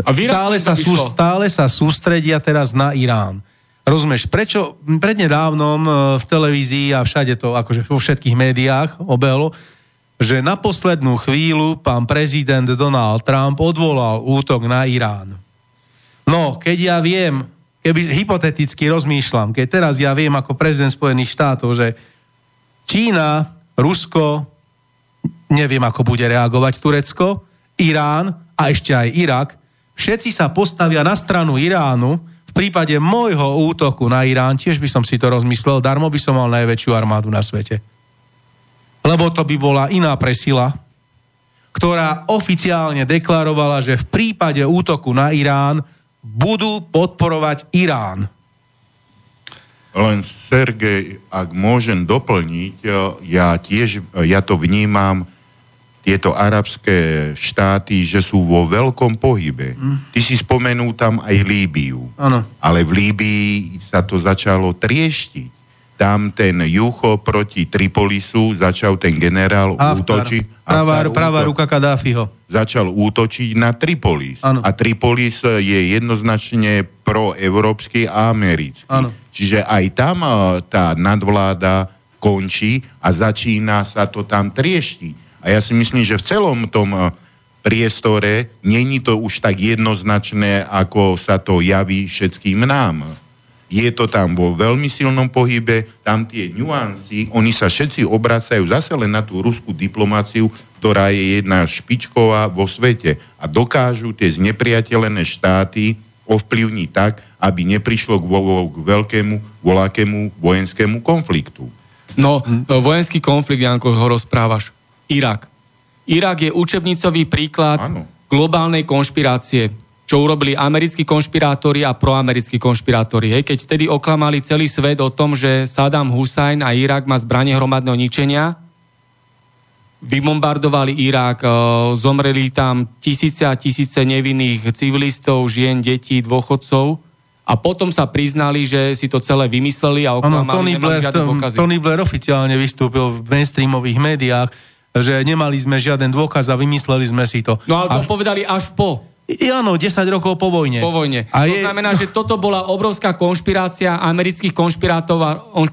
A stále sa, sú, stále sa sústredia teraz na Irán. Rozumieš, prečo prednedávnom v televízii a všade to, akože vo všetkých médiách obehlo, že na poslednú chvíľu pán prezident Donald Trump odvolal útok na Irán. No, keď ja viem, keby hypoteticky rozmýšľam, keď teraz ja viem ako prezident Spojených štátov, že Čína, Rusko, neviem ako bude reagovať Turecko, Irán a ešte aj Irak, všetci sa postavia na stranu Iránu, v prípade môjho útoku na Irán, tiež by som si to rozmyslel, darmo by som mal najväčšiu armádu na svete. Lebo to by bola iná presila, ktorá oficiálne deklarovala, že v prípade útoku na Irán budú podporovať Irán. Len Sergej, ak môžem doplniť, ja tiež, ja to vnímam, tieto arabské štáty, že sú vo veľkom pohybe. Mm. Ty si spomenul tam aj Líbiu. Ano. Ale v Líbii sa to začalo trieštiť tam ten Jucho proti Tripolisu začal ten generál útočiť. Pravá, pravá ruka Kadáfiho. Začal útočiť na Tripolis. Ano. A Tripolis je jednoznačne proeurópsky a americký. Ano. Čiže aj tam e, tá nadvláda končí a začína sa to tam trieštiť. A ja si myslím, že v celom tom e, priestore, není to už tak jednoznačné, ako sa to javí všetkým nám. Je to tam vo veľmi silnom pohybe, tam tie nuancy, oni sa všetci obracajú zase len na tú ruskú diplomáciu, ktorá je jedna špičková vo svete a dokážu tie znepriateľené štáty ovplyvniť tak, aby neprišlo k, k veľkému, volákému vojenskému konfliktu. No, vojenský konflikt, Janko, ho rozprávaš. Irak. Irak je učebnicový príklad ano. globálnej konšpirácie, čo urobili americkí konšpirátori a proamerickí konšpirátori. Hej, keď vtedy oklamali celý svet o tom, že Saddam Hussein a Irak má zbranie hromadného ničenia, vybombardovali Irak, e, zomreli tam tisíce a tisíce nevinných civilistov, žien, detí, dôchodcov a potom sa priznali, že si to celé vymysleli a oklamali, ano, Tony Blair, Tony Blair oficiálne vystúpil v mainstreamových médiách že nemali sme žiaden dôkaz a vymysleli sme si to. No ale to a... povedali až po. I áno, 10 rokov po vojne. Po vojne. A to je... znamená, že toto bola obrovská konšpirácia amerických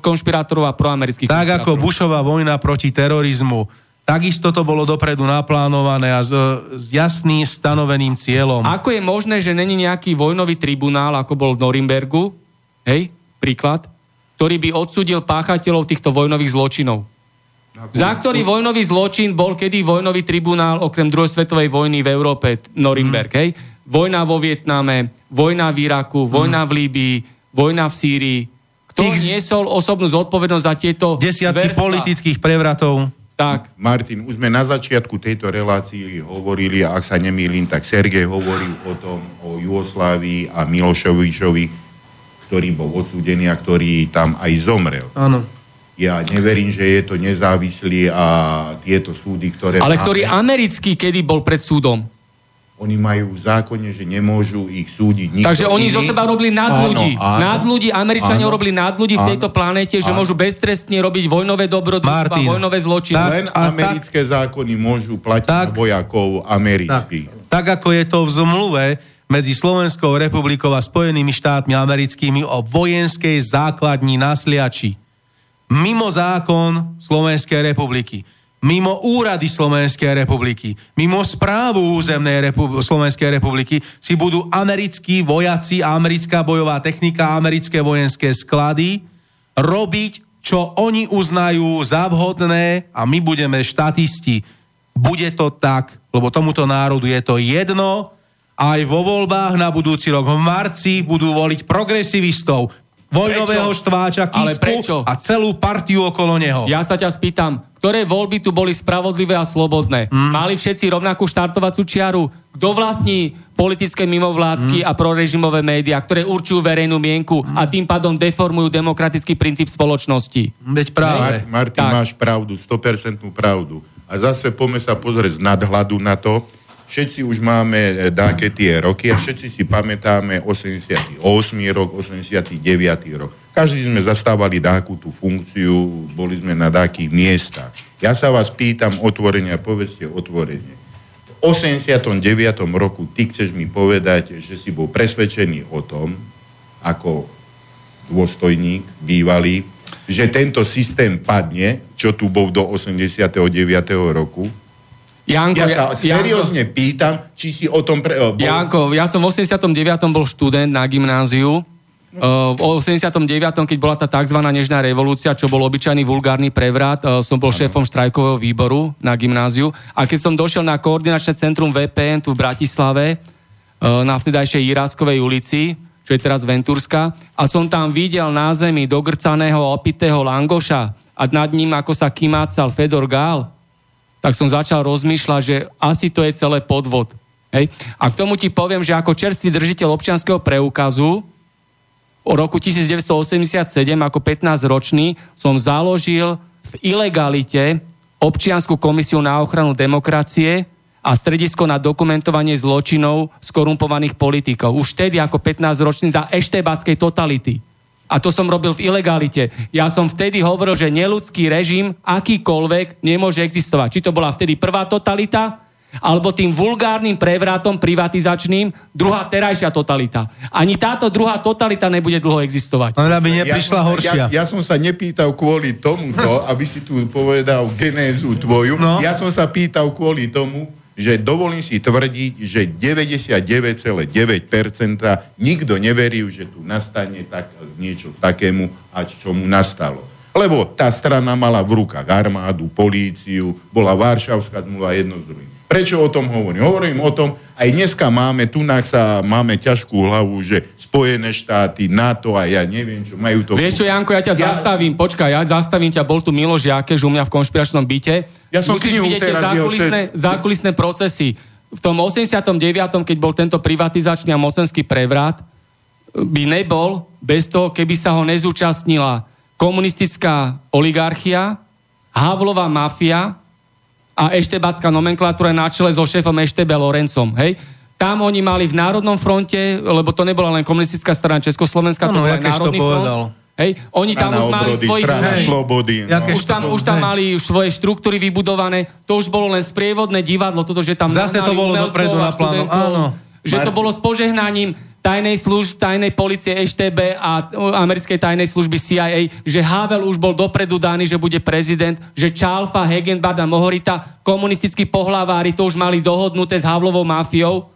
konšpirátorov a proamerických Tak ako Bushová vojna proti terorizmu. Takisto to bolo dopredu naplánované a s, s jasným stanoveným cieľom. Ako je možné, že není nejaký vojnový tribunál, ako bol v Norimbergu, hej, príklad, ktorý by odsudil páchateľov týchto vojnových zločinov? Za ktorý vojnový zločin bol kedy vojnový tribunál okrem druhej svetovej vojny v Európe, Norimberg, mm. hej? Vojna vo Vietname, vojna v Iraku, vojna mm. v Líbii, vojna v Sýrii. Kto Tých... niesol osobnú zodpovednosť za tieto Desiatky verstva? politických prevratov. Tak. Martin, už sme na začiatku tejto relácii hovorili, a ak sa nemýlim, tak Sergej hovoril o tom, o Jugoslávii a Milošovičovi, ktorý bol odsúdený a ktorý tam aj zomrel. Áno. Ja neverím, že je to nezávislý a tieto súdy, ktoré... Ale ktorý americký, kedy bol pred súdom? Oni majú v zákone, že nemôžu ich súdiť nikto Takže oni iný. zo seba robili nad áno, ľudí. Áno, nad ľudí, Američania áno, robili nad ľudí áno, v tejto planéte, že áno. môžu beztrestne robiť vojnové dobrodružstva, vojnové zločiny. Tak, Len americké tak, zákony môžu platiť tak, vojakov amerických. Tak, tak ako je to v zmluve medzi Slovenskou republikou a Spojenými štátmi americkými o vojenskej základni na Sliači mimo zákon Slovenskej republiky, mimo úrady Slovenskej republiky, mimo správu územnej repu- Slovenskej republiky si budú americkí vojaci a americká bojová technika, americké vojenské sklady robiť, čo oni uznajú za vhodné a my budeme štatisti. Bude to tak, lebo tomuto národu je to jedno, aj vo voľbách na budúci rok v marci budú voliť progresivistov, vojnového prečo? štváča Kisku a celú partiu okolo neho. Ja sa ťa spýtam, ktoré voľby tu boli spravodlivé a slobodné? Mm. Mali všetci rovnakú štartovacú čiaru? Kto vlastní politické mimovládky mm. a prorežimové médiá, ktoré určujú verejnú mienku mm. a tým pádom deformujú demokratický princíp spoločnosti? Veď práve. Mar- Martin, tak. máš pravdu, 100% pravdu. A zase poďme sa pozrieť z nadhľadu na to, Všetci už máme dáke tie roky a všetci si pamätáme 88. rok, 89. rok. Každý sme zastávali dáku tú funkciu, boli sme na dákých miestach. Ja sa vás pýtam otvorene a povedzte otvorene. V 89. roku ty chceš mi povedať, že si bol presvedčený o tom, ako dôstojník bývalý, že tento systém padne, čo tu bol do 89. roku, Janko, ja sa seriózne Janko, pýtam, či si o tom... Pre, bol... Janko, ja som v 89. bol študent na gymnáziu. Uh, v 89. keď bola tá tzv. nežná revolúcia, čo bol obyčajný vulgárny prevrat, uh, som bol šéfom štrajkového výboru na gymnáziu. A keď som došiel na koordinačné centrum VPN tu v Bratislave, uh, na vtedajšej Jiráskovej ulici, čo je teraz Venturska, a som tam videl na zemi dogrcaného opitého langoša a nad ním, ako sa kymácal Fedor Gál, tak som začal rozmýšľať, že asi to je celé podvod. Hej? A k tomu ti poviem, že ako čerstvý držiteľ občianského preukazu o roku 1987 ako 15-ročný som založil v ilegalite občianskú komisiu na ochranu demokracie a stredisko na dokumentovanie zločinov skorumpovaných politikov. Už vtedy ako 15-ročný za eštebáckej totality. A to som robil v ilegalite. Ja som vtedy hovoril, že neludský režim, akýkoľvek, nemôže existovať. Či to bola vtedy prvá totalita, alebo tým vulgárnym prevratom privatizačným druhá terajšia totalita. Ani táto druhá totalita nebude dlho existovať. Ona by neprišla ja, horšia. Ja, ja som sa nepýtal kvôli tomuto, aby si tu povedal genézu tvoju. No. Ja som sa pýtal kvôli tomu, že dovolím si tvrdiť, že 99,9% nikto neveril, že tu nastane tak, niečo takému a čo mu nastalo. Lebo tá strana mala v rukách armádu, políciu, bola Varšavská zmluva jedno z druhým. Prečo o tom hovorím? Hovorím o tom, aj dneska máme, tu sa máme ťažkú hlavu, že Spojené štáty, NATO a ja neviem čo, majú to... Vieš čo, Janko, ja ťa ja... zastavím, počkaj, ja zastavím ťa, bol tu Miloš Jakež u mňa v konšpiračnom byte. Ja som Musíš vidieť tie zákulisné, cez... zákulisné procesy. V tom 89., keď bol tento privatizačný a mocenský prevrat, by nebol bez toho, keby sa ho nezúčastnila komunistická oligarchia, Havlová mafia a eštebacká nomenklatúra na čele so šéfom Eštebe Lorencom. Hej? Tam oni mali v Národnom fronte, lebo to nebola len komunistická strana Československa, to bol aj Národný to front. Hej, oni tam už mali svojich hej, slobody, no. už, tam, už tam mali svoje štruktúry vybudované, to už bolo len sprievodné divadlo, toto, že tam Zase to bolo dopredu na plánu, áno. Že Martin. to bolo s požehnaním tajnej služby, tajnej policie EŠTB a americkej tajnej služby CIA, že Havel už bol dopredu daný, že bude prezident, že Čalfa, Hegenbad a Mohorita, komunistickí pohlavári to už mali dohodnuté s Havlovou mafiou.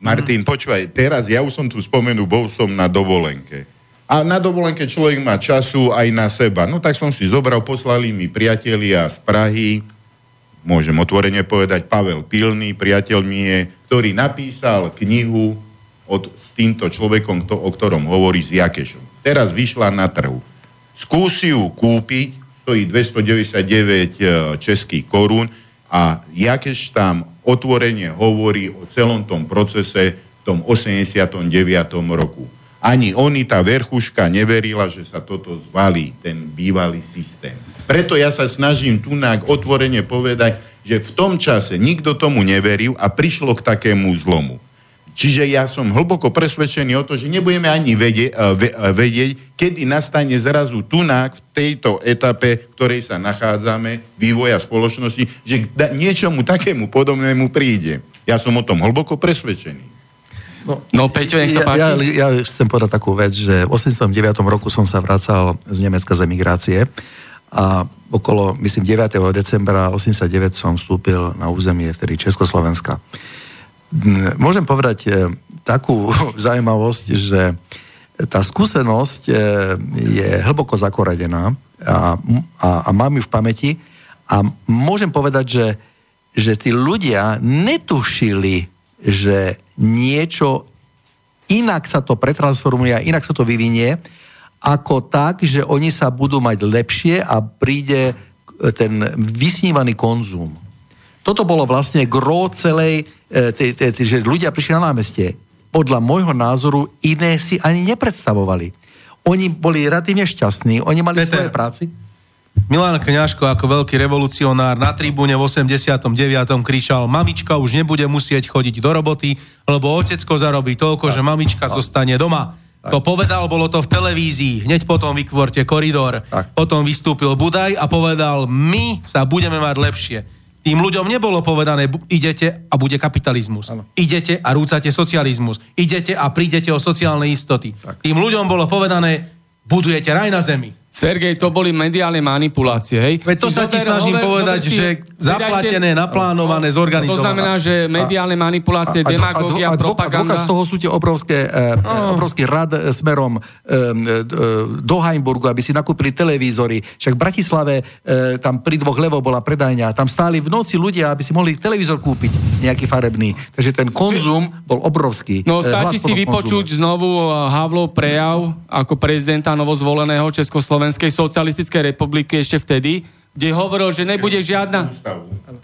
Martin, počúvaj, teraz ja už som tu spomenul, bol som na dovolenke. A na dovolenke človek má času aj na seba. No tak som si zobral, poslali mi priatelia z Prahy, môžem otvorene povedať, Pavel Pilný, priateľ mi je, ktorý napísal knihu od týmto človekom, o ktorom hovorí s Jakešom. Teraz vyšla na trhu. Skúsi ju kúpiť, stojí 299 e, českých korún a Jakeš tam otvorene hovorí o celom tom procese v tom 89. roku. Ani oni, tá verchuška, neverila, že sa toto zvalí, ten bývalý systém. Preto ja sa snažím tu otvorene povedať, že v tom čase nikto tomu neveril a prišlo k takému zlomu. Čiže ja som hlboko presvedčený o to, že nebudeme ani vedieť, vedieť kedy nastane zrazu tunák v tejto etape, v ktorej sa nachádzame, vývoja spoločnosti, že k niečomu takému podobnému príde. Ja som o tom hlboko presvedčený. No, no Peťo, nech sa páči. Ja, ja, ja chcem povedať takú vec, že v 89. roku som sa vracal z Nemecka z emigrácie a okolo, myslím, 9. decembra 89 som vstúpil na územie vtedy Československa. Môžem povedať e, takú zaujímavosť, že tá skúsenosť e, je hlboko zakoradená a, a, a mám ju v pamäti a môžem povedať, že, že tí ľudia netušili, že niečo inak sa to pretransformuje inak sa to vyvinie, ako tak, že oni sa budú mať lepšie a príde ten vysnívaný konzum. Toto bolo vlastne gro celej, tej, tej, tej, že ľudia prišli na námestie. Podľa môjho názoru iné si ani nepredstavovali. Oni boli relatívne šťastní, oni mali Peter, svoje práci. Milan Kňažko ako veľký revolucionár na tribúne v 89. kričal mamička už nebude musieť chodiť do roboty, lebo otecko zarobí toľko, tak, že mamička tak. zostane doma. Tak. To povedal, bolo to v televízii, hneď potom vykvorte koridor. Tak. Potom vystúpil Budaj a povedal, my sa budeme mať lepšie. Tým ľuďom nebolo povedané, idete a bude kapitalizmus. Ano. Idete a rúcate socializmus. Idete a prídete o sociálne istoty. Tak. Tým ľuďom bolo povedané, budujete raj na zemi. Sergej, to boli mediálne manipulácie, hej? Veď to sa ti snažím hover, povedať, si, že zaplatené, naplánované, zorganizované. To znamená, že mediálne manipulácie, a, demagógia, a, a, a, propaganda... A z toho sú tie obrovské, uh, obrovský rad e, smerom uh, do Heimburgu, aby si nakúpili televízory. Však v Bratislave uh, tam pri dvoch levo bola predajňa. Tam stáli v noci ľudia, aby si mohli televízor kúpiť nejaký farebný. Takže ten konzum bol obrovský. No stačí si vypočuť konzumu. znovu Havlov prejav ako prezidenta novozvoleného Československa Slovenskej socialistickej republiky ešte vtedy, kde hovoril, že nebude žiadna...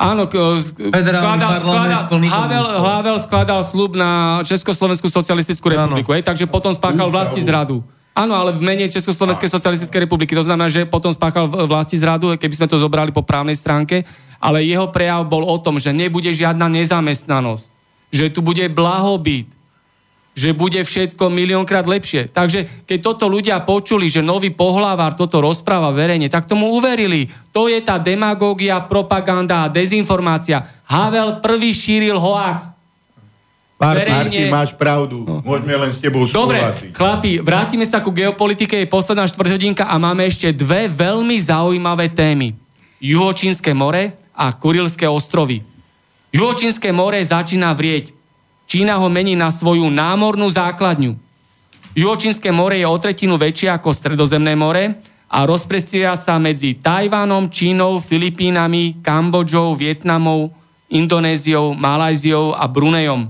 Áno, skladal, skladal, Havel, Havel skladal slub na Československú socialistickú republiku, hej, takže potom spáchal vlasti zradu. Áno, ale v mene Československej socialistickej republiky. To znamená, že potom spáchal vlasti zradu, keby sme to zobrali po právnej stránke, ale jeho prejav bol o tom, že nebude žiadna nezamestnanosť, že tu bude blahobyt, že bude všetko miliónkrát lepšie. Takže keď toto ľudia počuli, že nový pohlavár toto rozpráva verejne, tak tomu uverili. To je tá demagógia, propaganda a dezinformácia. Havel prvý šíril hoax. Martin, máš pravdu. No. Môžeme len s tebou Dobre, chlapi, vrátime sa ku geopolitike, je posledná štvrťhodinka a máme ešte dve veľmi zaujímavé témy. Juhočínske more a Kurilské ostrovy. Juhočínske more začína vrieť. Čína ho mení na svoju námornú základňu. Juhočínske more je o tretinu väčšie ako Stredozemné more a rozprestria sa medzi Tajvanom, Čínou, Filipínami, Kambodžou, Vietnamom, Indonéziou, Malajziou a Brunejom.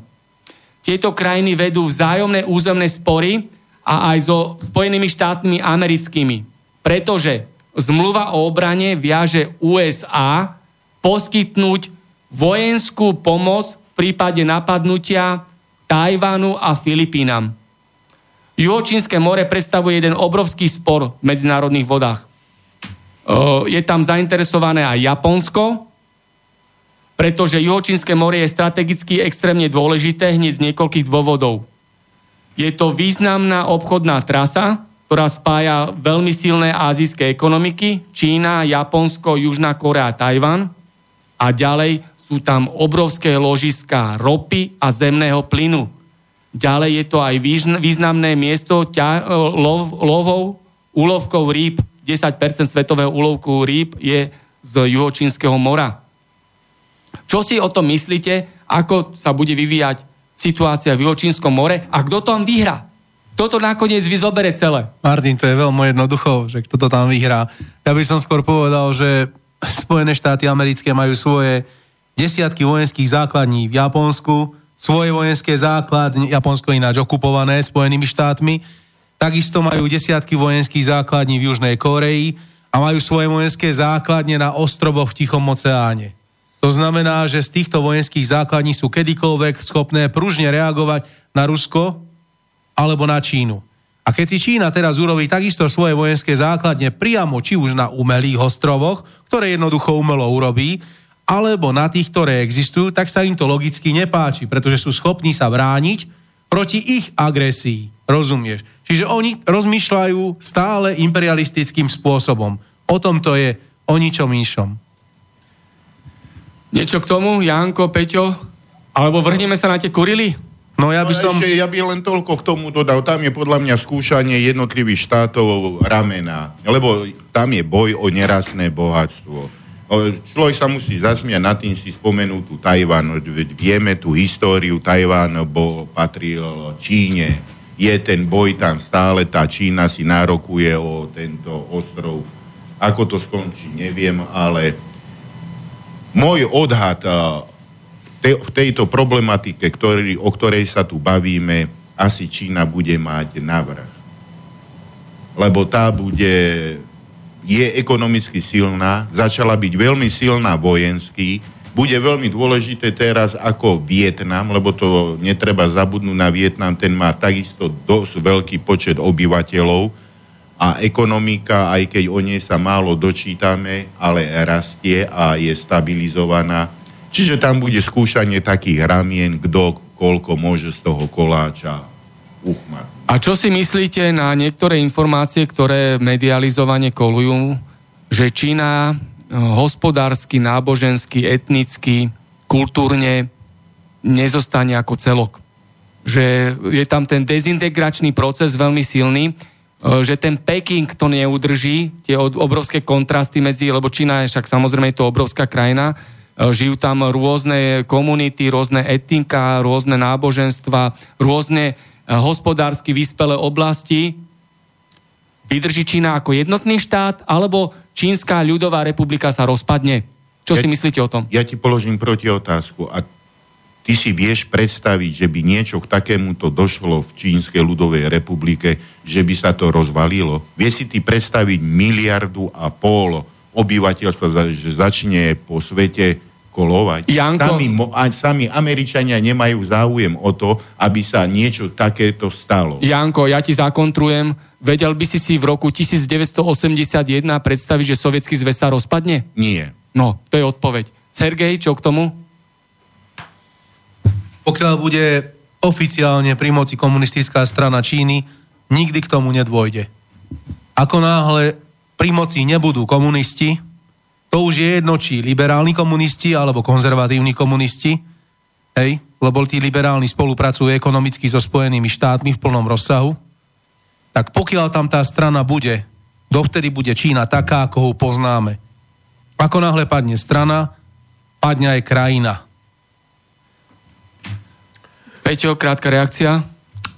Tieto krajiny vedú vzájomné územné spory a aj so Spojenými štátmi americkými, pretože zmluva o obrane viaže USA poskytnúť vojenskú pomoc v prípade napadnutia Tajvanu a Filipínam. Juhočínske more predstavuje jeden obrovský spor v medzinárodných vodách. Je tam zainteresované aj Japonsko, pretože Juhočínske more je strategicky extrémne dôležité hneď z niekoľkých dôvodov. Je to významná obchodná trasa, ktorá spája veľmi silné azijské ekonomiky, Čína, Japonsko, Južná Korea, Tajvan a ďalej sú tam obrovské ložiská ropy a zemného plynu. Ďalej je to aj významné miesto ťa, lov, lovov, úlovkov rýb. 10% svetového úlovku rýb je z juhočínskeho mora. Čo si o tom myslíte, ako sa bude vyvíjať situácia v juhočínskom more a kto tam vyhrá? Kto to nakoniec vyzobere celé? Martin, to je veľmi jednoducho, že kto to tam vyhrá. Ja by som skôr povedal, že Spojené štáty americké majú svoje desiatky vojenských základní v Japonsku, svoje vojenské základne, Japonsko ináč okupované Spojenými štátmi, takisto majú desiatky vojenských základní v Južnej Koreji a majú svoje vojenské základne na ostrovoch v Tichom oceáne. To znamená, že z týchto vojenských základní sú kedykoľvek schopné pružne reagovať na Rusko alebo na Čínu. A keď si Čína teraz urobí takisto svoje vojenské základne priamo či už na umelých ostrovoch, ktoré jednoducho umelo urobí, alebo na tých, ktoré existujú, tak sa im to logicky nepáči, pretože sú schopní sa brániť proti ich agresii. Rozumieš? Čiže oni rozmýšľajú stále imperialistickým spôsobom. O tom to je, o ničom inšom. Niečo k tomu, Janko, Peťo? Alebo vrhneme sa na tie kurily? No ja by no, som... Ešte, ja by len toľko k tomu dodal. Tam je podľa mňa skúšanie jednotlivých štátov ramena. Lebo tam je boj o nerastné bohatstvo Človek sa musí zasmiať nad tým si spomenúť tú Tajván. Vieme tú históriu, Tajván bo patril Číne. Je ten boj tam stále, tá Čína si nárokuje o tento ostrov. Ako to skončí, neviem, ale môj odhad v tejto problematike, ktorý, o ktorej sa tu bavíme, asi Čína bude mať navrh. Lebo tá bude je ekonomicky silná, začala byť veľmi silná vojensky, bude veľmi dôležité teraz ako Vietnam, lebo to netreba zabudnúť na Vietnam, ten má takisto dosť veľký počet obyvateľov a ekonomika, aj keď o nej sa málo dočítame, ale rastie a je stabilizovaná. Čiže tam bude skúšanie takých ramien, kto koľko môže z toho koláča uchmať. A čo si myslíte na niektoré informácie, ktoré medializovane kolujú, že Čína eh, hospodársky, nábožensky, etnicky, kultúrne nezostane ako celok. Že je tam ten dezintegračný proces veľmi silný, eh, že ten Peking to neudrží, tie obrovské kontrasty medzi, lebo Čína je však samozrejme je to obrovská krajina, eh, žijú tam rôzne komunity, rôzne etnika, rôzne náboženstva, rôzne hospodársky vyspelé oblasti, vydrží Čína ako jednotný štát, alebo Čínska ľudová republika sa rozpadne. Čo ja, si myslíte o tom? Ja ti položím proti otázku. A ty si vieš predstaviť, že by niečo k takémuto došlo v Čínskej ľudovej republike, že by sa to rozvalilo? Vieš si ty predstaviť miliardu a pol obyvateľstva, že začne po svete kolovať. Janko... Sami, sami Američania nemajú záujem o to, aby sa niečo takéto stalo. Janko, ja ti zakontrujem. Vedel by si si v roku 1981 predstaviť, že sovietský zväz sa rozpadne? Nie. No, to je odpoveď. Sergej, čo k tomu? Pokiaľ bude oficiálne pri moci komunistická strana Číny, nikdy k tomu nedôjde. Ako náhle pri moci nebudú komunisti, to už je jedno, či liberálni komunisti alebo konzervatívni komunisti, hej, lebo tí liberálni spolupracujú ekonomicky so Spojenými štátmi v plnom rozsahu, tak pokiaľ tam tá strana bude, dovtedy bude Čína taká, ako ho poznáme. Ako náhle padne strana, padne aj krajina. Peťo, krátka reakcia.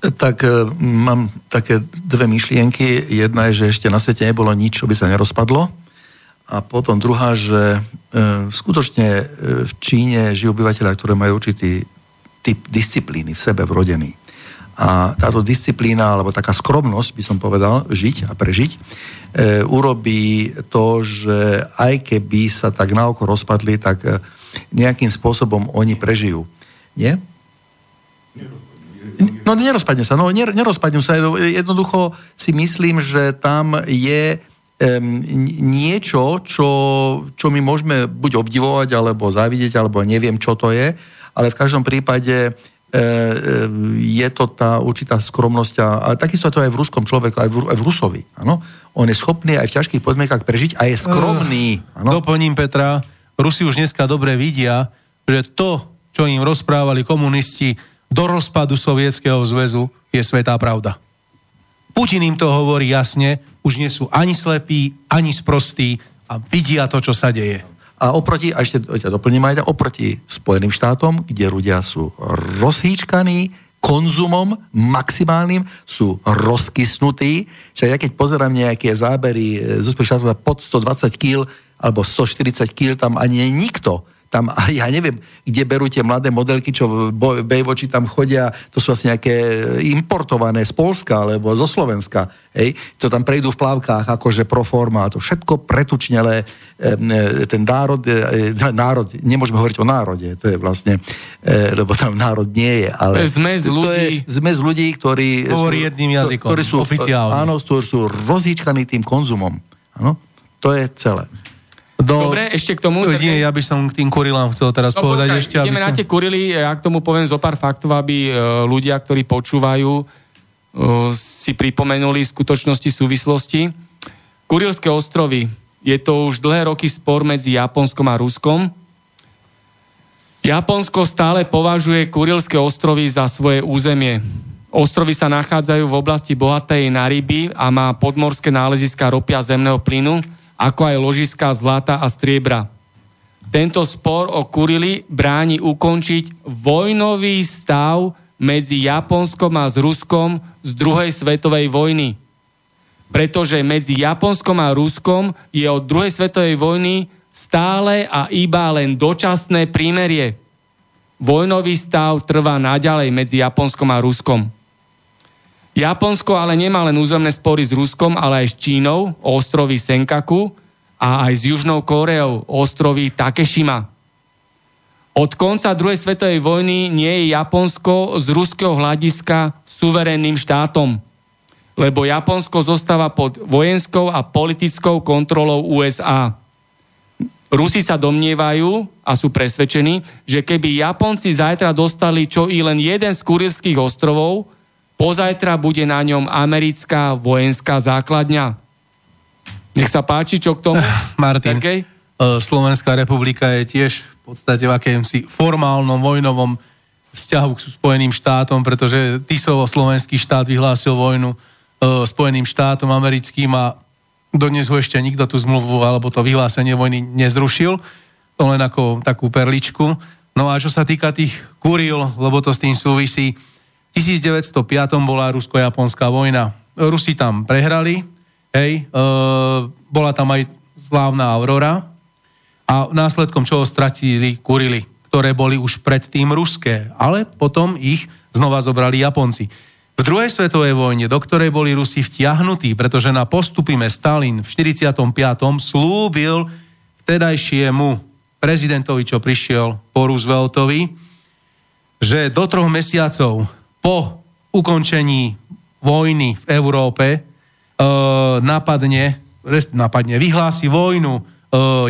Tak e, mám také dve myšlienky. Jedna je, že ešte na svete nebolo nič, čo by sa nerozpadlo. A potom druhá, že e, skutočne e, v Číne žijú obyvateľia, ktoré majú určitý typ disciplíny v sebe vrodený. A táto disciplína, alebo taká skromnosť, by som povedal, žiť a prežiť, e, urobí to, že aj keby sa tak na oko rozpadli, tak e, nejakým spôsobom oni prežijú. Nie? No nerozpadne sa, no nerozpadne sa. Jednoducho si myslím, že tam je um, niečo, čo, čo my môžeme buď obdivovať, alebo závidieť, alebo neviem, čo to je, ale v každom prípade je to tá určitá skromnosť a, a takisto je to aj v ruskom človeku, aj v, aj v Rusovi. Ano? On je schopný aj v ťažkých podmienkach prežiť a je skromný. Uh, doplním Petra, Rusi už dneska dobre vidia, že to, čo im rozprávali komunisti do rozpadu Sovietskeho zväzu, je svetá pravda. Putin im to hovorí jasne, už nie sú ani slepí, ani sprostí a vidia to, čo sa deje. A oproti, a ešte ťa doplním aj, oproti Spojeným štátom, kde ľudia sú rozhýčkaní, konzumom maximálnym, sú rozkysnutí. Čiže ja keď pozerám nejaké zábery z Spojených štátov pod 120 kg alebo 140 kg, tam ani je nikto tam, ja neviem, kde berú tie mladé modelky, čo v Bejvoči tam chodia, to sú asi nejaké importované z Polska alebo zo Slovenska, hej, to tam prejdú v plávkach akože pro forma, to všetko pretučnele, ten národ, e, národ, nemôžeme hovoriť o národe, to je vlastne, e, lebo tam národ nie je, ale... Zmes ľudí. To je zmes ľudí, ktorí... Hovorí jedným jazykom, ktorí sú, oficiálne. Áno, ktorí sú rozhýčkaní tým konzumom. Áno, to je celé. Do... Dobre, ešte k tomu... Nie, ja by som k tým kurilám chcel teraz no, povedať počkaj, ešte. Ideme som... na tie kurily, ja k tomu poviem zo pár faktov, aby e, ľudia, ktorí počúvajú, e, si pripomenuli skutočnosti súvislosti. Kurilské ostrovy, je to už dlhé roky spor medzi Japonskom a Ruskom. Japonsko stále považuje Kurilské ostrovy za svoje územie. Ostrovy sa nachádzajú v oblasti bohatej na ryby a má podmorské náleziska ropia zemného plynu ako aj ložiska zlata a striebra. Tento spor o Kurily bráni ukončiť vojnový stav medzi Japonskom a s Ruskom z druhej svetovej vojny. Pretože medzi Japonskom a Ruskom je od druhej svetovej vojny stále a iba len dočasné prímerie. Vojnový stav trvá naďalej medzi Japonskom a Ruskom. Japonsko ale nemá len územné spory s Ruskom, ale aj s Čínou, ostrovy Senkaku a aj s Južnou Kóreou, ostrovy Takeshima. Od konca druhej svetovej vojny nie je Japonsko z ruského hľadiska suverénnym štátom, lebo Japonsko zostáva pod vojenskou a politickou kontrolou USA. Rusi sa domnievajú a sú presvedčení, že keby Japonci zajtra dostali čo i len jeden z kurilských ostrovov, Pozajtra bude na ňom americká vojenská základňa. Nech sa páči, čo k tomu? Martin, Sergej? E, Slovenská republika je tiež v podstate v akémsi formálnom vojnovom vzťahu k Spojeným štátom, pretože Tisovo slovenský štát vyhlásil vojnu uh, Spojeným štátom americkým a dodnes ho ešte nikto tú zmluvu alebo to vyhlásenie vojny nezrušil. To len ako takú perličku. No a čo sa týka tých kuril, lebo to s tým súvisí, 1905 bola rusko-japonská vojna. Rusi tam prehrali, hej, e, bola tam aj slávna Aurora a následkom čoho stratili Kurily, ktoré boli už predtým ruské, ale potom ich znova zobrali Japonci. V druhej svetovej vojne, do ktorej boli Rusi vtiahnutí, pretože na postupíme Stalin v 45. slúbil vtedajšiemu prezidentovi, čo prišiel po Rooseveltovi, že do troch mesiacov po ukončení vojny v Európe e, napadne, napadne, vyhlási vojnu e,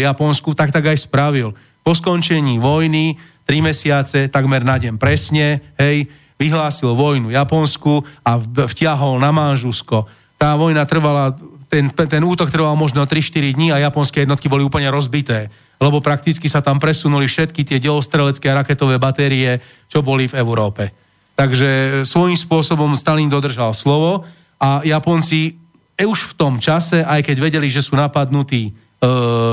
Japonsku, tak tak aj spravil. Po skončení vojny, tri mesiace, takmer na deň presne, hej, vyhlásil vojnu Japonsku a vtiahol na Manžusko. Tá vojna trvala, ten, ten útok trval možno 3-4 dní a japonské jednotky boli úplne rozbité, lebo prakticky sa tam presunuli všetky tie delostrelecké raketové batérie, čo boli v Európe. Takže svojím spôsobom Stalin dodržal slovo a Japonci e už v tom čase, aj keď vedeli, že sú napadnutí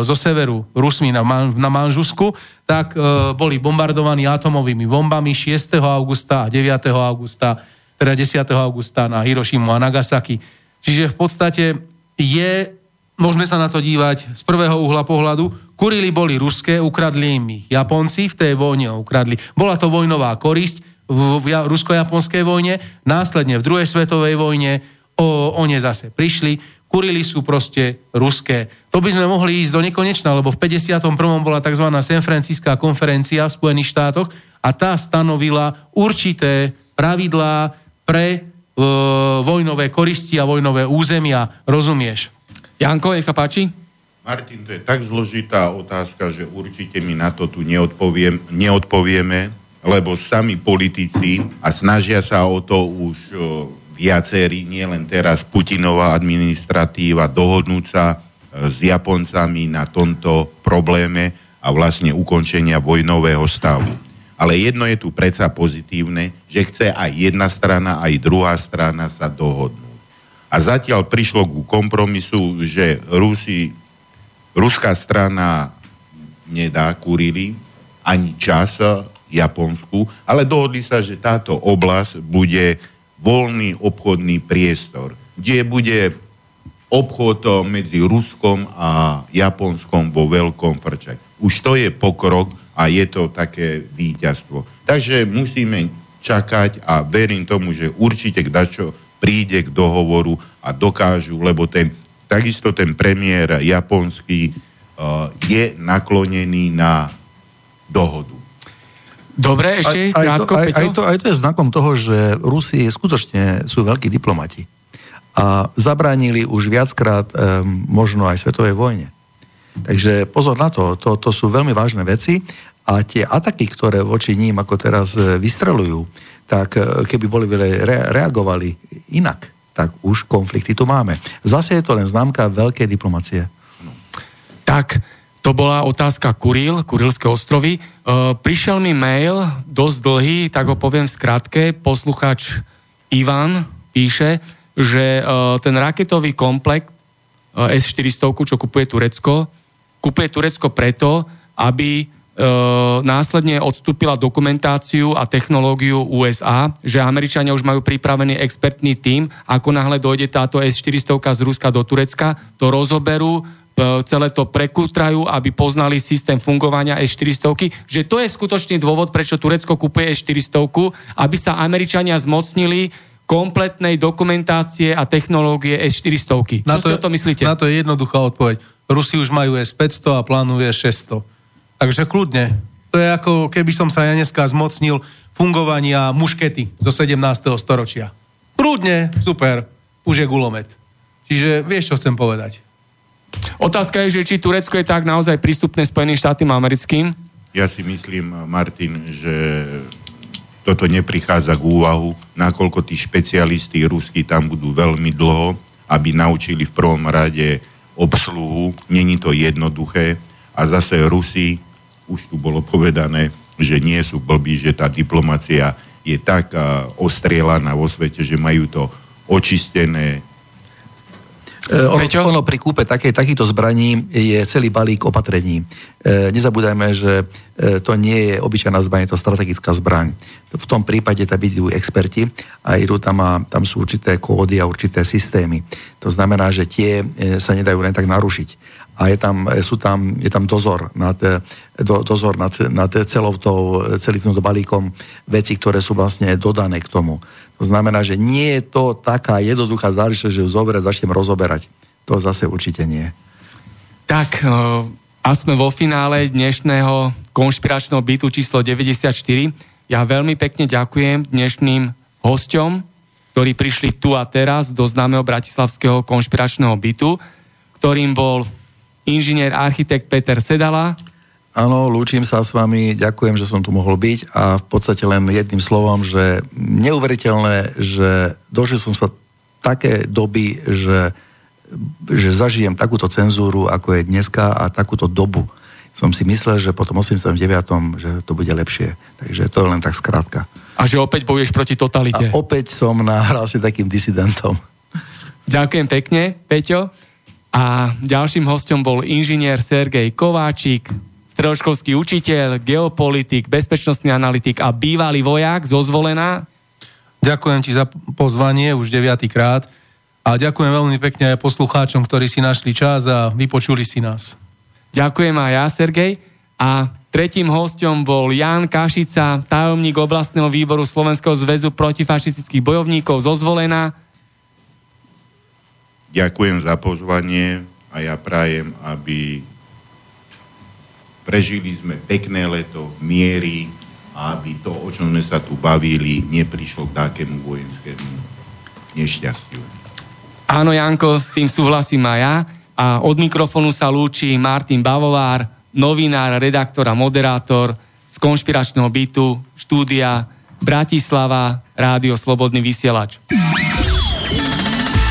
zo severu Rusmi na, Man, na Manžusku, tak e, boli bombardovaní atomovými bombami 6. augusta a 9. augusta, teda 10. augusta na Hirošimu a Nagasaki. Čiže v podstate je, môžeme sa na to dívať z prvého uhla pohľadu, Kurily boli ruské, ukradli im ich Japonci v tej vojne ukradli. Bola to vojnová korisť v, v rusko-japonskej vojne, následne v druhej svetovej vojne o, o ne zase prišli, Kurily sú proste ruské. To by sme mohli ísť do nekonečna, lebo v 51. bola tzv. San Franciská konferencia v Spojených štátoch a tá stanovila určité pravidlá pre e, vojnové koristi a vojnové územia. Rozumieš? Janko, nech sa páči. Martin, to je tak zložitá otázka, že určite mi na to tu neodpoviem, neodpovieme, lebo sami politici a snažia sa o to už viacerí, nie len teraz Putinová administratíva, dohodnúť sa e, s Japoncami na tomto probléme a vlastne ukončenia vojnového stavu. Ale jedno je tu predsa pozitívne, že chce aj jedna strana, aj druhá strana sa dohodnúť. A zatiaľ prišlo ku kompromisu, že Rusi, ruská strana nedá Kurili ani čas Japonsku, ale dohodli sa, že táto oblasť bude voľný obchodný priestor, kde bude obchod medzi Ruskom a Japonskom vo veľkom frčak. Už to je pokrok a je to také víťazstvo. Takže musíme čakať a verím tomu, že určite dačo príde k dohovoru a dokážu, lebo ten, takisto ten premiér japonský uh, je naklonený na dohodu. Dobre, ešte aj, aj, krátko, to, aj, aj, to, aj to je znakom toho, že Rusi skutočne sú veľkí diplomati. A zabránili už viackrát um, možno aj svetovej vojne. Takže pozor na to, to, to sú veľmi vážne veci a tie ataky, ktoré voči ním ako teraz e, vystrelujú, tak e, keby boli re, reagovali inak, tak už konflikty tu máme. Zase je to len známka veľkej diplomacie. Tak, to bola otázka Kuril, Kurilské ostrovy. E, prišiel mi mail, dosť dlhý, tak ho poviem v skratke. Posluchač Ivan píše, že e, ten raketový komplekt e, S-400, čo kupuje Turecko, kupuje Turecko preto, aby e, následne odstúpila dokumentáciu a technológiu USA, že Američania už majú pripravený expertný tím, ako náhle dojde táto S-400 z Ruska do Turecka, to rozoberú, celé to prekútrajú, aby poznali systém fungovania S-400, že to je skutočný dôvod, prečo Turecko kupuje S-400, aby sa Američania zmocnili kompletnej dokumentácie a technológie S-400. Na Čo to, si o to myslíte? Na to je jednoduchá odpoveď. Rusi už majú S-500 a plánujú S-600. Takže kľudne. To je ako keby som sa ja dneska zmocnil fungovania muškety zo 17. storočia. Prúdne, super, už je gulomet. Čiže vieš, čo chcem povedať. Otázka je, že či Turecko je tak naozaj prístupné Spojeným štátom americkým? Ja si myslím, Martin, že toto neprichádza k úvahu, nakoľko tí špecialisti ruskí tam budú veľmi dlho, aby naučili v prvom rade obsluhu. Není to jednoduché. A zase Rusi, už tu bolo povedané, že nie sú blbí, že tá diplomacia je tak ostrielaná vo svete, že majú to očistené, E, ono, pri kúpe takej, takýchto zbraní je celý balík opatrení. E, nezabúdajme, že e, to nie je obyčajná zbraň, je to strategická zbraň. V tom prípade tam idú experti a idú tam, a, tam sú určité kódy a určité systémy. To znamená, že tie e, sa nedajú len tak narušiť a je tam, sú tam, je tam dozor nad, do, dozor nad, nad celou tou, celým týmto balíkom veci, ktoré sú vlastne dodané k tomu. To znamená, že nie je to taká jednoduchá záležitosť, že ju zoberať, začnem rozoberať. To zase určite nie. Tak, a sme vo finále dnešného konšpiračného bytu číslo 94. Ja veľmi pekne ďakujem dnešným hosťom, ktorí prišli tu a teraz do známeho bratislavského konšpiračného bytu, ktorým bol inžinier architekt Peter Sedala. Áno, lúčim sa s vami, ďakujem, že som tu mohol byť a v podstate len jedným slovom, že neuveriteľné, že dožil som sa také doby, že, že zažijem takúto cenzúru, ako je dneska a takúto dobu. Som si myslel, že po tom 89. že to bude lepšie. Takže to je len tak skrátka. A že opäť bojuješ proti totalite. A opäť som nahral si takým disidentom. Ďakujem pekne, Peťo. A ďalším hostom bol inžinier Sergej Kováčik, stredoškolský učiteľ, geopolitik, bezpečnostný analytik a bývalý vojak zo Zvolená. Ďakujem ti za pozvanie už deviatýkrát a ďakujem veľmi pekne aj poslucháčom, ktorí si našli čas a vypočuli si nás. Ďakujem aj ja, Sergej. A tretím hostom bol Jan Kašica, tajomník oblastného výboru Slovenského zväzu protifašistických bojovníkov zo Zvolená. Ďakujem za pozvanie a ja prajem, aby prežili sme pekné leto v miery a aby to, o čom sme sa tu bavili, neprišlo k takému vojenskému nešťastiu. Áno, Janko, s tým súhlasím aj ja. A od mikrofónu sa lúči Martin Bavovár, novinár, redaktor a moderátor z konšpiračného bytu, štúdia Bratislava, Rádio Slobodný vysielač.